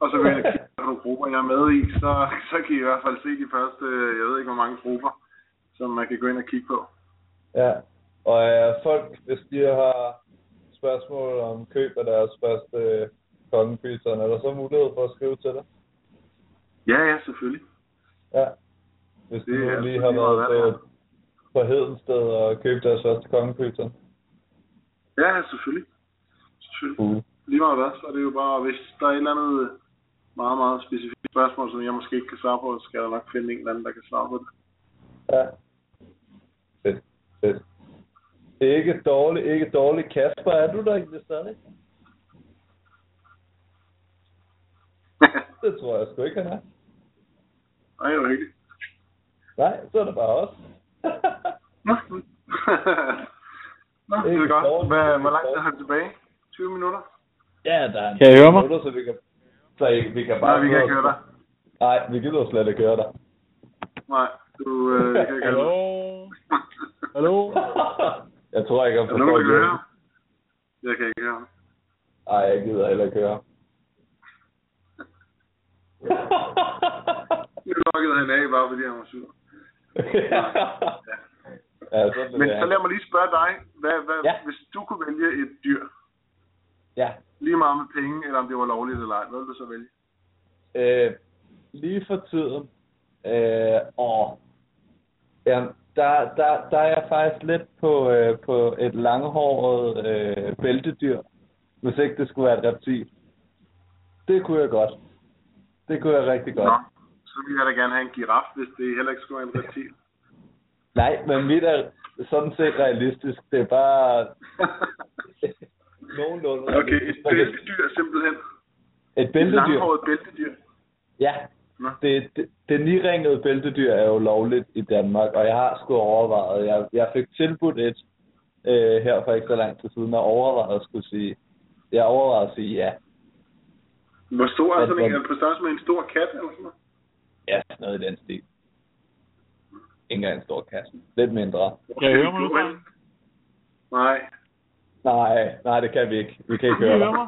og så ind og kigge på nogle grupper, jeg er med i, så, så kan I i hvert fald se de første, øh, jeg ved ikke hvor mange grupper, som man kan gå ind og kigge på. Ja. Og øh, folk, hvis de har spørgsmål om køb af deres første øh, kongepyton, er der så mulighed for at skrive til dig? Ja, ja, selvfølgelig. Ja. Hvis de Det nu er lige altså har været hvad det på, på Hedensted og købt deres første kongepyton. Ja, selvfølgelig. Selvfølgelig. Cool. Lige meget hvad, så er det jo bare, hvis der er et eller andet meget, meget specifikt spørgsmål, som jeg måske ikke kan svare på, så skal jeg nok finde en eller anden, der kan svare på det. Ja. Fedt. Fedt. Ikke dårligt, ikke dårligt. Kasper, er du der ikke stadig? [LAUGHS] Det tror jeg sgu ikke, han er. Ej, det var hyggeligt. Nej, så er det bare os. [LAUGHS] Nå, [LAUGHS] Nå det er Ikke godt. Hvad, ikke hvor langt dårligt. han tilbage? 20 minutter? ja, der er en Kan I høre mig? minutter, så vi kan, så I- vi kan bare... Nej, vi kan ikke høre dig. Nej, vi gider slet ikke høre dig. Nej, du øh, vi kan ikke høre dig. Hallo? Jeg tror ikke, jeg Er nogen, forstår der kan høre? det. Jeg kan ikke høre. Nej, jeg gider heller ikke høre. [LAUGHS] Nu lukkede han af, bare fordi han var sur. ja, sådan er Men det, så lad mig lige spørge dig, hvad, hvad, Ja. hvis du kunne vælge et dyr, Ja, lige meget med penge, eller om det var lovligt eller ej, hvad ville du så vælge? øh, lige for tiden, øh, og ja, der, der, der er jeg faktisk lidt på, øh, på et langhåret øh, bæltedyr, hvis ikke det skulle være et reptil. Det kunne jeg godt. Det kunne jeg rigtig godt. Nå, så ville jeg da gerne have en giraf, hvis det heller ikke skulle være en reptil. [LAUGHS] Nej, men mit er sådan set realistisk. Det er bare [LAUGHS] nogenlunde. okay, et bæltedyr simpelthen. Et Et bæltedyr. langhåret bæltedyr. Ja, Nå. det, det, det niringede bæltedyr er jo lovligt i Danmark, og jeg har sgu overvejet. Jeg, jeg fik tilbudt et øh, her for ikke så lang tid siden, og overvejet at skulle sige, jeg overvejede at sige ja. Hvor stor er sådan en? Er på størrelse med en stor kat eller sådan noget? Ja, noget i den stil. Ikke engang en stor kasse. Lidt mindre. Kan I høre mig nu? Nej. Nej, nej, det kan vi ikke. Vi kan ikke høre dig. [LAUGHS]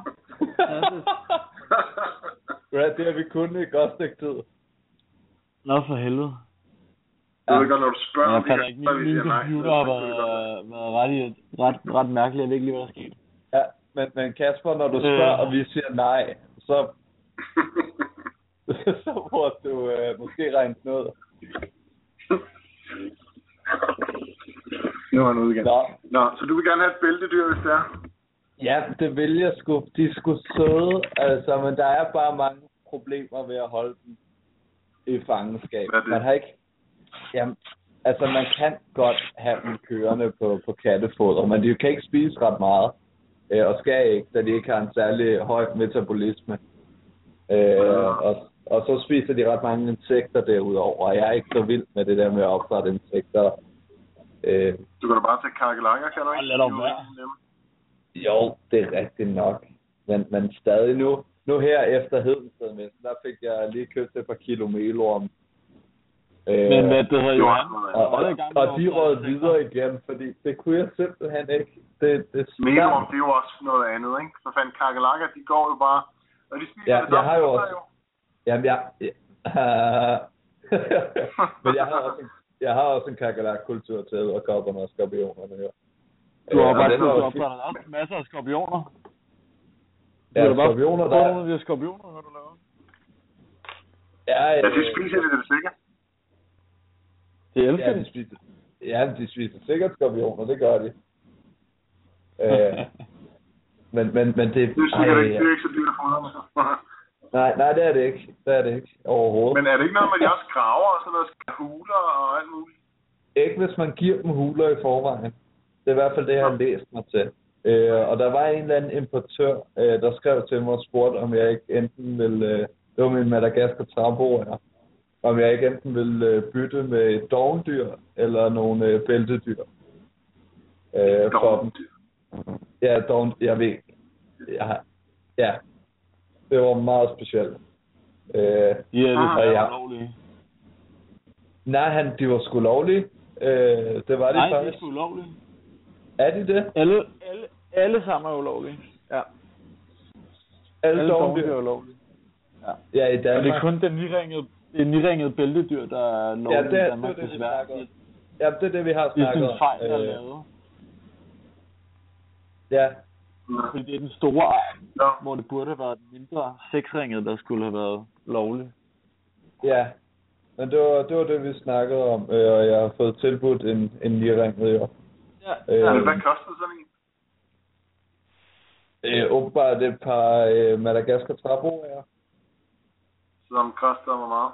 Brad, det har vi kun i et godt stykke tid. Nå for helvede. Jeg ved godt, når du spørger, Ja, jeg kan Min, vi min computer har været, været ret, ret, ret mærkelig. Jeg ved ikke lige, hvad der er sket. Ja, men, men Kasper, når du spørger, Øh. og vi siger nej, så, [LAUGHS] så burde du øh, måske regne ud. Nu er han ude igen. Nå, Nå, så du vil gerne have et bæltedyr, hvis det er? Ja, det vil jeg sgu. De er sgu søde, altså, men der er bare mange problemer ved at holde dem i fangenskab. Man har ikke... Jamen, altså, man kan godt have dem kørende på, på kattefoder, men de kan ikke spise ret meget, øh, og skal ikke, da de ikke har en særlig høj metabolisme. Øh, og, og så spiser de ret mange insekter derudover, og jeg er ikke så vild med det der med at opdrætte insekter. Øh, Du kan da bare tage kakelakker, kan du ikke? Ej, lad dog De jo være. Jo, det er rigtigt nok. Men, men stadig nu, nu her efter Hedensted, der fik jeg lige købt et par kilo melorm. Øh, Men hvad det hedder, Jo, og, og, og de råd videre igen, fordi det kunne jeg simpelthen ikke. Det, det Melorm, det er jo også noget andet, ikke? For fanden, kakelakker, de går jo bare... Og de spiser Ja, det jeg har jo også- Jamen, jeg... jeg [LAUGHS] men jeg har også en, jeg har også en kakelakkultur til og kopperne og skorpionerne her. Du har Øh, bare du opdrætter også masser af skorpioner. Ja, har da bare skorpioner, der- af de her skorpioner, hvad du laver. Ja, Ja, de øh, spiser det, det er sikkert. Det elsker Ja, de. de spiser, ja, de spiser sikkert skorpioner, det gør de. Øh, [LAUGHS] men, men, men det, Det er sikkert ej, ikke, det er ikke så dyrt fodre med. [LAUGHS] nej, nej, det er det ikke. Det er det ikke overhovedet. Men er det ikke noget med, at de også graver og sådan noget, skal huler og alt muligt? Ikke hvis man giver dem huler i forvejen. Det er i hvert fald det, jeg har læst mig til. Øh, og der var en eller anden importør, øh, der skrev til mig og spurgte, om jeg ikke enten ville... Øh, det var min Madagaskar trampo her. Om jeg ikke enten ville øh, bytte med et dovendyr eller nogle øh, bæltedyr. Øh, for dem. Ja, doven, jeg ved. Jeg, ja, det var meget specielt. Øh, De er Ah, desværre ja. ulovlige. nej, han, de var sgu lovlige. Øh, det var de Nej, de er faktisk. sgu ulovlige. Er de det? Alle, alle, alle sammen er ulovlige. Ja. Alle, Alle dovendyr? er ulovlige. Ja, i Og Danmark. det er kun den niringede, det niringede bæltedyr, der er ja, lovlige det, i er- det, Danmark, er det, vi desværre. om. Ja, det er det, vi har Det er snakket en om. fejl, der er Øh, lavet. Ja, Fordi det er den store art, Nå, hvor det burde have været den mindre seksringet, der skulle have været lovlig. ja. Men det var, det var det, vi snakkede om, øh, og jeg har fået tilbudt en, en niringet jo. Ja. Øh, men hvad koster sådan en? øh, åbenbart et par øh, Madagaskar træbroer. Som koster hvor meget?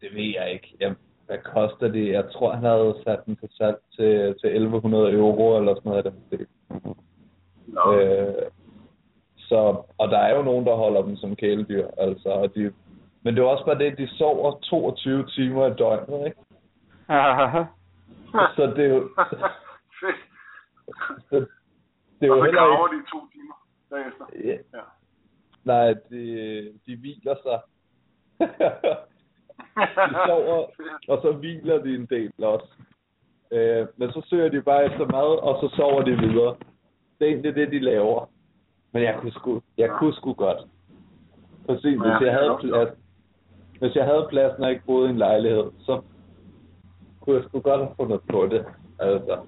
Det ved jeg ikke. Jamen, hvad koster det? Jeg tror, han havde sat den på salg til, til 1100 euro eller sådan noget af den stil. Nå, Øh, så, og der er jo nogen, der holder dem som kæledyr, altså, og de, men det er også bare det, de sover 22 timer i døgnet, ikke? [LAUGHS] Så det er jo, [LAUGHS] det er Og så heller graver ikke, de to timer bagefter. ja, Ja. nej, de, de hviler sig. [LAUGHS] de sover, og så hviler de en del også. Øh, men så søger de bare efter mad, og så sover de videre. Det er egentlig det, de laver. Men jeg kunne sgu, jeg kunne sgu godt. Præcis, Ja, hvis jeg havde plads, hvis jeg havde plads, når jeg ikke boede i en lejlighed, så kunne jeg sgu godt have fundet på det. Altså,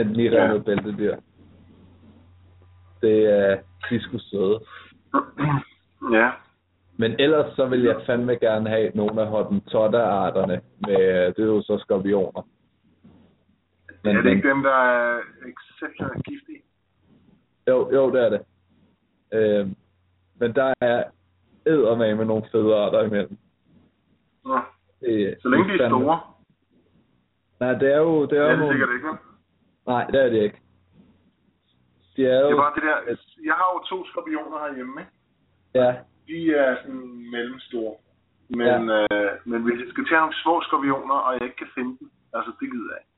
et niremmet Ja. ja. bæltedyr. Det er, de skulle søde. ja. Men ellers så vil jeg fandme gerne have nogle af hottentotta-arterne. Med, det er jo så skorpioner. Men, er det ikke dem, der er exceptionelt giftige? Jo, jo, det er det. Øh, men der er eddermame med nogle fede arter imellem. Nå, Det, så længe de er store. Nej, det er jo... Det Det er, er jo nogle... sikkert ikke? Nej, det er det ikke. De er jo... Det er bare det der... Jeg har jo to skorpioner herhjemme, ikke? Ja, De er sådan mellemstore. Men, ja. øh, men hvis jeg skal tage nogle små skorpioner, og jeg ikke kan finde dem, altså det gider jeg ikke.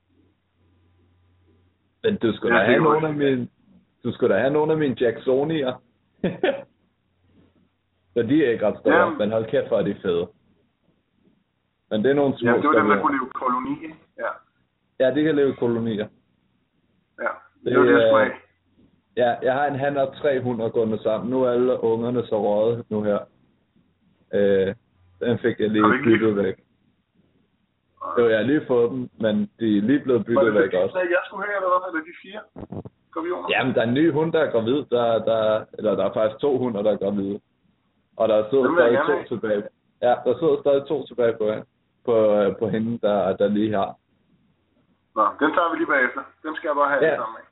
men du skulle Ja, da det have er nogle af mine... Du skulle da have nogle af mine Jacksonier. [LAUGHS] så de er ikke ret store, Jamen. men hold kæft, hvor er de fede. Men det er nogle små Ja, det var dem, der kunne leve koloni, ikke? Ja, Ja, de kan leve kolonier. Det, Det var det, jeg skulle have. Ja, jeg har en han og tre hunder gående sammen. Nu er alle ungerne så røget nu her. Øh, den fik jeg lige byttet væk. Jo, jeg har lige fået dem, men de er lige blevet Var byttet det væk det, også. jeg skulle have, eller hvad? Eller de fire skorpioner? Jamen, der er en ny hund, der er gravid. Der, der, eller der er faktisk to hunder, der er gravide. Og der sidder stadig to tilbage. Ja, der sidder stadig to tilbage på, på, på hende, der, der lige har. Nå, den tager vi lige bagefter. Dem skal jeg bare have ja. sammen med.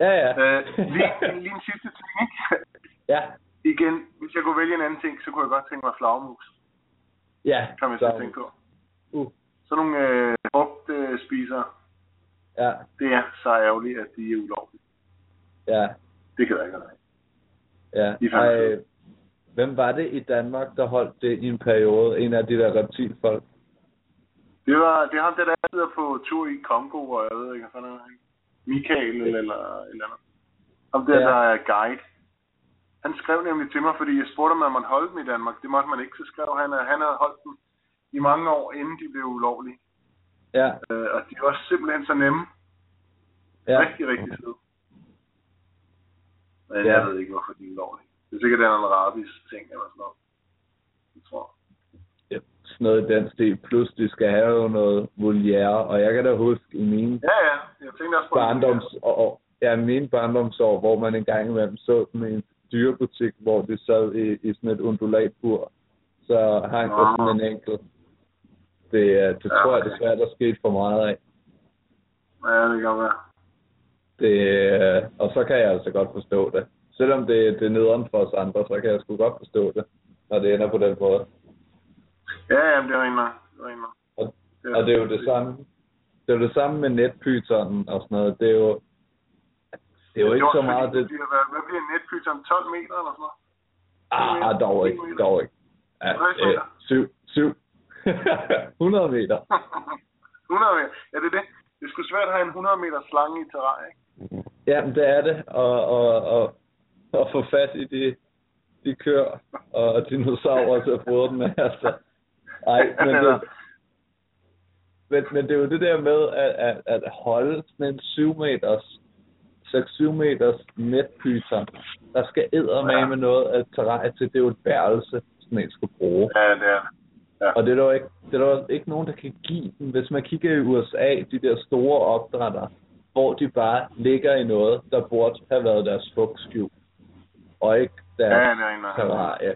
Ja, ja. Øh, lige, lige en sidste ting, ikke? ja, Igen, hvis jeg kunne vælge en anden ting, så kunne jeg godt tænke mig flagmus. ja. Kan man så- tænke på. Uh, Sådan nogle øh, frugtspisere, ja, det er så ærgerligt, at de er ulovlige. ja. Det kan jeg ikke have. Ja, De er ej. Hvem var det i Danmark, der holdt det i en periode? En af de der reptilfolk? Det var det er ham, der der sidder på tur i Kongo, og jeg ved ikke, hvad fanden er? Michael eller eller eller andet. Ham der, Ja. der er guide. Han skrev nemlig til mig, fordi jeg spurgte, om man holde dem i Danmark. Det måtte man ikke. Så skrev han, at han havde holdt dem i mange år, inden de blev ulovlige. Ja, Øh, og de var simpelthen så nemme. ja. Rigtig, rigtig søde. Men Ja. jeg ved ikke, hvorfor de er ulovlige. Det er sikkert, det er en rabies ting eller sådan noget. Jeg tror. Sådan noget i den stil. Plus, de skal have jo noget voliere. Og jeg kan da huske i mine Ja, ja. Jeg tænkte også på barndomsår, ja, mine barndomsår, hvor man engang imellem så dem i en dyrebutik, hvor de sad i, i sådan et undulatbur. Så hang der sådan en enkelt. Det, øh, det Ja, tror jeg desværre, der skete for meget af. Ja, det kan være. Det, øh, og så kan jeg altså godt forstå det. Selvom det, det er nederen for os andre, så kan jeg sgu godt forstå det, når det ender på den måde. Ja, ja, det nok. Det var en nok. Og, og det er jo det samme. Det er jo det samme med netpytonen og sådan noget. Det er jo, det er jo ikke så meget det. Hvad, hvad bliver netpyton? 12 meter eller sådan noget? Ah, dog ikke, dog ikke. Ja, øh, syv, syv. [LAUGHS] 100 meter. [LAUGHS] 100 meter. Ja, det er det. Det er sgu svært at have en 100 meter slange i terræn, ikke? Ja, men det er det. Og, og, og, og få fat i de, de køer og dinosaurer til at fodre dem med. Altså. Ej, [LAUGHS] men det, men, men det er jo det der med at, at, at holde sådan en 7 meters 6-7 meters netpyton. Der skal eddermame med noget af terræn til. Det er jo et værelse, sådan en skal bruge. Ja, det er det. Og det er der jo ikke, det er der ikke nogen, der kan give dem. Hvis man kigger i USA, de der store opdrætter, hvor de bare ligger i noget, der burde have været deres fugtskjul. Og ikke Ja, deres er nok. terrarie.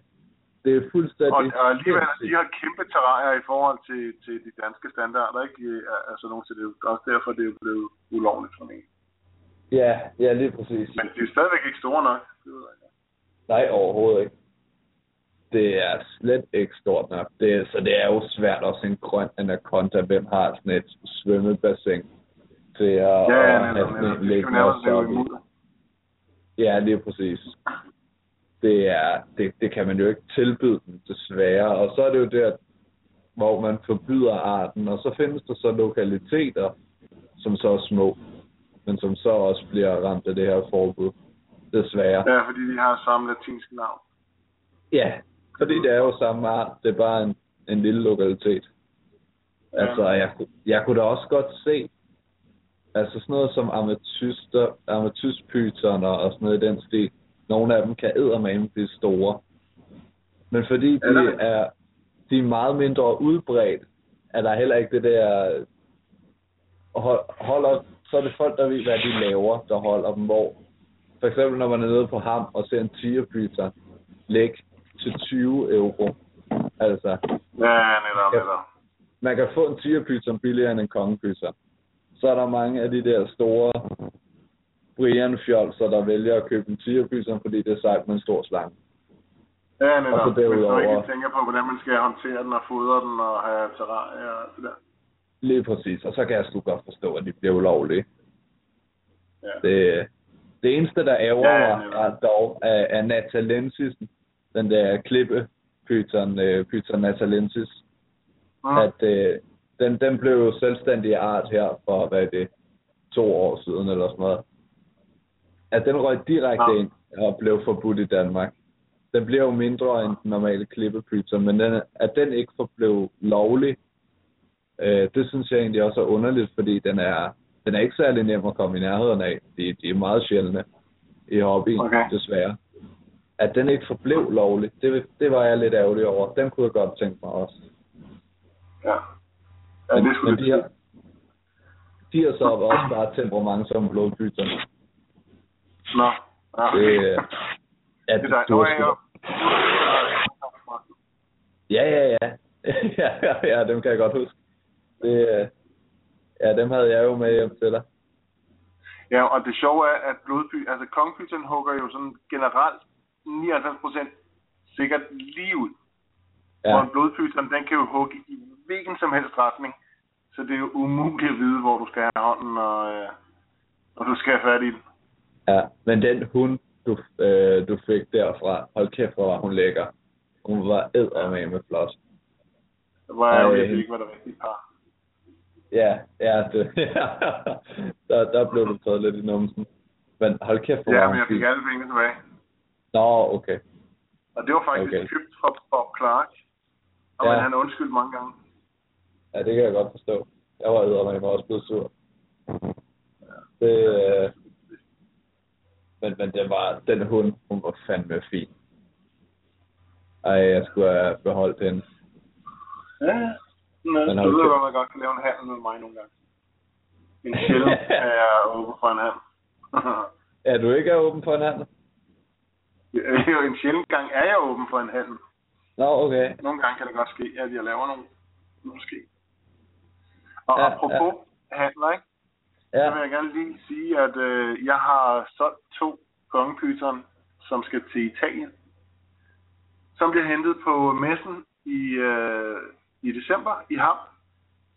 Det er fuldstændig... Og, og alligevel, de har kæmpe terrarier i forhold til, til de danske standarder, ikke? Altså, nogen til det er også derfor, det er blevet ulovligt for mig. Ja, ja, lige præcis. Men de er stadigvæk ikke store nok. Det ved jeg. Nej, overhovedet ikke. Det er slet ikke stort nok. Det, så det er jo svært at se en grøn anaconda. Hvem har sådan et svømmebassin til at, Ja, ja, at have netop, sådan netop. en liggende også. Ja, lige præcis. Det, er, det, det kan man jo ikke tilbyde dem, desværre. Og så er det jo der, hvor man forbyder arten, og så findes der så lokaliteter, som så er små, men som så også bliver ramt af det her forbud. Desværre. Ja, fordi de har samme latinske navn. Ja, fordi det er jo samme art, det er bare en, en lille lokalitet. Ja. Altså, jeg, kunne- jeg kunne da også godt se, altså sådan noget som amatyster, amatyspytoner og sådan noget i den stil. Nogle af dem kan eddermame blive store. Men fordi de er- de er meget mindre udbredt, er der heller ikke det der hold, holder, så er det folk, der ved, hvad de laver, der holder dem, hvor for eksempel når man er nede på ham og ser en tigerpyton lægge til 20 euro. Altså, Ja, netop, netop. man kan få en tigerpyton billigere end en kongepyton. Så er der mange af de der store Brian-fjolser, der vælger at købe en tigerpyton, fordi det er sejt med en stor slange. Ja, netop. Og så Hvis du derudover- ikke tænker på, hvordan man skal håndtere den og fodre den og have terrarie og det der. Lige præcis. Og så kan jeg sgu godt forstå, at de bliver ulovlige. Ja. Det, det eneste, der ærger Ja, ja, mig, er dog af, af natalensis, den der klippe pyton, øh, pyton natalensis, Mm. at øh, den, den blev jo selvstændig art her for, hvad er det, to år siden eller sådan noget. At den røg direkte Ja. ind og blev forbudt i Danmark. Den bliver jo mindre end den normale klippepyton, men den, at den ikke blev lovlig, øh, det synes jeg egentlig også er underligt, fordi den er, den er ikke særlig nem at komme i nærheden af. De, de er meget sjældne i hobbyen, Okay. desværre. At den ikke forblev lovlig, det, det var jeg lidt ærgerlig over. Den kunne jeg godt tænke mig også. Ja. Ja, Men, det men de, har, de har så også bare temperament som blodbyterne. Nå. Ja. Det, øh, ja, det er du er sgu- Ja, ja, ja. [LAUGHS] ja, ja, ja, dem kan jeg godt huske. Det, øh, ja, dem havde jeg jo med hjem til dig. Ja, og det sjove er, at blodpy, altså kongepyton hugger jo sådan generelt 99% sikkert lige ud. Ja. Ja, Og en blodpyton, den kan jo hugge i hvilken som helst retning. Så det er jo umuligt at vide, hvor du skal have hånden, og, øh, og du skal have fat i den. Ja. Men den hund, du, øh, du fik derfra. Hold kæft, hvor var hun lækker. Hun var eddermame med flot. Det var jeg Ej. jeg ikke var det rigtige par. Ja, ja, det, [LAUGHS] der, der blev du taget lidt i numsen. Men hold kæft, hvor Ja, men hun jeg fik alle pengene tilbage. Nå, okay. Og det var faktisk Okay. købt fra Bob Clark. Og Ja. ja. han undskyldte mange gange. Ja, det kan jeg godt forstå. Jeg var eddermame også blevet sur. Det, øh, men, men det var, den hund, hun var fandme fin. Ej, jeg skulle have beholdt hende. Ja, men Men du ved godt, man godt kan lave en handel med mig nogle gange. En sjældent [LAUGHS] er jeg åben for en handel. [LAUGHS] Er du ikke er åben for en handel? Jo, en sjældent gang er jeg åben for en handel. Nå, okay. Nogle gange kan det godt ske, at jeg laver nogle. Måske. Og ja, apropos ja. handler, ikke? Så Ja, vil jeg gerne lige sige, at øh, jeg har solgt to kongepyton, som skal til Italien. Som bliver hentet på messen i, øh, i december i Ham.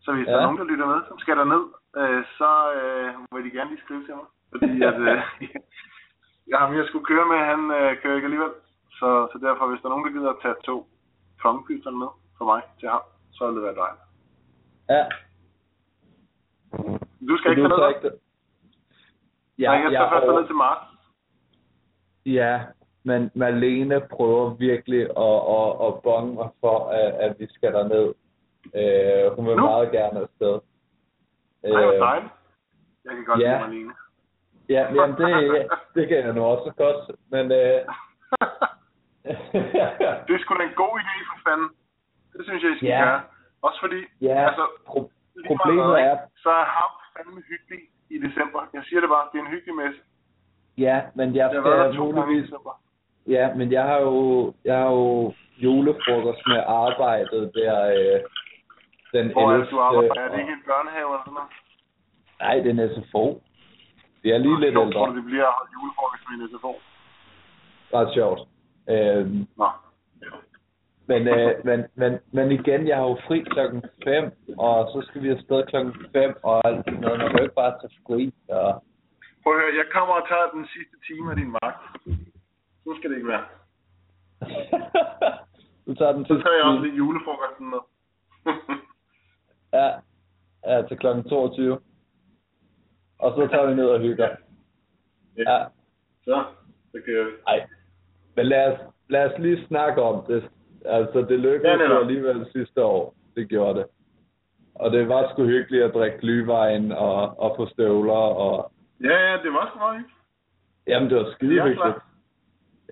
Så hvis ja. der er nogen, der lytter med, som skal derned, øh, så øh, vil de gerne lige skrive til mig. Fordi at, øh, [LAUGHS] jeg ham, jeg skulle køre med, han øh, kører ikke alligevel. Så, så derfor, hvis der er nogen, der gider at tage to kongepyton med for mig til ham, så vil det være dejligt. ja. Du skal ikke tage ned, ikke? Ja, jeg skal først over- ned til marts. Ja, men Malene prøver virkelig at, at, at bonge mig for, at, at vi skal derned. Øh, hun vil Nu? meget gerne afsted. Ej, hvor Øh, dejligt. Jeg kan godt ja. lide Marlene. Ja, jamen det, ja, det kan jeg nu også godt, men... Øh, [LAUGHS] det er sgu da en god idé for fanden. Det synes jeg, I skal Ja. gøre. Også fordi, ja, altså, pro- problemet meget, er, så er ham fandme hyggelig i december. Jeg siger det bare, det er en hyggelig messe. ja, men jeg Jeg skal i muligvis... december. Ja, men jeg har jo, jeg har jo julefrokost med arbejdet der øh, den Hvor er 11. det, du arbejder? Er det ikke en børnehave eller sådan noget? Nej, det er en SFO. Det er lige lidt Sjovt, ældre. tror du, det bliver julefrokost med en SFO? Ret sjovt. Øhm, Nå. Men, øh, men, men, men igen, jeg har jo fri klokken 5, og så skal vi afsted klokken 5 og alt sådan noget. Man kan jo ikke bare tage fri. Og... Prøv at høre, jeg kommer og tager den sidste time af din magt. Nu skal det ikke være. [LAUGHS] du tager den Så til tager jeg også lige julefrokosten med. [LAUGHS] ja, ja, til klokken 22. Og så tager vi ned og hygger. Ja, Så, det kører vi. ej. Men lad os, lad os lige snakke om det. Altså, det Ja, lykkedes jo alligevel sidste år. Det gjorde det. Og det var sgu hyggeligt at drikke glühwein og, og få støvler. Og... Ja, ja, det var sgu meget hyggeligt. Jamen, det var skide Ja, hyggeligt.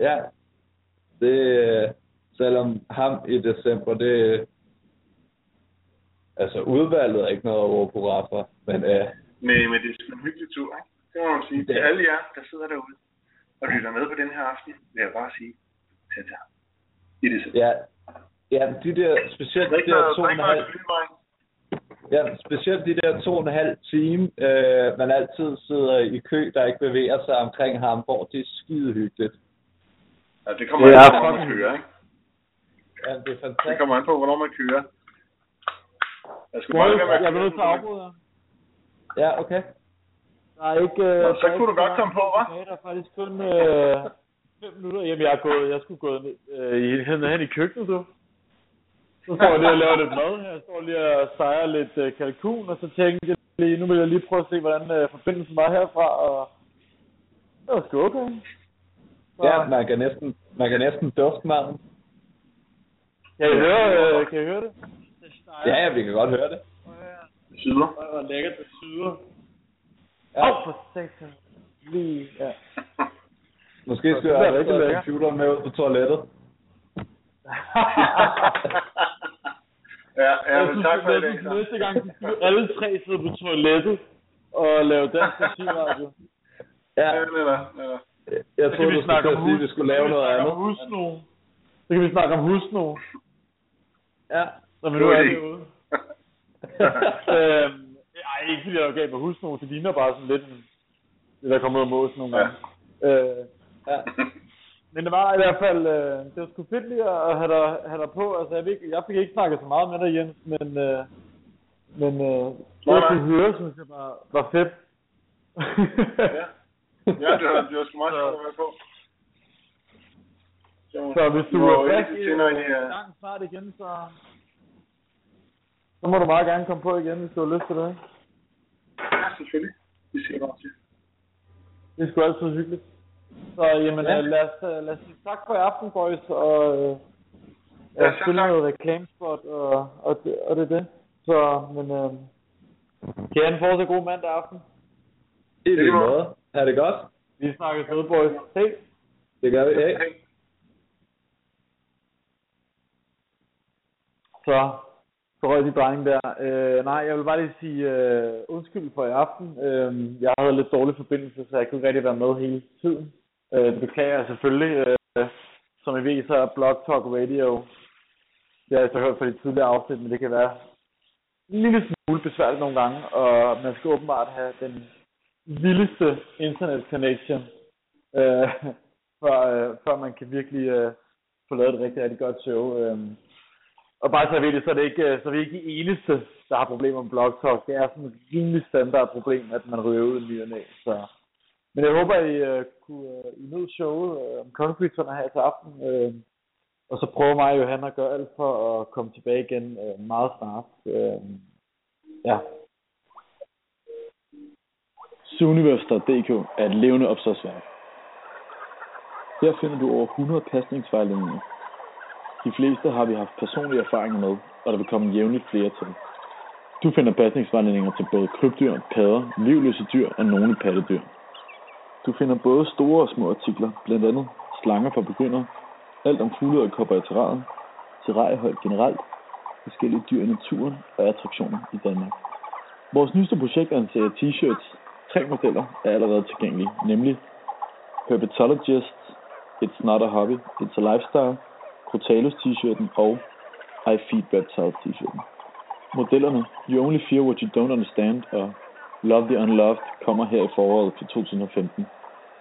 Ja. Det, selvom ham i december, det... Altså, udvalget er ikke noget at råbe hurra for, men øh, Men, men det er en hyggelig tur, ikke? Det må man sige. Det Til er- alle jer, der sidder derude og lytter med på den her aften, vil jeg bare sige, ham. I det ja, ja, de der, specielt de der to og en halv, ja, specielt de der to og en halv time, øh, man altid sidder i kø, der ikke bevæger sig omkring Hamburg, det er skide hyggeligt. Ja, det kommer Det an er på, hvornår man kører, ikke? Ja, det er Det fantastisk. kommer an på, hvornår man kører. Jeg skulle Jeg bare være med jeg at nødt til at. Ja, okay. Der er ikke... øh, Nå, der så kunne ikke du godt komme på, hva'? Der er faktisk kun øh, fem minutter. Jamen, jeg er gået... Jeg skulle gå ned, øh, i- hen, hen i køkkenet, du. Så står jeg lige og laver lidt mad her. Jeg står lige og steger lidt øh, kalkun, og så tænkte jeg lige, nu vil jeg lige prøve at se, hvordan øh, forbindelsen var herfra, og det var sgu okay. Så, Ja, man kan næsten, man kan næsten dufte maden. kan I høre, øh, kan I høre det? Det. Ja, ja, vi kan godt høre det. Syder. Hvor hvor lækkert det syder. Ja. Åh, oh, for satan. Lige, ja. Måske Det skal jeg rigtig lækkert. computeren med ud på toilettet. [LAUGHS] ja, ja, jeg men tak for så. næste gang, skal alle tre sidde på toilettet og lave dansk musiradio. Ja, Ja, netop, netop. jeg troede, kan du vi snakke skulle at sige, at hus. vi skulle lave så kan vi noget snakke andet. Om husno. Så kan vi snakke om husno, Ja. når vi nu er derude. [LAUGHS] øhm, ej, ikke fordi jeg er galt med husno, det ligner bare sådan lidt det der kommer ud af mås nogle gange. Øh, ja. men det var i hvert fald, øh, det var sgu fedt lige at have dig, have dig på. Altså, jeg, ved, ikke- jeg fik ikke snakket så meget med dig, Jens, men, øh, men øh, det nej. kunne høre, synes jeg var, var fedt. Ja. Ja, det var, det var sgu meget sjovt at være på. Så hvis du er jeg tænder i, gang snart igen, så, så må du meget gerne komme på igen, hvis du har lyst til det. Ja, selvfølgelig. Vi ser bare til. Det er sgu altid hyggeligt. Så jamen, Ja. ja. lad, os, øh, lad os sige tak for i aften, boys, og øh, Ja, ja, selv spille tak. noget reklamespot, og, og, det, og det er det. Så, men øh, kan I have en fortsat god mandag aften? I lige måde. Ha' det godt. Vi snakkes ved, boys. Hej. Det gør vi. Hey. Hej. Så, så røg de drenge der. Øh, nej, jeg vil bare lige sige øh, undskyld for i aften. Øh, jeg havde lidt dårlig forbindelse, så jeg kunne ikke rigtig være med hele tiden. Øh, det beklager jeg selvfølgelig. Øh, som I ved, så er Blog Talk Radio. Det har jeg så hørt fra de tidligere afsnit, men det kan være en lille smule besværligt nogle gange. Og man skal åbenbart have den vildeste internet connection, øh, [LAUGHS] før, øh, før man kan virkelig øh, få lavet et rigtig, rigtig godt show. Øh. Og bare så ved det, så er, det ikke, øh, så er vi ikke de eneste, der har problemer med Blog Talk. Det er sådan et rimelig standard problem, at man ryger ud i ny og næ. Så. Men jeg håber, I øh, kunne øh, I nød showet øh, om Concrete her til aften. Øh, og så prøver mig og Johan at gøre alt for at komme tilbage igen øh, meget snart. Øh, ja. Zooniverse.dk er et levende opslagsværk. Her finder du over 100 pasningsvejledninger. De fleste har vi haft personlige erfaringer med, og der vil komme jævnligt flere til. Du finder pasningsvejledninger til både krybdyr, padder, livløse dyr og nogle pattedyr. Du finder både store og små artikler, blandt andet slanger for begyndere, alt om fugle og kopper i terræet, terrariehold generelt, forskellige dyr i naturen og attraktioner i Danmark. Vores nyeste projekt er en serie t-shirts. Tre modeller er allerede tilgængelige, nemlig Herpetologist, It's Not a Hobby, It's a Lifestyle, Crotalus t-shirten og I Feed Reptiles t-shirten. Modellerne You Only Fear What You Don't Understand og Love the Unloved kommer her i foråret til 2015.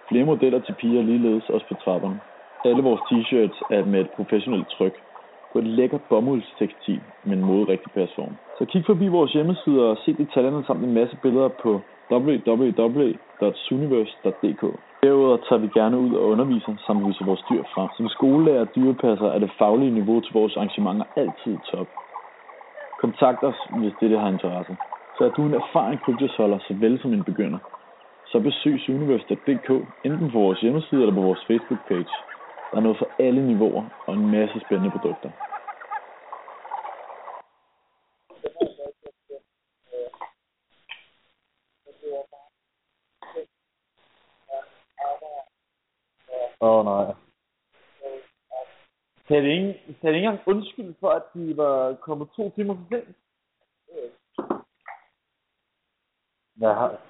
Flere modeller til piger ligeledes også på trapperne. Alle vores t-shirts er med et professionelt tryk på et lækkert bomuldstekstil med en moderigtig person. Så kig forbi vores hjemmeside og se detaljerne samt en masse billeder på www.suniverse.dk. Derudover tager vi gerne ud og underviser samt viser vores dyr frem. Som skolelærer og dyrepasser er det faglige niveau til vores arrangementer altid top. Kontakt os, hvis det har interesse. Så er du en erfaren kryptosholder såvel som en begynder. Så besøg Universe.dk enten på vores hjemmeside eller på vores Facebook-page. Der er noget for alle niveauer og en masse spændende produkter. Åh oh, nej. Kan det ikke, kan det ikke engang undskylde for, at de var kommet to timer for sent? Hvad har...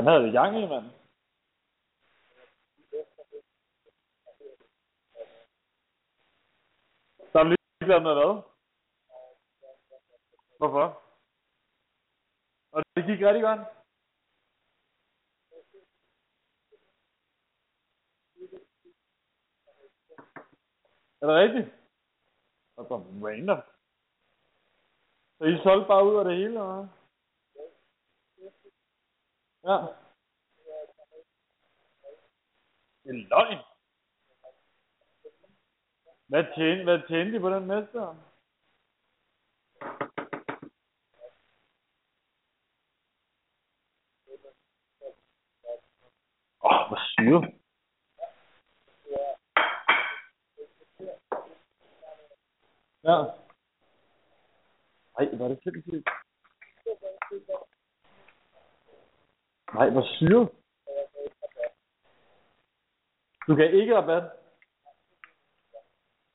Han havde det gang i, mand. Så er lige lavet noget hvad? Hvorfor? Og det gik rigtig godt. Er det rigtigt? Og så random. Så I solgte bare ud af det hele, eller hvad? Ja. Det er løgn. Hvad tjente, hvad tjente de på den mester? Åh, oh, hvor syret. Ja. Ej, var det sindssygt. Nej, hvor syret. Du kan ikke rabat.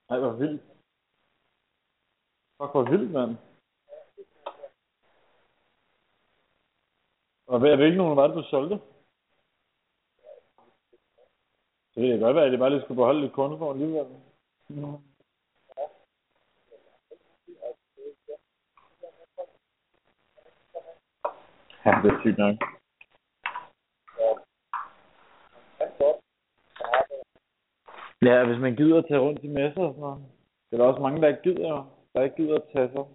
Nej, hvor vildt. Fuck, hvor vildt, mand. Og hvad, hvilken nogen var det, du solgte? Det kan godt være, at det bare lige skulle beholde lidt kunder for alligevel. Mm. Ja, det er sygt nok. Ja, hvis man gider at tage rundt i messer og sådan noget. Det er der også mange, der ikke gider, der ikke gider at tage sig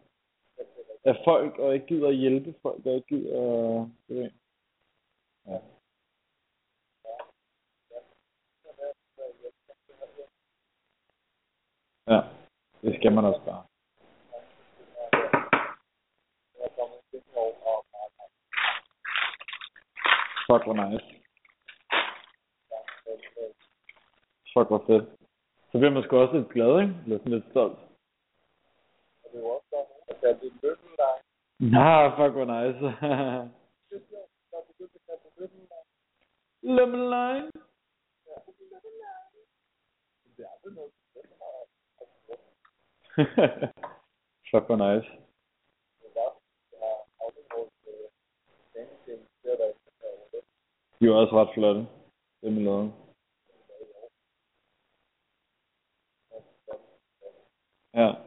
af folk, og ikke gider at hjælpe folk, der ikke gider at... Det ja. jeg. Skal man også bare. Fuck, hvor nice. Fuck, hvor fedt. Så bliver man sgu også lidt glad, ikke? Eller sådan lidt stolt. Nah, fuck, hvor nice. Lemon line. fuck, hvor nice. De er også ret flotte. Det med lavet. Ja.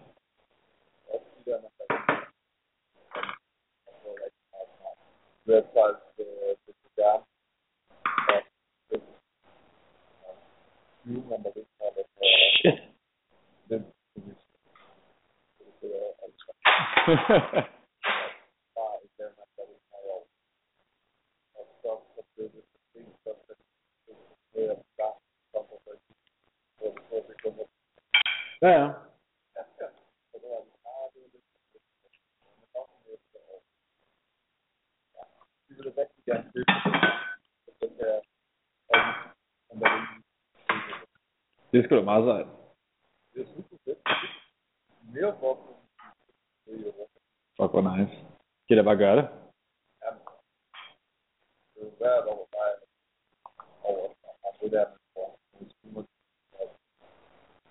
Shit. [LAUGHS] ja, ja. Det er sgu da meget sejt. Fuck, hvor nice. Skal jeg bare gøre det?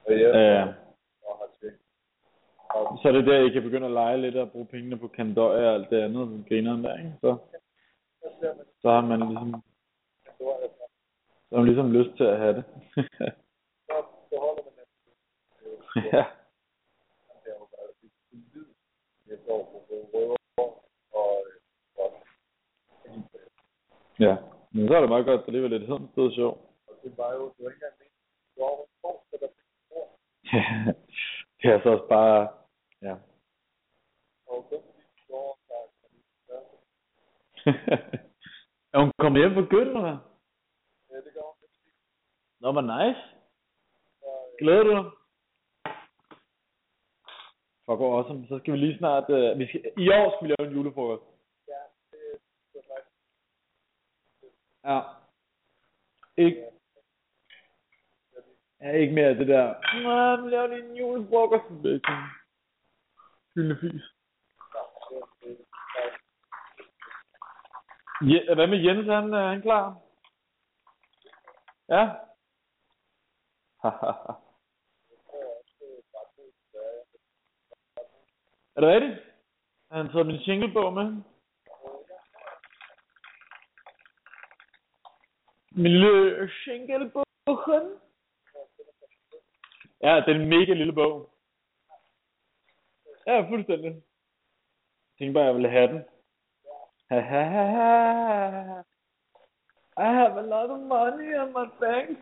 Ja. Så er det der, I kan begynde at lege lidt og bruge pengene på kandøj og alt det andet, grineren der, ikke? Så, så har man ligesom, så har man ligesom lyst til at have det. [LAUGHS] ja. Ja, men så er det meget godt, at det var lidt sådan sted sjov. det var jo, du ikke engang Ja, det er så også bare, ja. Okay. [LAUGHS] er hun kommet hjem på gødt, eller hvad? Nå, hvor nice. Glæder du dig? Fuck, hvor awesome. Så skal vi lige snart... Uh, vi skal, I år skal vi lave en julefrokost. Ja. Ikke, ja, ikke mere det der... Nej, vi laver lige en julefrokost. Det er ikke sådan... Hyldende fis. Ja, hvad med Jens? Han, øh, er han klar? Ja? [LAUGHS] er det rigtigt? Har han taget min singlebog med? Min lille singlebog. Ja, det er en mega lille bog. Ja, fuldstændig. Jeg tænkte bare, jeg ville have den. I have a lot of money in my bank.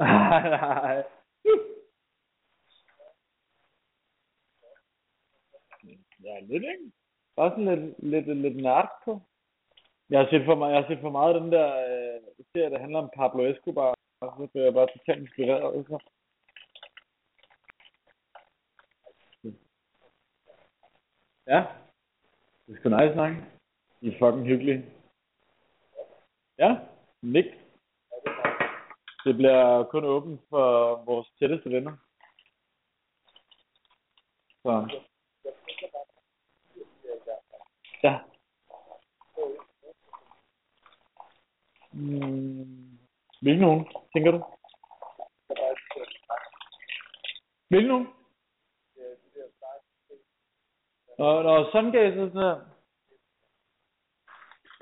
Nej. [LAUGHS] Ja, lidt, ikke? Bare sådan lidt, lidt, lidt nært på. Jeg har set for, mig, jeg har set for meget af den der øh, serie, der handler om Pablo Escobar. Og så bliver jeg bare totalt inspireret. Så. Ja. Det er sgu nice nok. I er fucking hyggelige. Ja, Nick. Det bliver kun åbent for vores tætteste venner. Så. Ja. Mm. Hvilken nogen, tænker du? Hvilken nogen? Når, nå, Sungase og sådan her,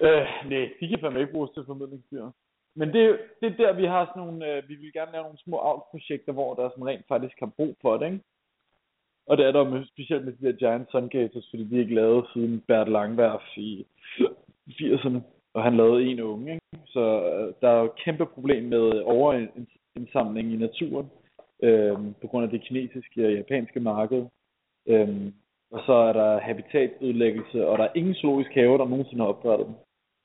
Øh, nej, de kan fandme ikke bruges til formidlingsdyr. Men det, det er der, vi har sådan nogle, øh, vi vil gerne lave nogle små avlsprojekter, hvor der sådan rent faktisk har brug for det, ikke? Og det er der med, specielt med de der Giant Sungazers, fordi de ikke lavet siden Bert Langberg i 80'erne, og han lavede en unge, ikke? Så øh, der er jo et kæmpe problem med overindsamling i naturen, øh, på grund af det kinesiske og japanske marked. Øh, og så er der habitatødelæggelse, og der er ingen zoologisk have, der nogensinde har opdrettet dem.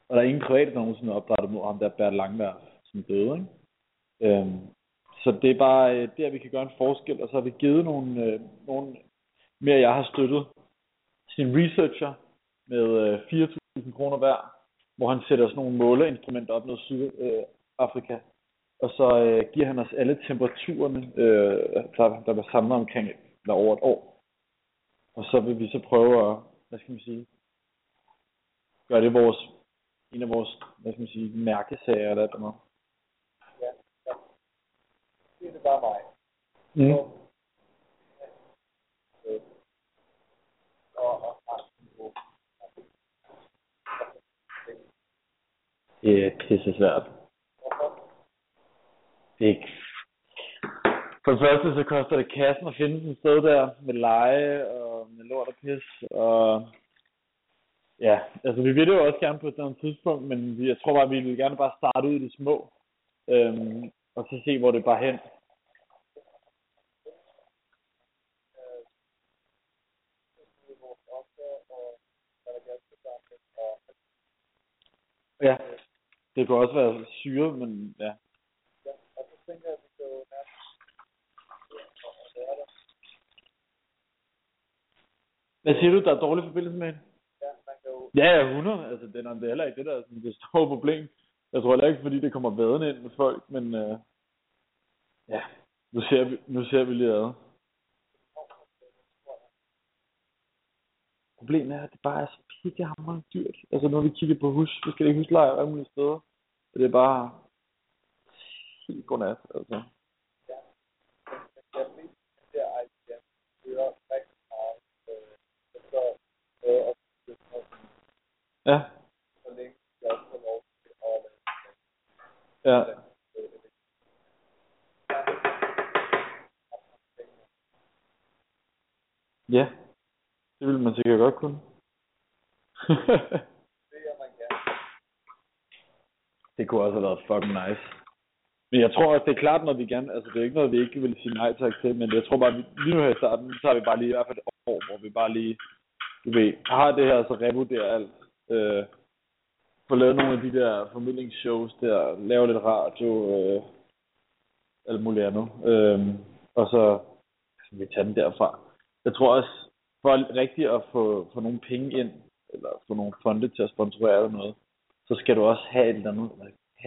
Og der er ingen private, der nogensinde har opdrettet mod ham der Bert Langwerf, som døde, ikke? Øhm, så det er bare øh, der, vi kan gøre en forskel, og så har vi givet nogle, øh, nogle mere, jeg har støttet sin researcher med øh, 4.000 kroner hver, hvor han sætter sådan nogle måleinstrumenter op ned Sydafrika, og så øh, giver han os alle temperaturerne, øh, der, der var samlet omkring eller over et år. Og så vil vi så prøve at, hvad skal man sige, gøre det vores, en af vores, hvad skal man sige, mærkesager eller noget. Det er bare mig. Mm. Det er pisse svært. Det er ikke... For det første så koster det kassen at finde sådan et sted der med leje og med lort og pis. Og ja, altså vi ville jo også gerne på et eller andet tidspunkt, men vi- jeg tror bare, vi ville gerne bare starte ud i det små. Øhm, og så se, hvor det bare hen. Ja, det kunne også være syre, men ja. Og så tænker jeg Hvad siger du, der er dårlig forbindelse med hende? Ja, ja, 100. Altså, det er, det er heller ikke det, der er sådan det store problem. Jeg tror heller ikke, fordi det kommer vadende ind med folk, men øh, ja, nu ser vi, nu ser vi lige ad. Problemet er, at det bare er så pikkehammerende dyrt. Altså, har vi kigget på hus, vi skal ikke husleje alle mulige steder. Og det er bare helt godnat, altså. Ja. Ja. Ja. Det ville man sikkert godt kunne. det kunne også have været fucking nice. Men jeg tror også, det er klart, når vi gerne, altså det er ikke noget, vi ikke vil sige nej tak til, men jeg tror bare, vi, lige nu her i starten, så har vi bare lige i hvert fald et år, hvor vi bare lige, du ved, har det her, så revurderer alt. Øh, få lavet nogle af de der formidlingsshows der, lave lidt radio, øh, alt muligt andet. Øh, og så kan vi tage den derfra. Jeg tror også, for rigtigt at få, få nogle penge ind, eller få nogle fonde til at sponsorere noget, så skal du også have et eller andet,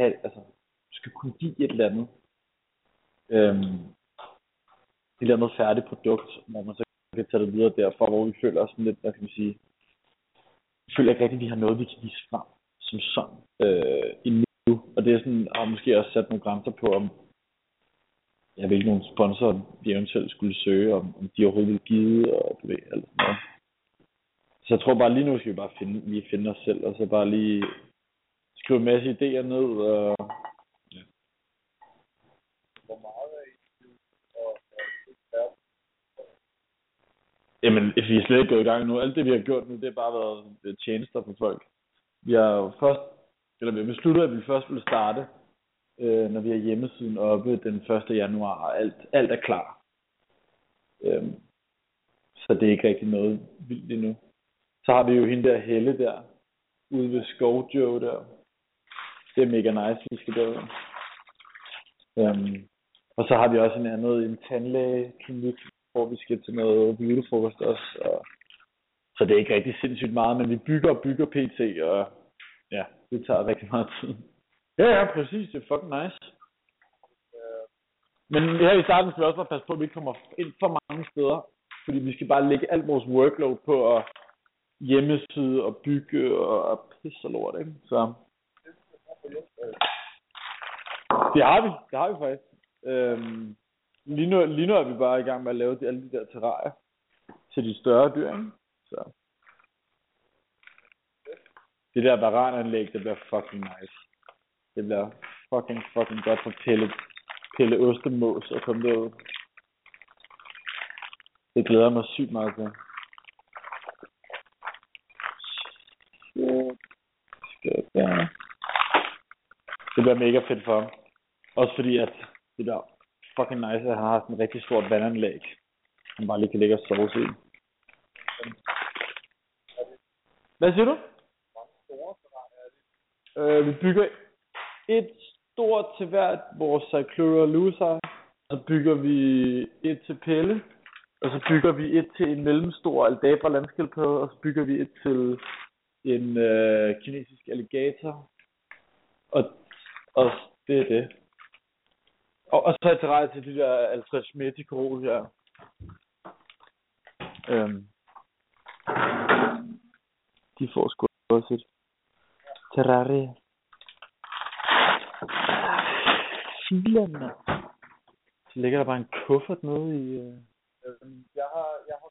have, altså, skal kunne give et eller andet, øhm, et eller andet færdigt produkt, hvor man så kan tage det videre derfra, hvor vi føler os sådan lidt, hvad kan man sige, vi føler ikke rigtigt, at vi har noget, vi kan vise frem som sådan øh, endnu. Og det er sådan, og måske også sat nogle grænser på, om jeg ved ikke, nogle sponsorer, vi eventuelt skulle søge, om, om de overhovedet ville give, og du ved, alt sådan noget. Så jeg tror bare, lige nu skal vi bare finde, lige finde os selv, og så bare lige skrive en masse idéer ned, og ja. Jamen, vi er slet ikke gået i gang nu. Alt det, vi har gjort nu, det har bare været tjenester for folk. Vi har først, eller vi har besluttet, at vi først vil starte, øh, når vi har hjemmesiden oppe den 1. januar, og alt, alt er klar. Øhm, så det er ikke rigtig noget vildt endnu. Så har vi jo hende der Helle der, ude ved Skovjo der. Det er mega nice, vi skal derud. Øhm, og så har vi også en anden, en tandlægeklinik, hvor vi skal til noget julefrokost også. Og, så det er ikke rigtig sindssygt meget, men vi bygger og bygger PT, og ja, det tager rigtig meget tid. Ja, ja, præcis. Det er fucking nice. Men her i starten skal vi også bare passe på, at vi ikke kommer ind for mange steder. Fordi vi skal bare lægge alt vores workload på at hjemmeside og bygge og, og pisse og lort, ikke? Så det har vi. Det har vi faktisk. Øhm, lige, nu, lige nu er vi bare i gang med at lave de, alle de der terrarier til de større dyr, ikke? Så. Det der varananlæg, det bliver fucking nice. Det bliver fucking, fucking godt for Pelle, Pelle Ostemås at komme derud. Det glæder mig sygt meget til. Shit. Skal jeg- det bliver mega fedt for ham. Også fordi, at det der fucking nice, at han har sådan en rigtig stort vandanlæg. Han bare lige kan ligge og sove sig i. Hvad siger du? Øh, vi bygger et stort til hvert vores Cyclura Loser. så bygger vi et til Pelle, og så bygger vi et til en mellemstor aldabra landskildpadde, og så bygger vi et til en øh, kinesisk alligator. Og, og det er det. Og, og så er jeg til til de der Alfred Schmidt her. Øhm. De får sgu også et terrarie. Filan, mand. Så ligger der bare en kuffert nede i... Øh... Jeg har, jeg har